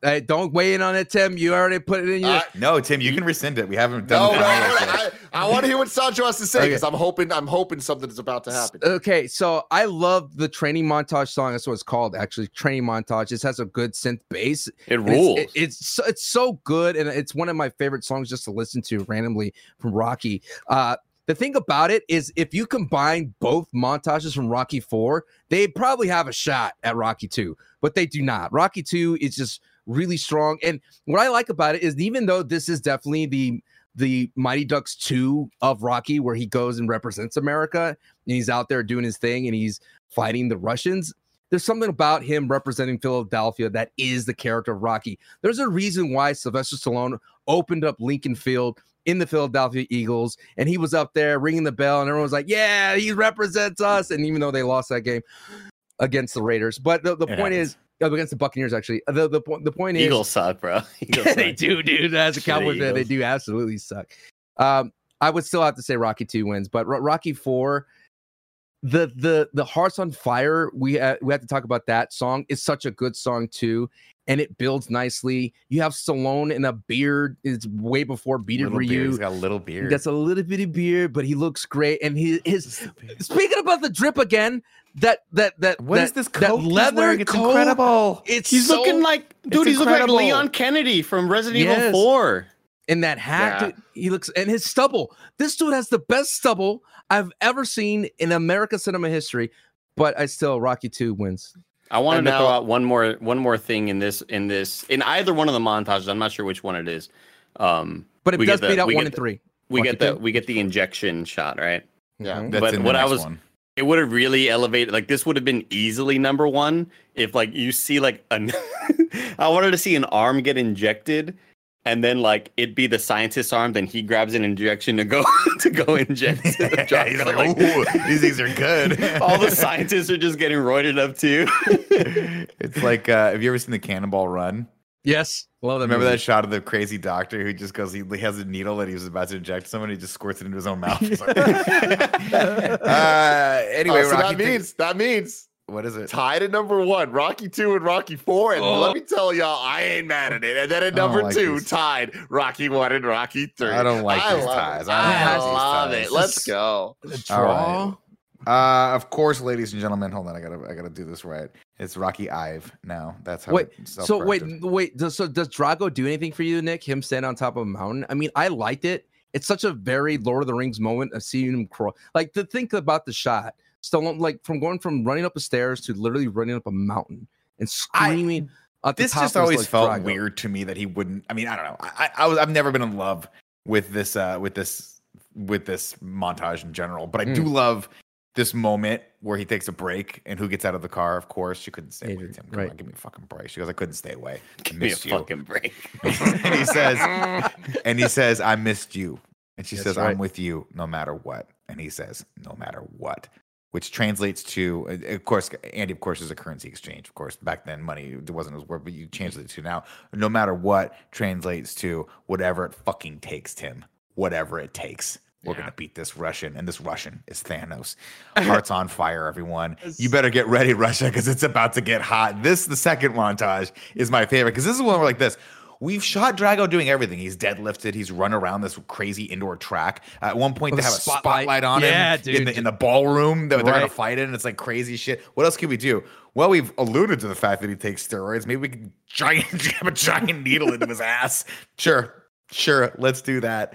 [SPEAKER 4] Hey, don't weigh in on it, Tim. You already put it in your.
[SPEAKER 1] I-
[SPEAKER 2] no, Tim, you can rescind it. We haven't done
[SPEAKER 1] no,
[SPEAKER 2] it.
[SPEAKER 1] I, I want to hear what Sancho has to say
[SPEAKER 4] Okay.
[SPEAKER 1] because I'm hoping I'm hoping something is about to happen.
[SPEAKER 4] Okay, so I love the training montage song. That's what it's called, actually. Training montage. This has a good synth bass.
[SPEAKER 3] It
[SPEAKER 4] And it's-
[SPEAKER 3] rules.
[SPEAKER 4] it- it's so, it's so good, and it's one of my favorite songs just to listen to randomly from Rocky. Uh, the thing about it is, if you combine both montages from Rocky Four, they probably have a shot at Rocky Two, but they do not. Rocky Two is just really strong, and what I like about it is, even though this is definitely the the Mighty Ducks 2 of Rocky, where he goes and represents America and he's out there doing his thing and he's fighting the Russians. There's something about him representing Philadelphia that is the character of Rocky. There's a reason why Sylvester Stallone opened up Lincoln Field in the Philadelphia Eagles and he was up there ringing the bell and everyone was like, Yeah, he represents us. And even though they lost that game against the Raiders, but the, the point is, oh, against the Buccaneers, actually, the, the, point the point is,
[SPEAKER 3] Eagles suck, bro. (laughs) Eagles
[SPEAKER 4] yeah, they do, dude. As a Cowboy fan, they do absolutely suck. Um, I would still have to say Rocky Two wins, but Ro- Rocky Four, the the the Hearts on Fire, we uh, we have to talk about that song. It's such a good song too, and it builds nicely. You have Stallone in a beard. It's way before Beat It
[SPEAKER 2] Little beard. He's got a little beard.
[SPEAKER 4] That's a little bitty beard, but he looks great. And he his speaking about the drip again, that that that
[SPEAKER 2] What
[SPEAKER 4] that,
[SPEAKER 2] is this
[SPEAKER 4] that
[SPEAKER 2] coat he's
[SPEAKER 4] leather?
[SPEAKER 2] It's
[SPEAKER 4] coat,
[SPEAKER 2] incredible.
[SPEAKER 4] It's
[SPEAKER 3] He's
[SPEAKER 4] so-
[SPEAKER 3] looking like, dude, he's looking like
[SPEAKER 2] incredible.
[SPEAKER 3] Leon Kennedy from Resident
[SPEAKER 4] Yes.
[SPEAKER 3] Evil 4.
[SPEAKER 4] in that hat.
[SPEAKER 1] Yeah.
[SPEAKER 4] dude, he looks and his stubble. This dude has the best stubble I've ever seen in America cinema history. But I still Rocky Two wins.
[SPEAKER 3] I wanted
[SPEAKER 1] And
[SPEAKER 3] to throw out one more one more thing in this in this in either one of the montages. I'm not sure which one it is. Um,
[SPEAKER 4] But it does
[SPEAKER 3] the-
[SPEAKER 4] beat out one
[SPEAKER 3] get
[SPEAKER 4] and
[SPEAKER 3] the-
[SPEAKER 4] three.
[SPEAKER 3] we
[SPEAKER 4] Rocky
[SPEAKER 3] get the
[SPEAKER 4] two?
[SPEAKER 3] we get the injection shot, right?
[SPEAKER 1] Yeah.
[SPEAKER 2] That's
[SPEAKER 3] but
[SPEAKER 2] in the
[SPEAKER 3] what I was-
[SPEAKER 2] one.
[SPEAKER 3] It would have really elevated. Like this would have been easily number one if like you see like an. (laughs) I wanted to see an arm get injected. And then, like, it'd be the scientist's arm. Then he grabs an injection to go (laughs) to go inject. to the (laughs)
[SPEAKER 2] Yeah, he's
[SPEAKER 3] Jocko,
[SPEAKER 2] like, "Ooh, these things are good. (laughs)
[SPEAKER 3] all the scientists are just getting roided up too.
[SPEAKER 2] it's like, uh, have you ever seen the Cannonball Run?
[SPEAKER 4] Yes, love that.
[SPEAKER 2] Remember
[SPEAKER 4] movie.
[SPEAKER 2] that shot of the crazy doctor who just goes, he has a needle that he was about to inject someone, he just squirts it into his own mouth. Like- uh, anyway,
[SPEAKER 1] Uh, so
[SPEAKER 2] Rocky,
[SPEAKER 1] that means that means
[SPEAKER 2] what is it?
[SPEAKER 1] tied at number one, Rocky two and Rocky four, and
[SPEAKER 4] Oh.
[SPEAKER 1] let me tell y'all, I ain't mad at it. And then at number
[SPEAKER 2] like
[SPEAKER 1] two,
[SPEAKER 2] these.
[SPEAKER 1] tied Rocky one and Rocky three.
[SPEAKER 2] I don't like
[SPEAKER 1] I
[SPEAKER 2] these ties.
[SPEAKER 1] It.
[SPEAKER 2] I
[SPEAKER 1] I,
[SPEAKER 2] like
[SPEAKER 1] love
[SPEAKER 2] ties.
[SPEAKER 1] it. Let's go.
[SPEAKER 4] The draw.
[SPEAKER 2] right. Uh, of course, ladies and gentlemen. Hold on, I gotta, I gotta do this right. It's Rocky Ive now. That's how.
[SPEAKER 4] Wait,
[SPEAKER 2] it's
[SPEAKER 4] so wait, wait. Does, so does Drago do anything for you, Nick? Him stand on top of a mountain? I mean, I liked it. It's such a very Lord of the Rings moment of seeing him crawl. Like to think about the shot, Stallone, like from going from running up the stairs to literally running up a mountain and
[SPEAKER 2] I-
[SPEAKER 4] screaming. at the
[SPEAKER 2] this
[SPEAKER 4] top
[SPEAKER 2] just always
[SPEAKER 4] like,
[SPEAKER 2] felt
[SPEAKER 4] Drago.
[SPEAKER 2] weird to me that he wouldn't. I mean, I don't know. I, I was, I've never been in love with this, uh, with this, with this montage in general. But I do
[SPEAKER 4] Mm.
[SPEAKER 2] love this moment where he takes a break and who gets out of the car. Of course, she couldn't stay away.
[SPEAKER 4] Adrian,
[SPEAKER 2] Tim, come
[SPEAKER 4] right.
[SPEAKER 2] on, give me a fucking break. She goes, I couldn't stay away. I
[SPEAKER 3] Give me a
[SPEAKER 2] missed you.
[SPEAKER 3] fucking break. (laughs)
[SPEAKER 2] and he says, and he says, I missed you. And she
[SPEAKER 4] That's
[SPEAKER 2] says,
[SPEAKER 4] right.
[SPEAKER 2] I'm with you no matter what. And he says, no matter what, which translates to, uh, of course, Andy, of course, is a currency exchange. Of course, back then money it wasn't as worth, but you changed it to now. No matter what translates to whatever it fucking takes, Tim. Whatever it takes. We're
[SPEAKER 1] Yeah.
[SPEAKER 2] gonna beat this Russian, and this Russian is Thanos. (laughs) Hearts on fire, everyone! You better get ready, Russia, because it's about to get hot. This, the second montage, is my favorite because this is one where like this. We've shot Drago doing everything. He's deadlifted. He's run around this crazy indoor track. At one point,
[SPEAKER 4] With
[SPEAKER 2] they have a
[SPEAKER 4] spotlight.
[SPEAKER 2] spotlight on
[SPEAKER 4] Yeah,
[SPEAKER 2] him in
[SPEAKER 4] dude.
[SPEAKER 2] the, in the ballroom that they're gonna
[SPEAKER 4] Right.
[SPEAKER 2] fight in. It's like crazy shit. What else can we do? Well, we've alluded to the fact that he takes steroids. Maybe we can giant (laughs) jam a giant needle into his ass. Sure, sure. Let's do that.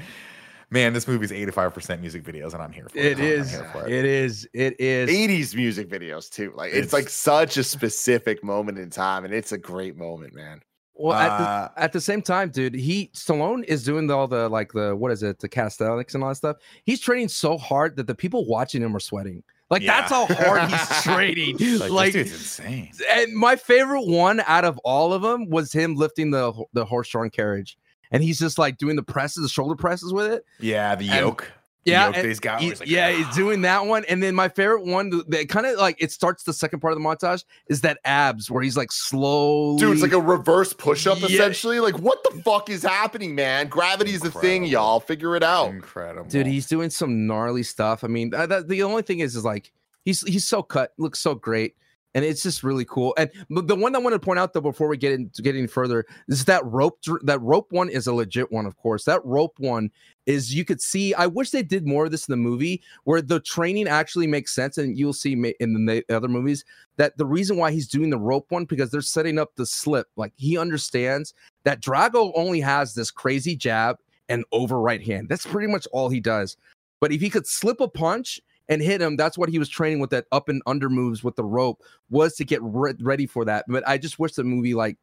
[SPEAKER 2] Man, this movie's 85% music videos, and I'm here for it.
[SPEAKER 4] It
[SPEAKER 2] I'm
[SPEAKER 4] is.
[SPEAKER 2] here for
[SPEAKER 4] It is. It is.
[SPEAKER 1] 80s music videos too. Like it's,
[SPEAKER 2] It's-
[SPEAKER 1] like such a specific moment in time, and it's a great moment, man.
[SPEAKER 4] Well, at
[SPEAKER 2] Uh,
[SPEAKER 4] the, at the same time, dude, he Stallone is doing the, all the like the what is it, the calisthenics and all that stuff. He's training so hard that the people watching him are sweating. Like that's how hard he's (laughs) training.
[SPEAKER 2] like,
[SPEAKER 4] like,
[SPEAKER 2] this dude's insane.
[SPEAKER 4] and my favorite one out of all of them was him lifting the the horse-drawn carriage, and he's just like doing the presses, the shoulder presses with it.
[SPEAKER 2] Yeah, the yoke. The
[SPEAKER 4] Yeah,
[SPEAKER 2] yoke that
[SPEAKER 4] and
[SPEAKER 2] he's got.
[SPEAKER 4] He-
[SPEAKER 2] he's like,
[SPEAKER 4] yeah, he's doing that one, and then my favorite one that kind of like it starts the second part of the montage is that abs where he's like slowly.
[SPEAKER 1] Dude, it's like a reverse push-up
[SPEAKER 4] Yeah.
[SPEAKER 1] essentially. Like, what the fuck is happening, man? Gravity's the thing, y'all. Figure it out.
[SPEAKER 2] incredible.
[SPEAKER 4] dude he's doing some gnarly stuff i mean that, that- the only thing is is like he's he's so cut looks so great and it's just really cool and the one i want to point out though before we get into getting further is that rope that rope one is a legit one of course. That rope one is you could see i wish they did more of this in the movie where the training actually makes sense and you'll see in the other movies that the reason why he's doing the rope one because they're setting up the slip. Like he understands that drago only has this crazy jab and over right hand. That's pretty much all he does. But if he could slip a punch and hit him, that's what he was training with that up and under moves with the rope was to get re- ready for that. But I just wish the movie like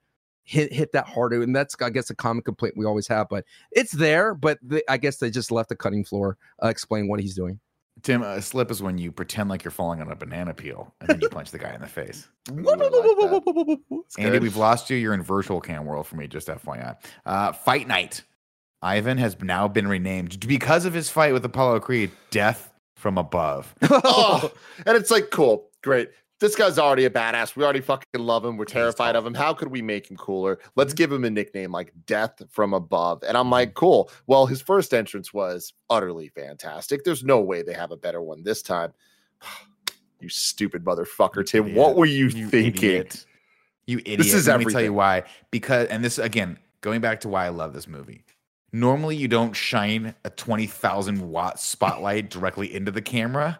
[SPEAKER 4] hit hit that harder, and that's I guess a common complaint we always have. But it's there, but they, I guess they just left the cutting floor uh, explain what he's doing.
[SPEAKER 2] Tim, a slip is when you pretend like you're falling on a banana peel and then you (laughs) punch the guy in the face.
[SPEAKER 1] Like (laughs)
[SPEAKER 2] Andy, we've lost you. You're in virtual cam world for me, just FYI. Uh, fight night. Ivan has now been renamed because of his fight with Apollo Creed, Death from Above. (laughs)
[SPEAKER 1] oh, and it's like, cool, great. This guy's already a badass. We already fucking love him. We're terrified of him. How could we make him cooler? Let's mm-hmm. give him a nickname like Death from Above. And I'm mm-hmm. like, cool. Well, his first entrance was utterly fantastic. There's no way they have a better one this time. (sighs) you stupid motherfucker, Tim.
[SPEAKER 2] Idiot.
[SPEAKER 1] What were you,
[SPEAKER 2] You
[SPEAKER 1] thinking?
[SPEAKER 2] idiot. You idiot.
[SPEAKER 1] This is
[SPEAKER 2] Let me tell you why. Because, and this again, going back to why I love this movie. Normally, you don't shine a 20,000 watt spotlight directly into the camera,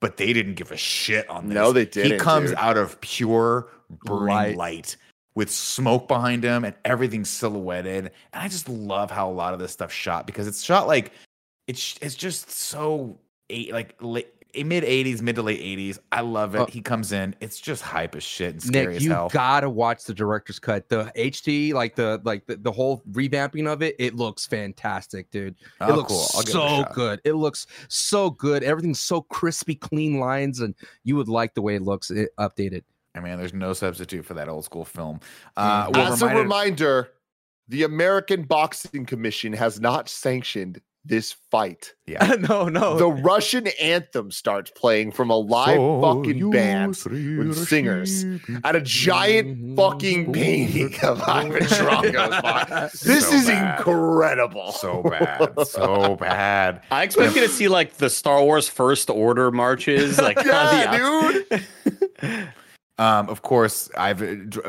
[SPEAKER 2] but they didn't give a shit on this.
[SPEAKER 1] No, they
[SPEAKER 2] He
[SPEAKER 1] didn't,
[SPEAKER 2] comes
[SPEAKER 1] dude.
[SPEAKER 2] out of pure burning
[SPEAKER 4] Light.
[SPEAKER 2] light. with smoke behind him and everything silhouetted. And I just love how a lot of this stuff shot because it's shot like it's it's just so eight like late mid 80s, mid to late 80s. I love it.
[SPEAKER 4] Uh,
[SPEAKER 2] he comes in. It's just hype as shit and scary
[SPEAKER 4] Nick,
[SPEAKER 2] as
[SPEAKER 4] you
[SPEAKER 2] hell.
[SPEAKER 4] You gotta watch the director's cut. The HD, like the like the, the whole revamping of it, it looks fantastic, dude. it
[SPEAKER 2] Oh,
[SPEAKER 4] looks
[SPEAKER 2] cool. I'll give it
[SPEAKER 4] so good. It looks so good. Everything's so crispy, clean lines, and you would like the way it looks it, updated.
[SPEAKER 2] I mean, there's no substitute for that old school film. Uh, we're
[SPEAKER 1] As a reminder, the American Boxing Commission has not sanctioned this fight.
[SPEAKER 2] yeah. (laughs)
[SPEAKER 4] no, no.
[SPEAKER 1] The (laughs) Russian anthem starts playing from a live fucking band with singers at a giant fucking mm-hmm. painting of (laughs) Ivan Drago's. This
[SPEAKER 2] So
[SPEAKER 1] is
[SPEAKER 2] bad.
[SPEAKER 1] incredible.
[SPEAKER 2] so bad, so bad.
[SPEAKER 3] I expected to see like the Star Wars First Order marches, like
[SPEAKER 1] Yeah,
[SPEAKER 3] outs-
[SPEAKER 2] Um, of course, I've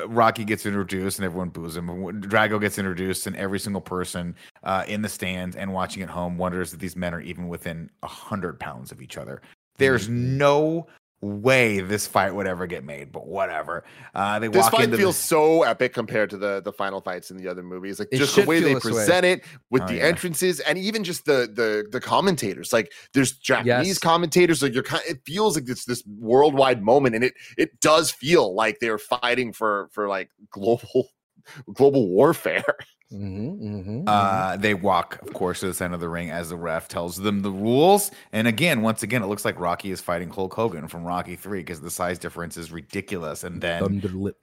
[SPEAKER 2] Rocky gets introduced and everyone boos him. Drago gets introduced, and every single person uh, in the stands and watching at home wonders that these men are even within a hundred pounds of each other. There's
[SPEAKER 1] Mm-hmm.
[SPEAKER 2] no way this fight would ever get made, but whatever. Uh, they
[SPEAKER 1] This
[SPEAKER 2] walk
[SPEAKER 1] fight
[SPEAKER 2] into
[SPEAKER 1] feels
[SPEAKER 2] the,
[SPEAKER 1] so epic compared to the the final fights in the other movies. Like
[SPEAKER 4] It
[SPEAKER 1] just the way they
[SPEAKER 4] this way.
[SPEAKER 1] present it with
[SPEAKER 2] Oh,
[SPEAKER 1] the
[SPEAKER 2] yeah.
[SPEAKER 1] entrances and even just the the the commentators. Like there's Japanese
[SPEAKER 4] Yes.
[SPEAKER 1] commentators. Like you're kind. It feels like it's this worldwide moment, and it it does feel like they're fighting for for like global (laughs) global warfare. (laughs)
[SPEAKER 4] Mhm, mhm,
[SPEAKER 2] Uh, they walk, of course, to the center of the ring as the ref tells them the rules. And again, once again, it looks like Rocky is fighting Hulk Hogan from Rocky Three because the size difference is ridiculous. And then.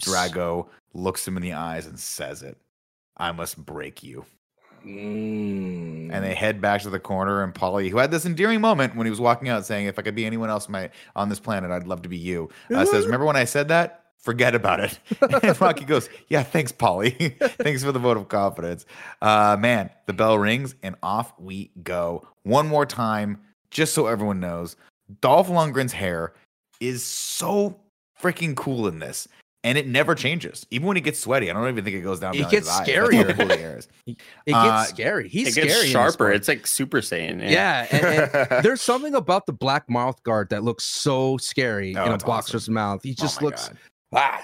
[SPEAKER 2] Drago looks him in the eyes and says it. I must break you.
[SPEAKER 4] Mm.
[SPEAKER 2] And they head back to the corner. And Paulie, who had this endearing moment when he was walking out saying, If I could be anyone else my, on this planet, I'd love to be you, uh, says, (laughs) Remember when I said that? Forget about it. (laughs) and Rocky goes, Yeah, thanks, Paulie. (laughs) thanks for the vote of confidence. Uh, man, the bell rings and off we go. One more time, just so everyone knows Dolph Lundgren's hair is so freaking cool in this. And it never changes. Even when he gets sweaty, I don't even think it goes down.
[SPEAKER 4] It
[SPEAKER 2] behind
[SPEAKER 4] gets
[SPEAKER 2] eyes.
[SPEAKER 4] Scarier.
[SPEAKER 2] cool. (laughs)
[SPEAKER 4] It gets
[SPEAKER 2] Uh,
[SPEAKER 4] scary. He's
[SPEAKER 3] it gets
[SPEAKER 4] in
[SPEAKER 3] sharper. It's like Super Saiyan.
[SPEAKER 4] yeah, and, and there's something about the black mouth guard that looks so scary
[SPEAKER 2] Oh,
[SPEAKER 4] in a
[SPEAKER 2] it's
[SPEAKER 4] boxer's mouth. He
[SPEAKER 2] Oh
[SPEAKER 4] just
[SPEAKER 2] my
[SPEAKER 4] looks
[SPEAKER 2] God.
[SPEAKER 4] Ah.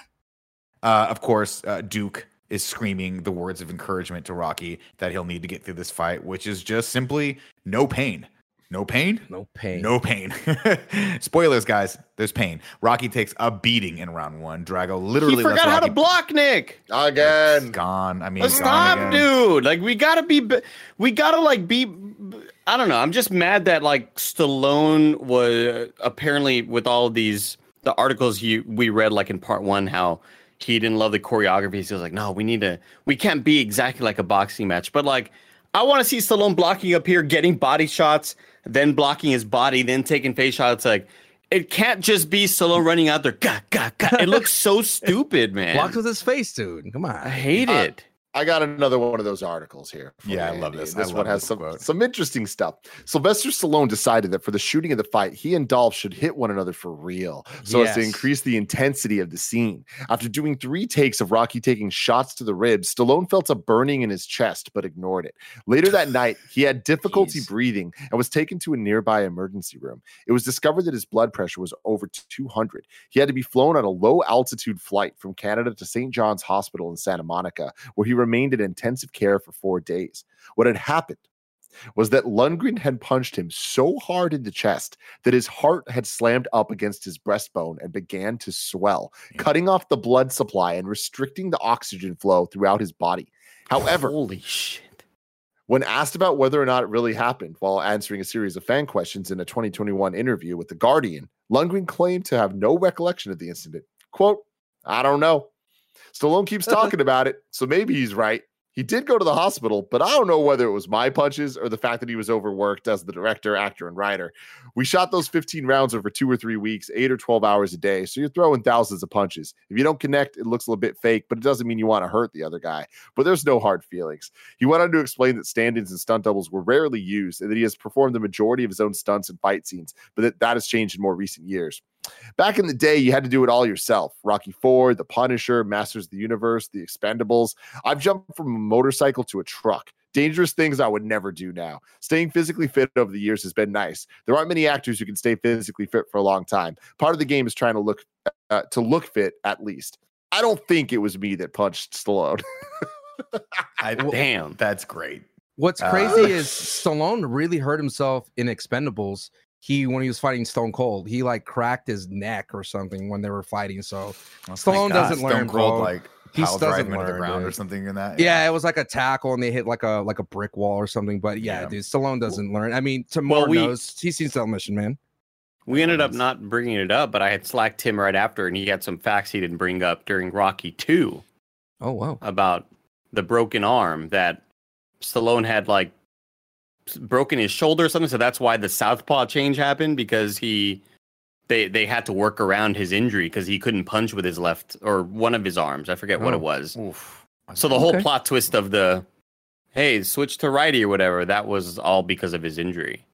[SPEAKER 2] Uh, of course, uh, Duke is screaming the words of encouragement to Rocky that he'll need to get through this fight, which is just simply no pain. No pain.
[SPEAKER 4] No pain.
[SPEAKER 2] No pain. (laughs) Spoilers, guys. There's pain. Rocky takes a beating in round one. Drago literally
[SPEAKER 3] He forgot
[SPEAKER 2] lets
[SPEAKER 3] how to block Nick.
[SPEAKER 1] Again.
[SPEAKER 2] Gone. I mean, gone
[SPEAKER 3] stop,
[SPEAKER 2] again.
[SPEAKER 3] dude. Like we gotta be, we gotta like be. I don't know. I'm just mad that like Stallone was apparently with all of these the articles you we read like in part one how he didn't love the choreography. So he was like, no, we need to. We can't be exactly like a boxing match, but like. I want to see Stallone blocking up here, getting body shots, then blocking his body, then taking face shots. Like it can't just be Stallone running out there. Gah, gah, gah. It looks so (laughs) stupid, man.
[SPEAKER 4] Blocks with his face, dude. Come on.
[SPEAKER 3] I hate
[SPEAKER 1] Uh,
[SPEAKER 3] it.
[SPEAKER 1] I got another one of those articles here.
[SPEAKER 2] Yeah, I love this.
[SPEAKER 1] This
[SPEAKER 2] love
[SPEAKER 1] one has
[SPEAKER 2] this
[SPEAKER 1] some
[SPEAKER 2] quote.
[SPEAKER 1] some interesting stuff. Sylvester Stallone decided that for the shooting of the fight, he and Dolph should hit one another for real, so as to increase the intensity of the scene. After doing three takes of Rocky taking shots to the ribs, Stallone felt a burning in his chest but ignored it. Later that night, (sighs) he had difficulty breathing and was taken to a nearby emergency room. It was discovered that his blood pressure was over 200. He had to be flown on a low altitude flight from Canada to St. John's Hospital in Santa Monica, where he remained in intensive care for four days. What had happened was that Lundgren had punched him so hard in the chest that his heart had slammed up against his breastbone and began to swell, cutting off the blood supply and restricting the oxygen flow throughout his body. However,
[SPEAKER 3] holy shit.
[SPEAKER 1] when asked about whether or not it really happened while answering a series of fan questions in a 2021 interview with The Guardian, Lundgren claimed to have no recollection of the incident. Quote, I don't know. Stallone keeps (laughs) talking about it, so maybe he's right. He did go to the hospital, but I don't know whether it was my punches or the fact that he was overworked as the director, actor, and writer. We shot those 15 rounds over two or three weeks, eight or 12 hours a day. So you're throwing thousands of punches. If you don't connect, it looks a little bit fake, but it doesn't mean you want to hurt the other guy. But there's no hard feelings. He went on to explain that stand ins and stunt doubles were rarely used and that he has performed the majority of his own stunts and fight scenes, but that that has changed in more recent years. Back in the day, you had to do it all yourself. Rocky Four, The Punisher, Masters of the Universe, The Expendables. I've jumped from a motorcycle to a truck. Dangerous things I would never do now. Staying physically fit over the years has been nice. There aren't many actors who can stay physically fit for a long time. Part of the game is trying to look uh, to look fit at least. I don't think it was me that punched Stallone. (laughs)
[SPEAKER 2] I,
[SPEAKER 3] Damn.
[SPEAKER 2] That's great.
[SPEAKER 4] What's
[SPEAKER 2] Uh,
[SPEAKER 4] crazy is (laughs) Stallone really hurt himself in Expendables. He when he was fighting Stone Cold, he like cracked his neck or something when they were fighting. So
[SPEAKER 2] Oh,
[SPEAKER 4] Stallone doesn't learn,
[SPEAKER 2] Stone Cold,
[SPEAKER 4] bro.
[SPEAKER 2] like
[SPEAKER 4] He doesn't
[SPEAKER 2] into the
[SPEAKER 4] learn,
[SPEAKER 2] ground or something in that.
[SPEAKER 4] yeah, it was like a tackle and they hit like a like a brick wall or something. But yeah,
[SPEAKER 2] Yeah.
[SPEAKER 4] dude, Stallone doesn't learn. I mean, Tamar
[SPEAKER 3] we-
[SPEAKER 4] knows. He's seen Mission man.
[SPEAKER 3] We ended up not bringing it up, but I had slacked him right after, and he had some facts he didn't bring up during Rocky 2
[SPEAKER 4] Oh wow.
[SPEAKER 3] about the broken arm that Stallone had like broken his shoulder or something. So that's why the southpaw change happened because he they they had to work around his injury because he couldn't punch with his left or one of his arms. I forget what
[SPEAKER 4] Oh.
[SPEAKER 3] it was.
[SPEAKER 2] Oof.
[SPEAKER 3] So the whole
[SPEAKER 4] Okay.
[SPEAKER 3] plot twist of the hey switch to righty or whatever that was all because of his injury.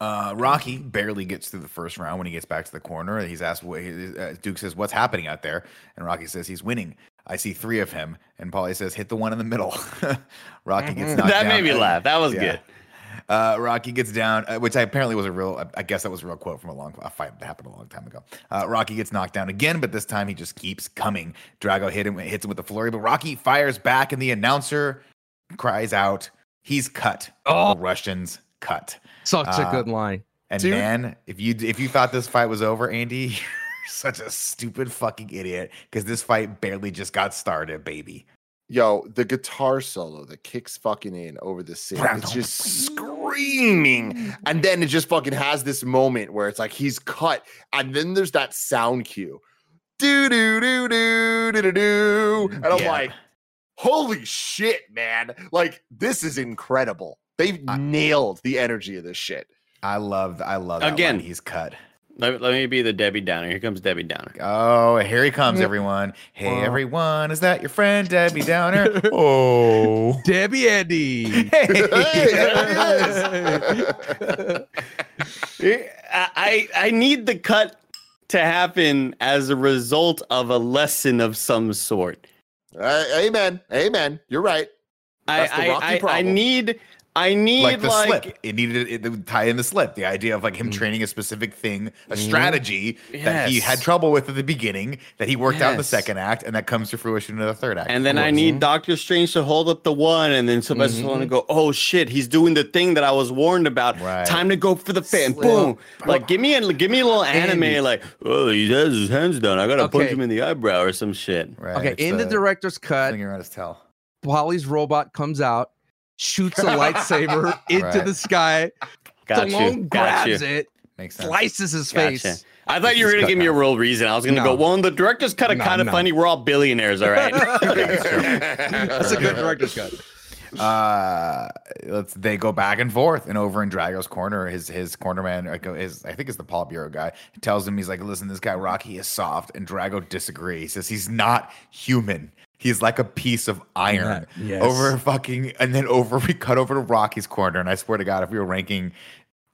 [SPEAKER 2] Uh, Rocky barely gets through the first round when he gets back to the corner. He's asked, what, uh, Duke says, What's happening out there? And Rocky says, He's winning. I see three of him. And Paulie says, Hit the one in the middle. (laughs) Rocky gets knocked
[SPEAKER 3] that
[SPEAKER 2] down.
[SPEAKER 3] made me laugh. That was
[SPEAKER 2] Yeah.
[SPEAKER 3] good.
[SPEAKER 2] Uh, Rocky gets down, uh, which I apparently was a real. I- I guess that was a real quote from a long a fight that happened a long time ago. Uh, Rocky gets knocked down again, but this time he just keeps coming. Drago hit him, hits him with the flurry, but Rocky fires back, and the announcer cries out, "He's cut!"
[SPEAKER 4] Oh.
[SPEAKER 2] The Russians cut.
[SPEAKER 4] Such a
[SPEAKER 2] Uh,
[SPEAKER 4] good line.
[SPEAKER 2] And
[SPEAKER 1] Dude.
[SPEAKER 2] man, if you if you thought this fight was over, Andy, you're (laughs) such a stupid fucking idiot because this fight barely just got started, baby.
[SPEAKER 1] Yo, the guitar solo that kicks fucking in over the scene. It's just screaming. And then it just fucking has this moment where it's like he's cut. And then there's that sound cue. Do do do do do do do. And I'm
[SPEAKER 2] Yeah.
[SPEAKER 1] like, holy shit, man. Like, this is incredible. They've
[SPEAKER 2] I-
[SPEAKER 1] nailed the energy of this shit.
[SPEAKER 2] I love I love that
[SPEAKER 3] Again.
[SPEAKER 2] line, he's cut.
[SPEAKER 3] Let, let me be the Debbie Downer. Here comes Debbie Downer.
[SPEAKER 2] Oh, here he comes, everyone. Hey,
[SPEAKER 4] Wow.
[SPEAKER 2] everyone, is that your friend Debbie Downer? (laughs) oh.
[SPEAKER 4] Debbie Andy. (laughs)
[SPEAKER 3] I, I I need the cut to happen as a result of a lesson of some sort.
[SPEAKER 1] Uh, amen. Amen. You're right.
[SPEAKER 3] I
[SPEAKER 1] That's the
[SPEAKER 3] I,
[SPEAKER 1] Rocky
[SPEAKER 3] I, I
[SPEAKER 1] problem.
[SPEAKER 3] need I need
[SPEAKER 2] like
[SPEAKER 3] like,
[SPEAKER 2] the slip. It needed it, would tie in the slip. The idea of like him mm. training a specific thing, a mm-hmm. strategy that he had trouble with at the beginning, that he worked out in the second act, and that comes to fruition in the third act.
[SPEAKER 3] And then I need mm-hmm. Doctor Strange to hold up the one, and then Sylvester mm-hmm. Stallone to go, "Oh shit, he's doing the thing that I was warned about.
[SPEAKER 2] Right.
[SPEAKER 3] Time to go for the fan." Boom! Like, give me a give me a little anime,
[SPEAKER 4] Andy.
[SPEAKER 3] like, "Oh, he has his hands down. I gotta punch him in the eyebrow or some shit."
[SPEAKER 2] Right,
[SPEAKER 4] Okay,
[SPEAKER 2] it's
[SPEAKER 4] in the director's cut,
[SPEAKER 2] finger around his tail.
[SPEAKER 4] Paulie's robot comes out, shoots a lightsaber (laughs) into
[SPEAKER 2] Right.
[SPEAKER 4] the sky.
[SPEAKER 3] Got
[SPEAKER 4] Stallone
[SPEAKER 3] you. Got
[SPEAKER 4] grabs
[SPEAKER 3] you.
[SPEAKER 4] it,
[SPEAKER 2] Makes sense.
[SPEAKER 4] slices his
[SPEAKER 3] Gotcha.
[SPEAKER 4] face.
[SPEAKER 3] I thought you were gonna give me a real reason. I was gonna
[SPEAKER 4] No.
[SPEAKER 3] go, "Well, the director's cut of
[SPEAKER 4] No,
[SPEAKER 3] kind of
[SPEAKER 4] no.
[SPEAKER 3] funny. We're all billionaires, all right." (laughs)
[SPEAKER 4] That's a good director's cut.
[SPEAKER 2] uh let's they go back and forth and over in Drago's corner his his cornerman like, his I think it's the Politburo guy tells him he's like listen this guy Rocky is soft and Drago disagrees he says he's not human he's like a piece of iron
[SPEAKER 4] Yeah, yes.
[SPEAKER 2] over fucking and then over (laughs) we cut over to Rocky's corner and I swear to god if we were ranking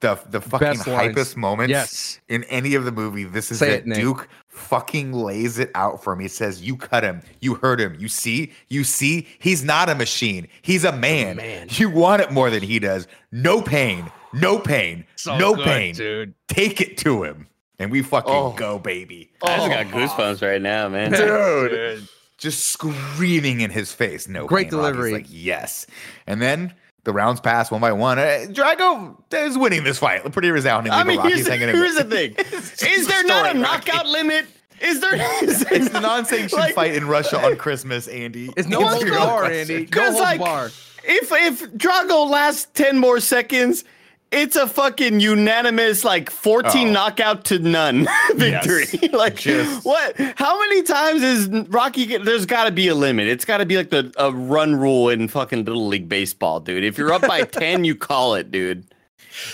[SPEAKER 2] the the fucking
[SPEAKER 4] Best lines.
[SPEAKER 2] moments
[SPEAKER 4] Yes.
[SPEAKER 2] in any of the movie this is
[SPEAKER 4] Say
[SPEAKER 2] it
[SPEAKER 4] it,
[SPEAKER 2] Duke fucking lays it out for me. He says, You cut him. You hurt him. You see? You see? He's not a machine. He's a man.
[SPEAKER 4] man.
[SPEAKER 2] You want it more than he does. No pain. No pain. no
[SPEAKER 4] good,
[SPEAKER 2] pain.
[SPEAKER 4] dude.
[SPEAKER 2] Take it to him. And we fucking
[SPEAKER 1] Oh.
[SPEAKER 2] go, baby.
[SPEAKER 3] I just got goosebumps right now, man.
[SPEAKER 1] Dude.
[SPEAKER 2] Just screaming in his face. No
[SPEAKER 4] Great
[SPEAKER 2] pain. Rocky's
[SPEAKER 4] delivery.
[SPEAKER 2] Like, yes. And then the rounds pass one by one. Uh, Drago is winning this fight pretty resoundingly.
[SPEAKER 3] I
[SPEAKER 2] but
[SPEAKER 3] mean,
[SPEAKER 2] Rocky's
[SPEAKER 3] here's,
[SPEAKER 2] hanging in
[SPEAKER 3] here's the thing: (laughs) is there not a
[SPEAKER 2] Story, Rocky.
[SPEAKER 3] knockout limit? Is there? (laughs) Is there
[SPEAKER 2] It's the non-sanctioned
[SPEAKER 3] like-
[SPEAKER 2] fight in Russia on Christmas, Andy.
[SPEAKER 4] It's no
[SPEAKER 2] Answer
[SPEAKER 4] holds
[SPEAKER 2] your
[SPEAKER 4] bar. Andy. No
[SPEAKER 3] Because
[SPEAKER 4] holds
[SPEAKER 3] like,
[SPEAKER 4] bar.
[SPEAKER 3] if if Drago lasts ten more seconds, it's a fucking unanimous like fourteen
[SPEAKER 2] Oh.
[SPEAKER 3] knockout to none (laughs) victory. (laughs) like
[SPEAKER 2] Just-
[SPEAKER 3] what? How many times is Rocky? Get, there's got to be a limit. It's got to be like the a run rule in fucking little league baseball, dude. If you're up by (laughs) ten, you call it, dude.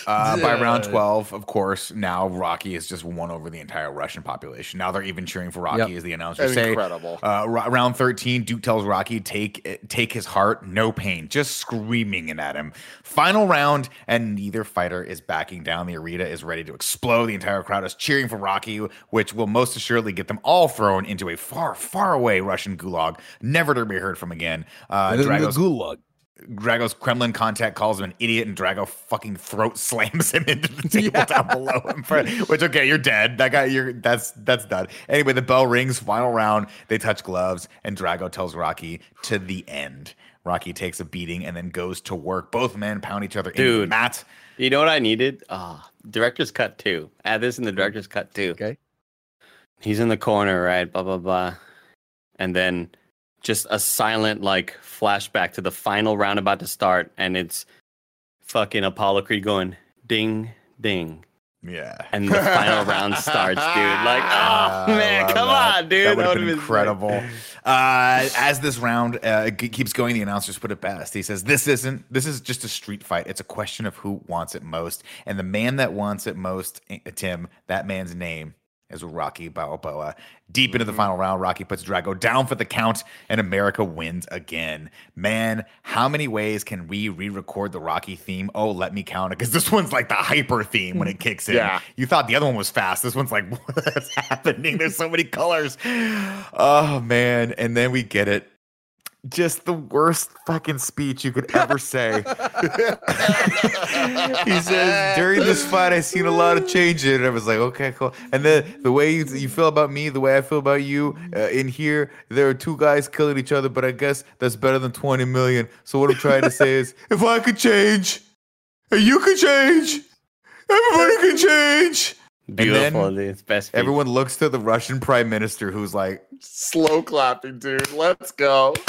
[SPEAKER 2] Uh, by round 12, of course, now Rocky has just won over the entire Russian population. Now they're even cheering for Rocky
[SPEAKER 4] Yep.
[SPEAKER 2] as the announcers say.
[SPEAKER 1] Incredible.
[SPEAKER 2] Uh, r- round 13, Duke tells Rocky, take take his heart, no pain, just screaming it at him. Final round, and neither fighter is backing down. The arena is ready to explode. The entire crowd is cheering for Rocky, which will most assuredly get them all thrown into a far, far away Russian gulag, never to be heard from again. Uh,
[SPEAKER 4] The- the gulag.
[SPEAKER 2] Drago's Kremlin contact calls him an idiot, and Drago fucking throat (laughs) slams him into the table down below him. For, which okay, you're dead. That guy, you're that's that's done. Anyway, the bell rings. Final round. They touch gloves, and Drago tells Rocky to the end. Rocky takes a beating and then goes to work. Both men pound each other into the
[SPEAKER 3] Dude.
[SPEAKER 2] mat.
[SPEAKER 3] You know what I needed? Ah, director's cut too. Add this in the director's cut too.
[SPEAKER 4] Okay.
[SPEAKER 3] He's in the corner, right? Blah blah blah, and then just a silent like flashback to the final round about to start, and it's fucking Apollo Creed going ding ding,
[SPEAKER 2] Yeah.
[SPEAKER 3] and the final round starts, dude. Like, (laughs) oh
[SPEAKER 2] I
[SPEAKER 3] man, come
[SPEAKER 2] that.
[SPEAKER 3] on, dude,
[SPEAKER 2] That would have been incredible. Uh, as this round uh, keeps going, the announcers put it best. He says, "This isn't. This is just a street fight. It's a question of who wants it most, and the man that wants it most, eh, Tim, that man's name." Is Rocky Balboa. Deep into the mm-hmm. final round, Rocky puts Drago down for the count, and America wins again. Man, how many ways can we re record the Rocky theme? Oh, let me count it, because this one's like the hyper theme when it mm-hmm. kicks in.
[SPEAKER 1] Yeah.
[SPEAKER 2] You thought the other one was fast. This one's like, (laughs) what's happening? There's so many colors. Oh man. And then we get it. Just the worst fucking speech you could ever say. (laughs) he says, during this fight, I seen a lot of change in it. I was like, okay, cool. And then the way you, you feel about me, the way I feel about you, uh, in here, there are two guys killing each other, but I guess that's better than 20 million. So what I'm trying to say is, (laughs) if I could change, and you could change, everybody can change.
[SPEAKER 3] Beautiful,
[SPEAKER 2] then.
[SPEAKER 3] It's best.
[SPEAKER 2] Everyone looks to the Russian prime minister who's like,
[SPEAKER 1] Slow clapping, dude. Let's go. (laughs)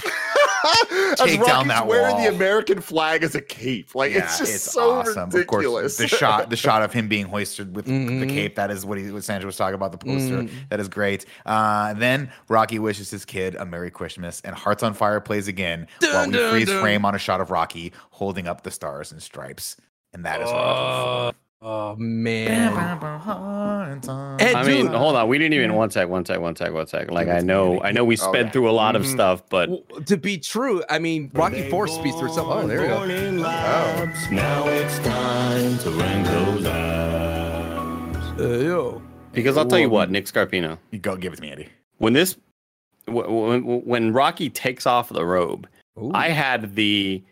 [SPEAKER 2] Take down that
[SPEAKER 1] wearing
[SPEAKER 2] wall.
[SPEAKER 1] the American flag as a cape. Like it's just so ridiculous.
[SPEAKER 2] Of course, the shot, the shot of him being hoisted with the
[SPEAKER 4] Mhm.
[SPEAKER 2] cape. That is what he, what Sandra was talking about. The poster.
[SPEAKER 4] Mhm.
[SPEAKER 2] That is great. Uh, then Rocky wishes his kid a Merry Christmas, and Hearts on Fire plays again while we
[SPEAKER 4] dun,
[SPEAKER 2] freeze
[SPEAKER 4] dun.
[SPEAKER 2] frame on a shot of Rocky holding up the stars and stripes, and that is Rocky.
[SPEAKER 4] Oh man.
[SPEAKER 2] Four.
[SPEAKER 4] Hey,
[SPEAKER 3] I mean, hold on. We didn't even one sec, one sec, one sec, one sec. Like I know. I know we
[SPEAKER 1] Oh,
[SPEAKER 3] sped
[SPEAKER 1] yeah.
[SPEAKER 3] through a lot of
[SPEAKER 1] Mhm.
[SPEAKER 3] stuff, but
[SPEAKER 4] Well, to be true, I mean, Rocky Four speeds through itself. Oh, there we go.
[SPEAKER 6] Now it's time to rank those abs.
[SPEAKER 4] Uh, yo.
[SPEAKER 3] because I'll tell you what, Nick Scarpino,
[SPEAKER 2] You go, give it to me, Andy.
[SPEAKER 3] when this, w- w- when Rocky takes off the robe,
[SPEAKER 4] Ooh.
[SPEAKER 3] I had the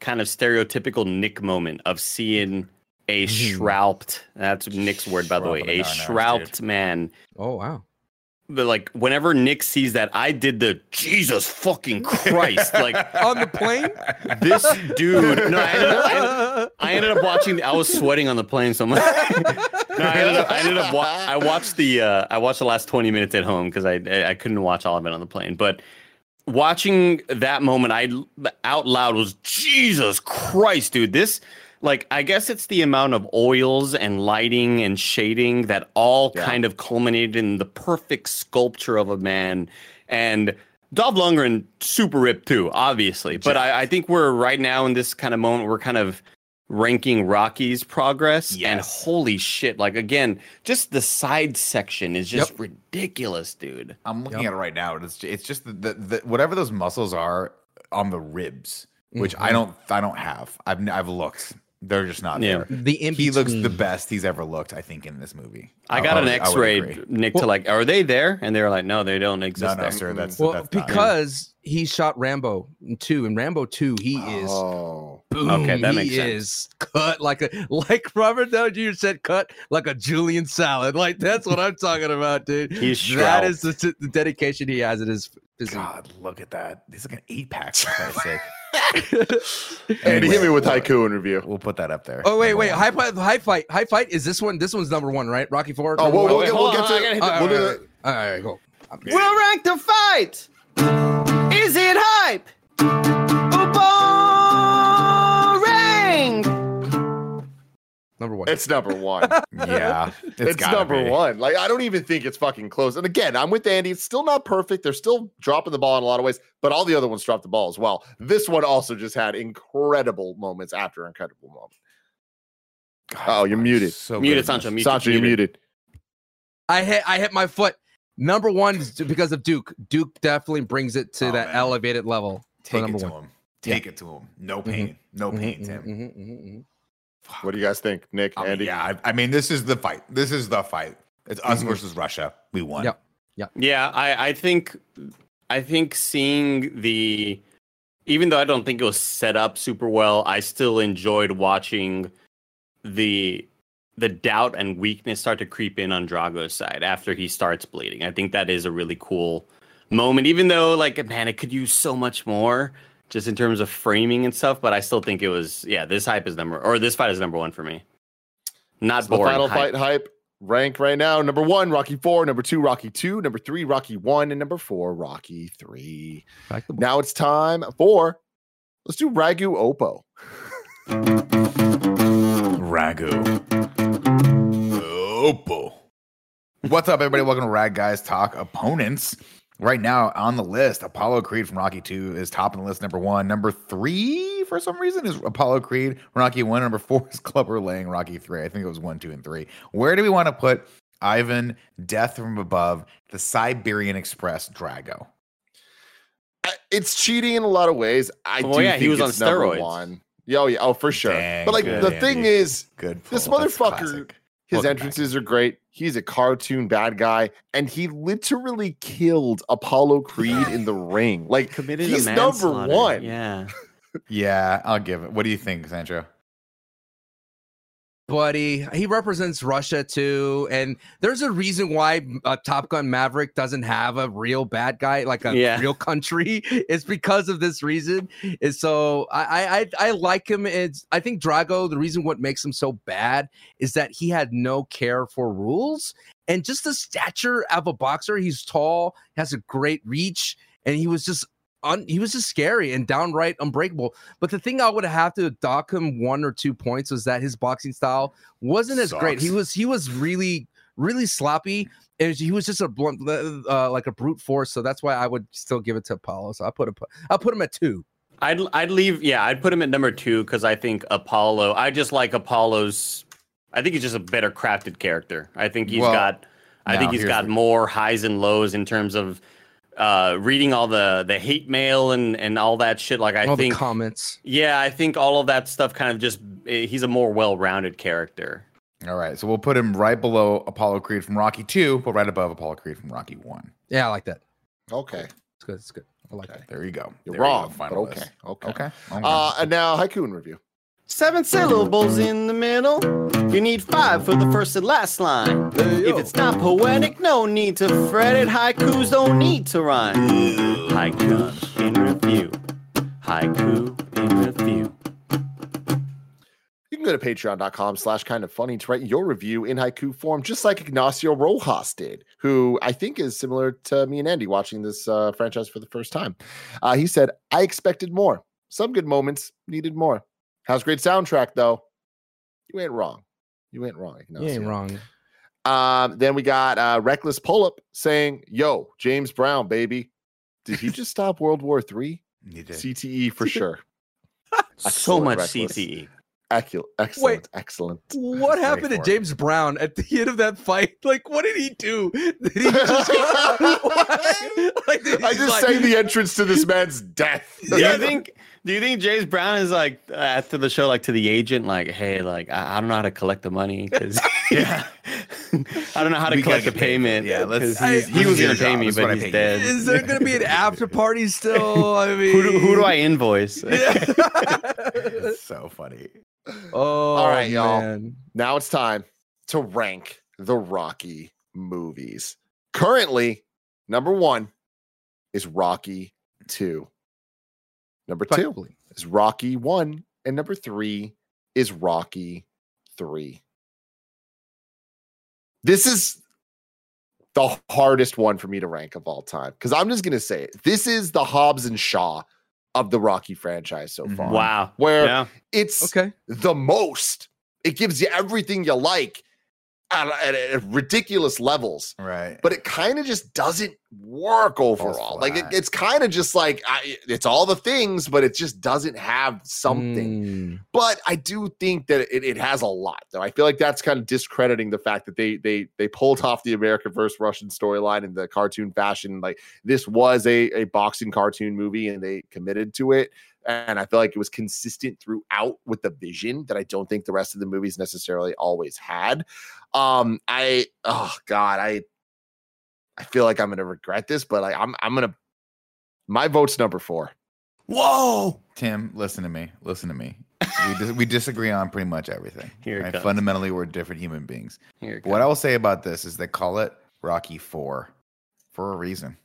[SPEAKER 3] kind of stereotypical Nick moment of seeing a shrouped. That's Nick's word, by the way. A
[SPEAKER 2] Shrouped,
[SPEAKER 3] man.
[SPEAKER 4] Oh wow.
[SPEAKER 3] But like whenever Nick sees that, I did the Jesus fucking Christ. like (laughs)
[SPEAKER 4] On the plane?
[SPEAKER 3] this dude. No, I ended, up, I, (laughs) I ended up watching. I was sweating on the plane so much. (laughs) no, I ended up. I ended up. Wa- I watched the. Uh, I watched the last twenty minutes at home because I, I I couldn't watch all of it on the plane. But watching that moment, I out loud was Jesus Christ, dude. This. Like I guess it's the amount of oils and lighting and shading that all
[SPEAKER 1] Yeah.
[SPEAKER 3] kind of culminated in the perfect sculpture of a man. And Dolph Lundgren super ripped too, obviously. But I, I think we're right now in this kind of moment. We're kind of ranking Rocky's progress, and holy shit! Like again, just the side section is just ridiculous, dude.
[SPEAKER 2] I'm looking at it right now. and It's it's just the, the, the whatever those muscles are on the ribs, which I mm-hmm. don't I don't have. I've n- I've looked. They're just not
[SPEAKER 3] Yeah.
[SPEAKER 2] there.
[SPEAKER 4] The in
[SPEAKER 2] He looks the best he's ever looked. I think in this movie.
[SPEAKER 3] I got an
[SPEAKER 2] would- I would
[SPEAKER 3] X-ray,
[SPEAKER 2] agree.
[SPEAKER 3] Nick, to like, are they there? And they were like, no, they don't exist
[SPEAKER 2] no,
[SPEAKER 3] there.
[SPEAKER 2] sir. That's
[SPEAKER 4] Well,
[SPEAKER 2] that's not-
[SPEAKER 4] because he shot Rambo two. and Rambo two, he oh. is
[SPEAKER 1] Oh,
[SPEAKER 4] boom.
[SPEAKER 3] Okay, that
[SPEAKER 4] he
[SPEAKER 3] makes sense.
[SPEAKER 4] is cut like a like Robert Downey Jr. said, cut like a julienne salad. Like that's what I'm talking about, dude. (laughs)
[SPEAKER 3] He's
[SPEAKER 4] that is the, the dedication he has in his physique.
[SPEAKER 2] God, look at that. He's like an eight pack. For Christ's (laughs) sake.
[SPEAKER 1] Andy, hit me with
[SPEAKER 2] we'll-
[SPEAKER 1] haiku in review.
[SPEAKER 2] We'll put that up there.
[SPEAKER 4] Oh wait, wait,
[SPEAKER 2] one.
[SPEAKER 4] high fight, high fight, high fight. Is this one? This one's number one, right? Rocky Four.
[SPEAKER 1] Oh, we'll, we'll,
[SPEAKER 3] wait,
[SPEAKER 1] get, we'll get
[SPEAKER 3] on,
[SPEAKER 1] to.
[SPEAKER 3] I gotta hit
[SPEAKER 4] All right,
[SPEAKER 1] we'll do
[SPEAKER 4] all right, all right, all right, go.
[SPEAKER 3] We'll rank the fight. Is it hype?
[SPEAKER 4] Number one.
[SPEAKER 1] It's number one. (laughs)
[SPEAKER 2] Yeah,
[SPEAKER 1] it's
[SPEAKER 2] gotta
[SPEAKER 1] number
[SPEAKER 2] be.
[SPEAKER 1] one. Like I don't even think it's fucking close. And again, I'm with Andy. It's still not perfect. They're still dropping the ball in a lot of ways, but all the other ones dropped the ball as well. This one also just had incredible moments after incredible moment.
[SPEAKER 2] God,
[SPEAKER 1] Oh, you're muted.
[SPEAKER 2] So
[SPEAKER 3] Muted,
[SPEAKER 2] good.
[SPEAKER 3] Sancho. Mute,
[SPEAKER 1] Sancho, you're muted.
[SPEAKER 4] I hit, I hit my foot. Number one is because of Duke. Duke definitely brings it to
[SPEAKER 2] Oh,
[SPEAKER 4] that
[SPEAKER 2] man.
[SPEAKER 4] elevated level.
[SPEAKER 2] Take it to
[SPEAKER 4] one.
[SPEAKER 2] him. Take it to him. No pain. No pain,
[SPEAKER 4] Mhm,
[SPEAKER 2] Tim.
[SPEAKER 4] mhm, mhm.
[SPEAKER 1] What do you guys think, Nick,
[SPEAKER 2] I mean,
[SPEAKER 1] Andy?
[SPEAKER 2] yeah, I, I mean, this is the fight. This is the fight. It's us
[SPEAKER 1] Mhm.
[SPEAKER 2] versus Russia. We won.
[SPEAKER 4] Yep.
[SPEAKER 3] Yeah, I, I think I think seeing the even though I don't think it was set up super well, I still enjoyed watching the the doubt and weakness start to creep in on Drago's side after he starts bleeding. I think that is a really cool moment, even though like man, it could use so much more just in terms of framing and stuff. But I still think it was yeah, this hype is number or this fight is number one for me. Not
[SPEAKER 1] So the final
[SPEAKER 3] hype.
[SPEAKER 1] fight hype rank right now. Number one, Rocky Four. Number two, Rocky Two. Number three, Rocky One. And number four, Rocky Three.
[SPEAKER 4] Back the ball.
[SPEAKER 1] Now it's time for let's do Ragu Oppo.
[SPEAKER 2] Ragu. Oppo. What's up, everybody? Welcome to Rag Guys Talk Opponents. Right now on the list, Apollo Creed from Rocky 2 is top on the list, number one. Number three, for some reason, is Apollo Creed, Rocky 1. Number four is (laughs) Clubber Lang, Rocky 3. I think it was 1, 2, and 3. Where do we want to put Ivan, Death from Above, the Siberian Express, Drago?
[SPEAKER 1] It's cheating in a lot of ways. I
[SPEAKER 3] Well,
[SPEAKER 1] do
[SPEAKER 3] yeah,
[SPEAKER 1] think
[SPEAKER 3] he was
[SPEAKER 1] it's
[SPEAKER 3] on
[SPEAKER 1] number
[SPEAKER 3] steroids.
[SPEAKER 1] One. Yeah, oh, yeah, oh, for sure.
[SPEAKER 2] Dang,
[SPEAKER 1] but like
[SPEAKER 2] good,
[SPEAKER 1] the thing is,
[SPEAKER 2] Good.
[SPEAKER 1] This
[SPEAKER 2] pull. That's
[SPEAKER 1] motherfucker-
[SPEAKER 2] classic.
[SPEAKER 1] His
[SPEAKER 2] Welcome back.
[SPEAKER 1] entrances are great. He's a cartoon bad guy, and he literally killed Apollo Creed in the (laughs) ring. Like
[SPEAKER 3] committed
[SPEAKER 1] he's
[SPEAKER 3] a
[SPEAKER 1] number one.
[SPEAKER 3] Yeah. (laughs)
[SPEAKER 2] Yeah, I'll give it. What do you think, Sancho?
[SPEAKER 4] Buddy. He represents Russia too, and there's a reason why uh, Top Gun Maverick doesn't have a real bad guy, like a
[SPEAKER 3] Yeah.
[SPEAKER 4] real country. (laughs) It's because of this reason. And so I, I I like him. It's I think Drago. The reason what makes him so bad is that he had no care for rules and just the stature of a boxer. He's tall, has a great reach, and he was just. Un, he was just scary and downright unbreakable. But the thing I would have to dock him one or two points was that his boxing style wasn't as great. He was he was really really sloppy. And he was just a blunt, uh, like a brute force. So that's why I would still give it to Apollo. So I put him, I put him at two.
[SPEAKER 3] I'd I'd leave yeah, I'd put him at number two because I think Apollo I just like Apollo's I think he's just a better crafted character. I think he's
[SPEAKER 2] Well,
[SPEAKER 3] got I think he's got
[SPEAKER 2] the-
[SPEAKER 3] more highs and lows in terms of uh reading all the the hate mail and and all that shit. Like I
[SPEAKER 4] All
[SPEAKER 3] think
[SPEAKER 4] the comments.
[SPEAKER 3] yeah, I think all of that stuff kind of just eh, he's a more well-rounded character.
[SPEAKER 2] All right, so we'll put him right below Apollo Creed from Rocky 2, but right above Apollo Creed from Rocky 1.
[SPEAKER 4] Yeah, I like that.
[SPEAKER 1] Okay.
[SPEAKER 4] It's good. It's good. I like
[SPEAKER 1] Okay.
[SPEAKER 4] it.
[SPEAKER 2] There you go.
[SPEAKER 1] You're
[SPEAKER 2] There you go,
[SPEAKER 1] wrong, but okay, okay.
[SPEAKER 2] Okay. okay.
[SPEAKER 1] Uh, and now haiku and review.
[SPEAKER 3] Seven syllables in the middle. You need five for the first and last line. If it's not poetic, no need to fret it. Haikus don't need to rhyme. Haiku in review. Haiku in review.
[SPEAKER 1] You can go to patreon.com slash kind of funny to write your review in haiku form, just like Ignacio Rojas did, who I think is similar to me and Andy watching this uh, franchise for the first time. Uh, he said, I expected more. Some good moments needed more. How's great soundtrack, though? You ain't wrong. You ain't wrong, Ignacio.
[SPEAKER 4] You ain't wrong.
[SPEAKER 1] Um, then we got uh, Reckless Pull-Up saying, Yo, James Brown, baby. Did he just stop (laughs) World War Three? CTE for (laughs) sure. (laughs)
[SPEAKER 3] So much
[SPEAKER 1] Reckless.
[SPEAKER 3] CTE.
[SPEAKER 1] Ecu- Excellent, excellent.
[SPEAKER 4] What happened to
[SPEAKER 2] it.
[SPEAKER 4] James Brown at the end of that fight? Like, what did he do? Did he just like, did he
[SPEAKER 1] I just
[SPEAKER 4] like-
[SPEAKER 1] sang the entrance to this man's death.
[SPEAKER 3] Do you think? Do you think James Brown is like after the show, like to the agent, like, hey, like I, I don't know how to collect the money because (laughs)
[SPEAKER 2] Yeah. (laughs)
[SPEAKER 3] I don't know how to
[SPEAKER 2] We
[SPEAKER 3] collect the payment.
[SPEAKER 2] Yeah, let's-
[SPEAKER 3] 'cause
[SPEAKER 4] I-
[SPEAKER 3] he was gonna pay me, but he's
[SPEAKER 2] pay you.
[SPEAKER 3] dead.
[SPEAKER 4] Is there going to be an (laughs) after party still? I mean,
[SPEAKER 3] Who do, who do I invoice?
[SPEAKER 2] It's so funny.
[SPEAKER 4] oh,
[SPEAKER 1] All right, y'all. now it's time to rank the Rocky movies. Currently, number one is Rocky 2. Number two is Rocky 1. And number three is Rocky 3. This is the hardest one for me to rank of all time because I'm just going to say it. This is the Hobbs and Shaw of the Rocky franchise so
[SPEAKER 2] Mhm.
[SPEAKER 1] far.
[SPEAKER 3] wow.
[SPEAKER 1] Where
[SPEAKER 3] Yeah.
[SPEAKER 1] it's
[SPEAKER 4] Okay.
[SPEAKER 1] the most. It gives you everything you like at, at- at ridiculous levels,
[SPEAKER 2] Right.
[SPEAKER 1] but it kind of just doesn't work overall. Like it, it's kind of just like I, it's all the things, but it just doesn't have something.
[SPEAKER 4] Mm.
[SPEAKER 1] But I do think that it, it has a lot, though. I feel like that's kind of discrediting the fact that they they they pulled (laughs) off the American versus Russian storyline in the cartoon fashion. Like this was a a boxing cartoon movie, and they committed to it. And I feel like it was consistent throughout with the vision that I don't think the rest of the movies necessarily always had. Um, I oh god, I I feel like I'm gonna regret this, but like I'm I'm gonna my vote's number four.
[SPEAKER 3] Whoa.
[SPEAKER 2] Tim, listen to me. Listen to me. We, dis- we disagree on pretty much everything.
[SPEAKER 3] Here it
[SPEAKER 2] right? Fundamentally, we're different human beings.
[SPEAKER 3] Here
[SPEAKER 2] What I will say about this is they call it Rocky Four for a reason.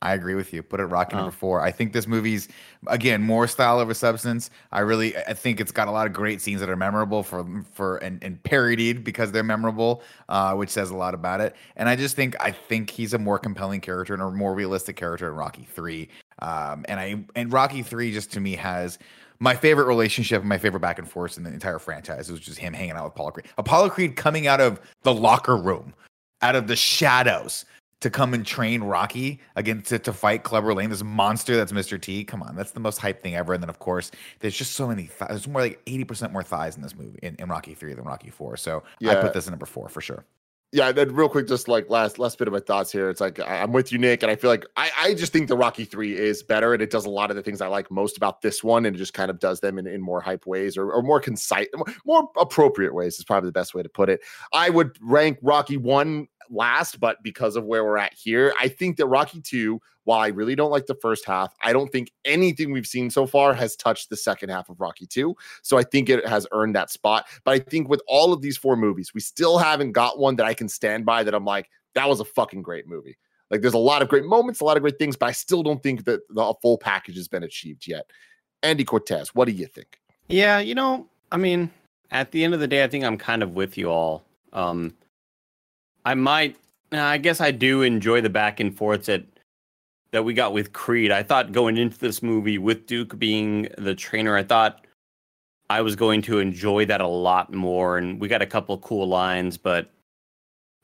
[SPEAKER 2] I agree with you. Put it Rocky number
[SPEAKER 3] Oh.
[SPEAKER 2] four. I think this movie's again more style over substance. I really I think it's got a lot of great scenes that are memorable for for and, and parodied because they're memorable, uh, which says a lot about it. And I just think I think he's a more compelling character and a more realistic character in Rocky three. Um, and I and Rocky three just to me has my favorite relationship and my favorite back and forth in the entire franchise was just him hanging out with Apollo Creed. Apollo Creed coming out of the locker room, out of the shadows to come and train Rocky against to, to fight Clubber Lang, this monster that's Mr. T. Come on, that's the most hype thing ever. And then of course, there's just so many. Th- there's more like eighty percent more thighs in this movie in, in Rocky three than Rocky four. So I put this at number four for sure.
[SPEAKER 1] yeah, then real quick, just like last last bit of my thoughts here. It's like I'm with you, Nick, and I feel like I, I just think the Rocky Three is better, and it does a lot of the things I like most about this one, and it just kind of does them in, in more hype ways or, or more concise, more appropriate ways is probably the best way to put it. I would rank Rocky One last, but because of where we're at here, I think that Rocky Two, while I really don't like the first half, I don't think anything we've seen so far has touched the second half of Rocky Two. So I think it has earned that spot. But I think with all of these four movies, we still haven't got one that I can stand by that I'm like, that was a fucking great movie. Like there's a lot of great moments, a lot of great things, but I still don't think that the full package has been achieved yet. Andy Cortez, what do you think?
[SPEAKER 3] Yeah, you know, I mean, at the end of the day, I think I'm kind of with you all. Um, I might, I guess I do enjoy the back and forth that that we got with Creed. I thought going into this movie with Duke being the trainer, I thought I was going to enjoy that a lot more, and we got a couple cool lines, but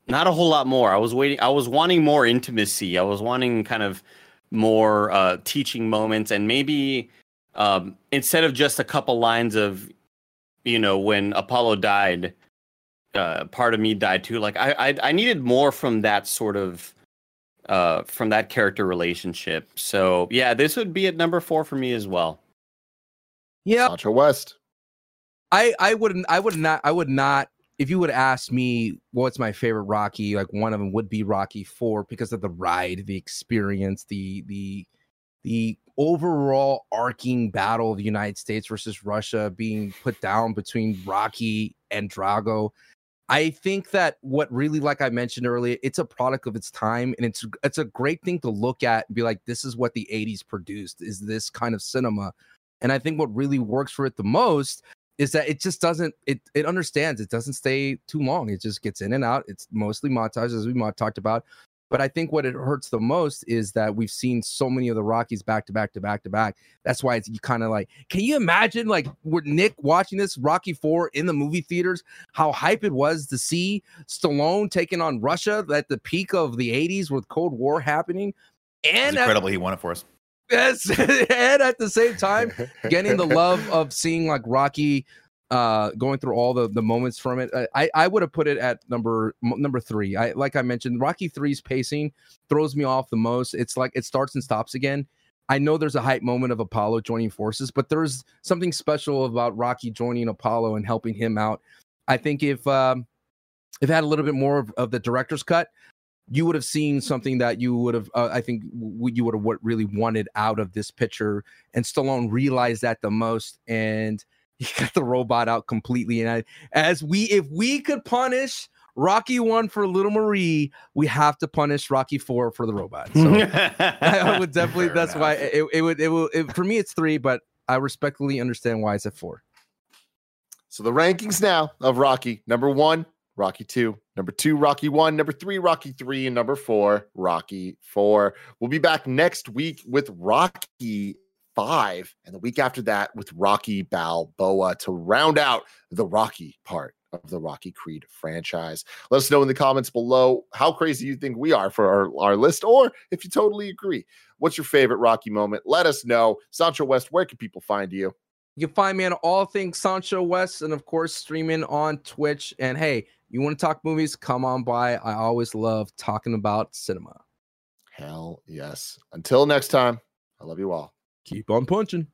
[SPEAKER 3] not a whole lot more. I was waiting. I was wanting more intimacy. I was wanting kind of more uh, teaching moments, and maybe um, instead of just a couple lines of, you know, when Apollo died, uh, part of me died too. Like I, I, I needed more from that sort of, uh, from that character relationship. So yeah, this would be at number four for me as well.
[SPEAKER 4] Yeah,
[SPEAKER 1] Sancho West.
[SPEAKER 4] I I wouldn't I would not I would not if you would ask me what's my favorite Rocky, like one of them would be Rocky 4 because of the ride, the experience, the the the overall arcing battle of the United States versus Russia being put down between Rocky and Drago. I think that what really, like I mentioned earlier, it's a product of its time, and it's it's a great thing to look at and be like, this is what the '80s produced. Is this kind of cinema? And I think what really works for it the most is that it just doesn't it it understands it doesn't stay too long. It just gets in and out. It's mostly montage, as we talked about. But I think what it hurts the most is that we've seen so many of the Rockies back to back to back to back. That's why it's you kind of like, can you imagine like with Nick watching this Rocky Four in the movie theaters, how hype it was to see Stallone taking on Russia at the peak of the 80s with Cold War happening. And
[SPEAKER 2] incredible, at, he won it for us.
[SPEAKER 4] Yes, (laughs) and at the same time, (laughs) getting the love of seeing like Rocky uh going through all the the moments from it uh, i i would have put it at number number three. I like i mentioned rocky three's pacing throws me off the most. It's like it starts and stops again. I know there's a hype moment of apollo joining forces but there's something special about rocky joining apollo and helping him out. I think if um if had a little bit more of, of the director's cut you would have seen something that you would have uh, i think w- you would have what really wanted out of this picture and stallone realized that the most and (laughs) he got the robot out completely. And I, as we, if we could punish Rocky one for Little Marie, we have to punish Rocky four for the robot. So (laughs) I would definitely. Fair that's enough. why it, it would. It will. It, for me, it's three, but I respectfully understand why it's at four.
[SPEAKER 1] So the rankings now of Rocky: number one, Rocky two, number two, Rocky one, number three, Rocky three, and number four, Rocky four. We'll be back next week with Rocky five, and the week after that with Rocky Balboa to round out the Rocky part of the Rocky Creed franchise. Let us know in the comments below how crazy you think we are for our, our list, or if you totally agree. What's your favorite Rocky moment? Let us know. Sancho West, where can people find you?
[SPEAKER 4] You can find me on all things Sancho West and, of course, streaming on Twitch. And hey, you want to talk movies? Come on by. I always love talking about cinema.
[SPEAKER 1] Hell yes. Until next time, I love you all.
[SPEAKER 4] Keep on punching.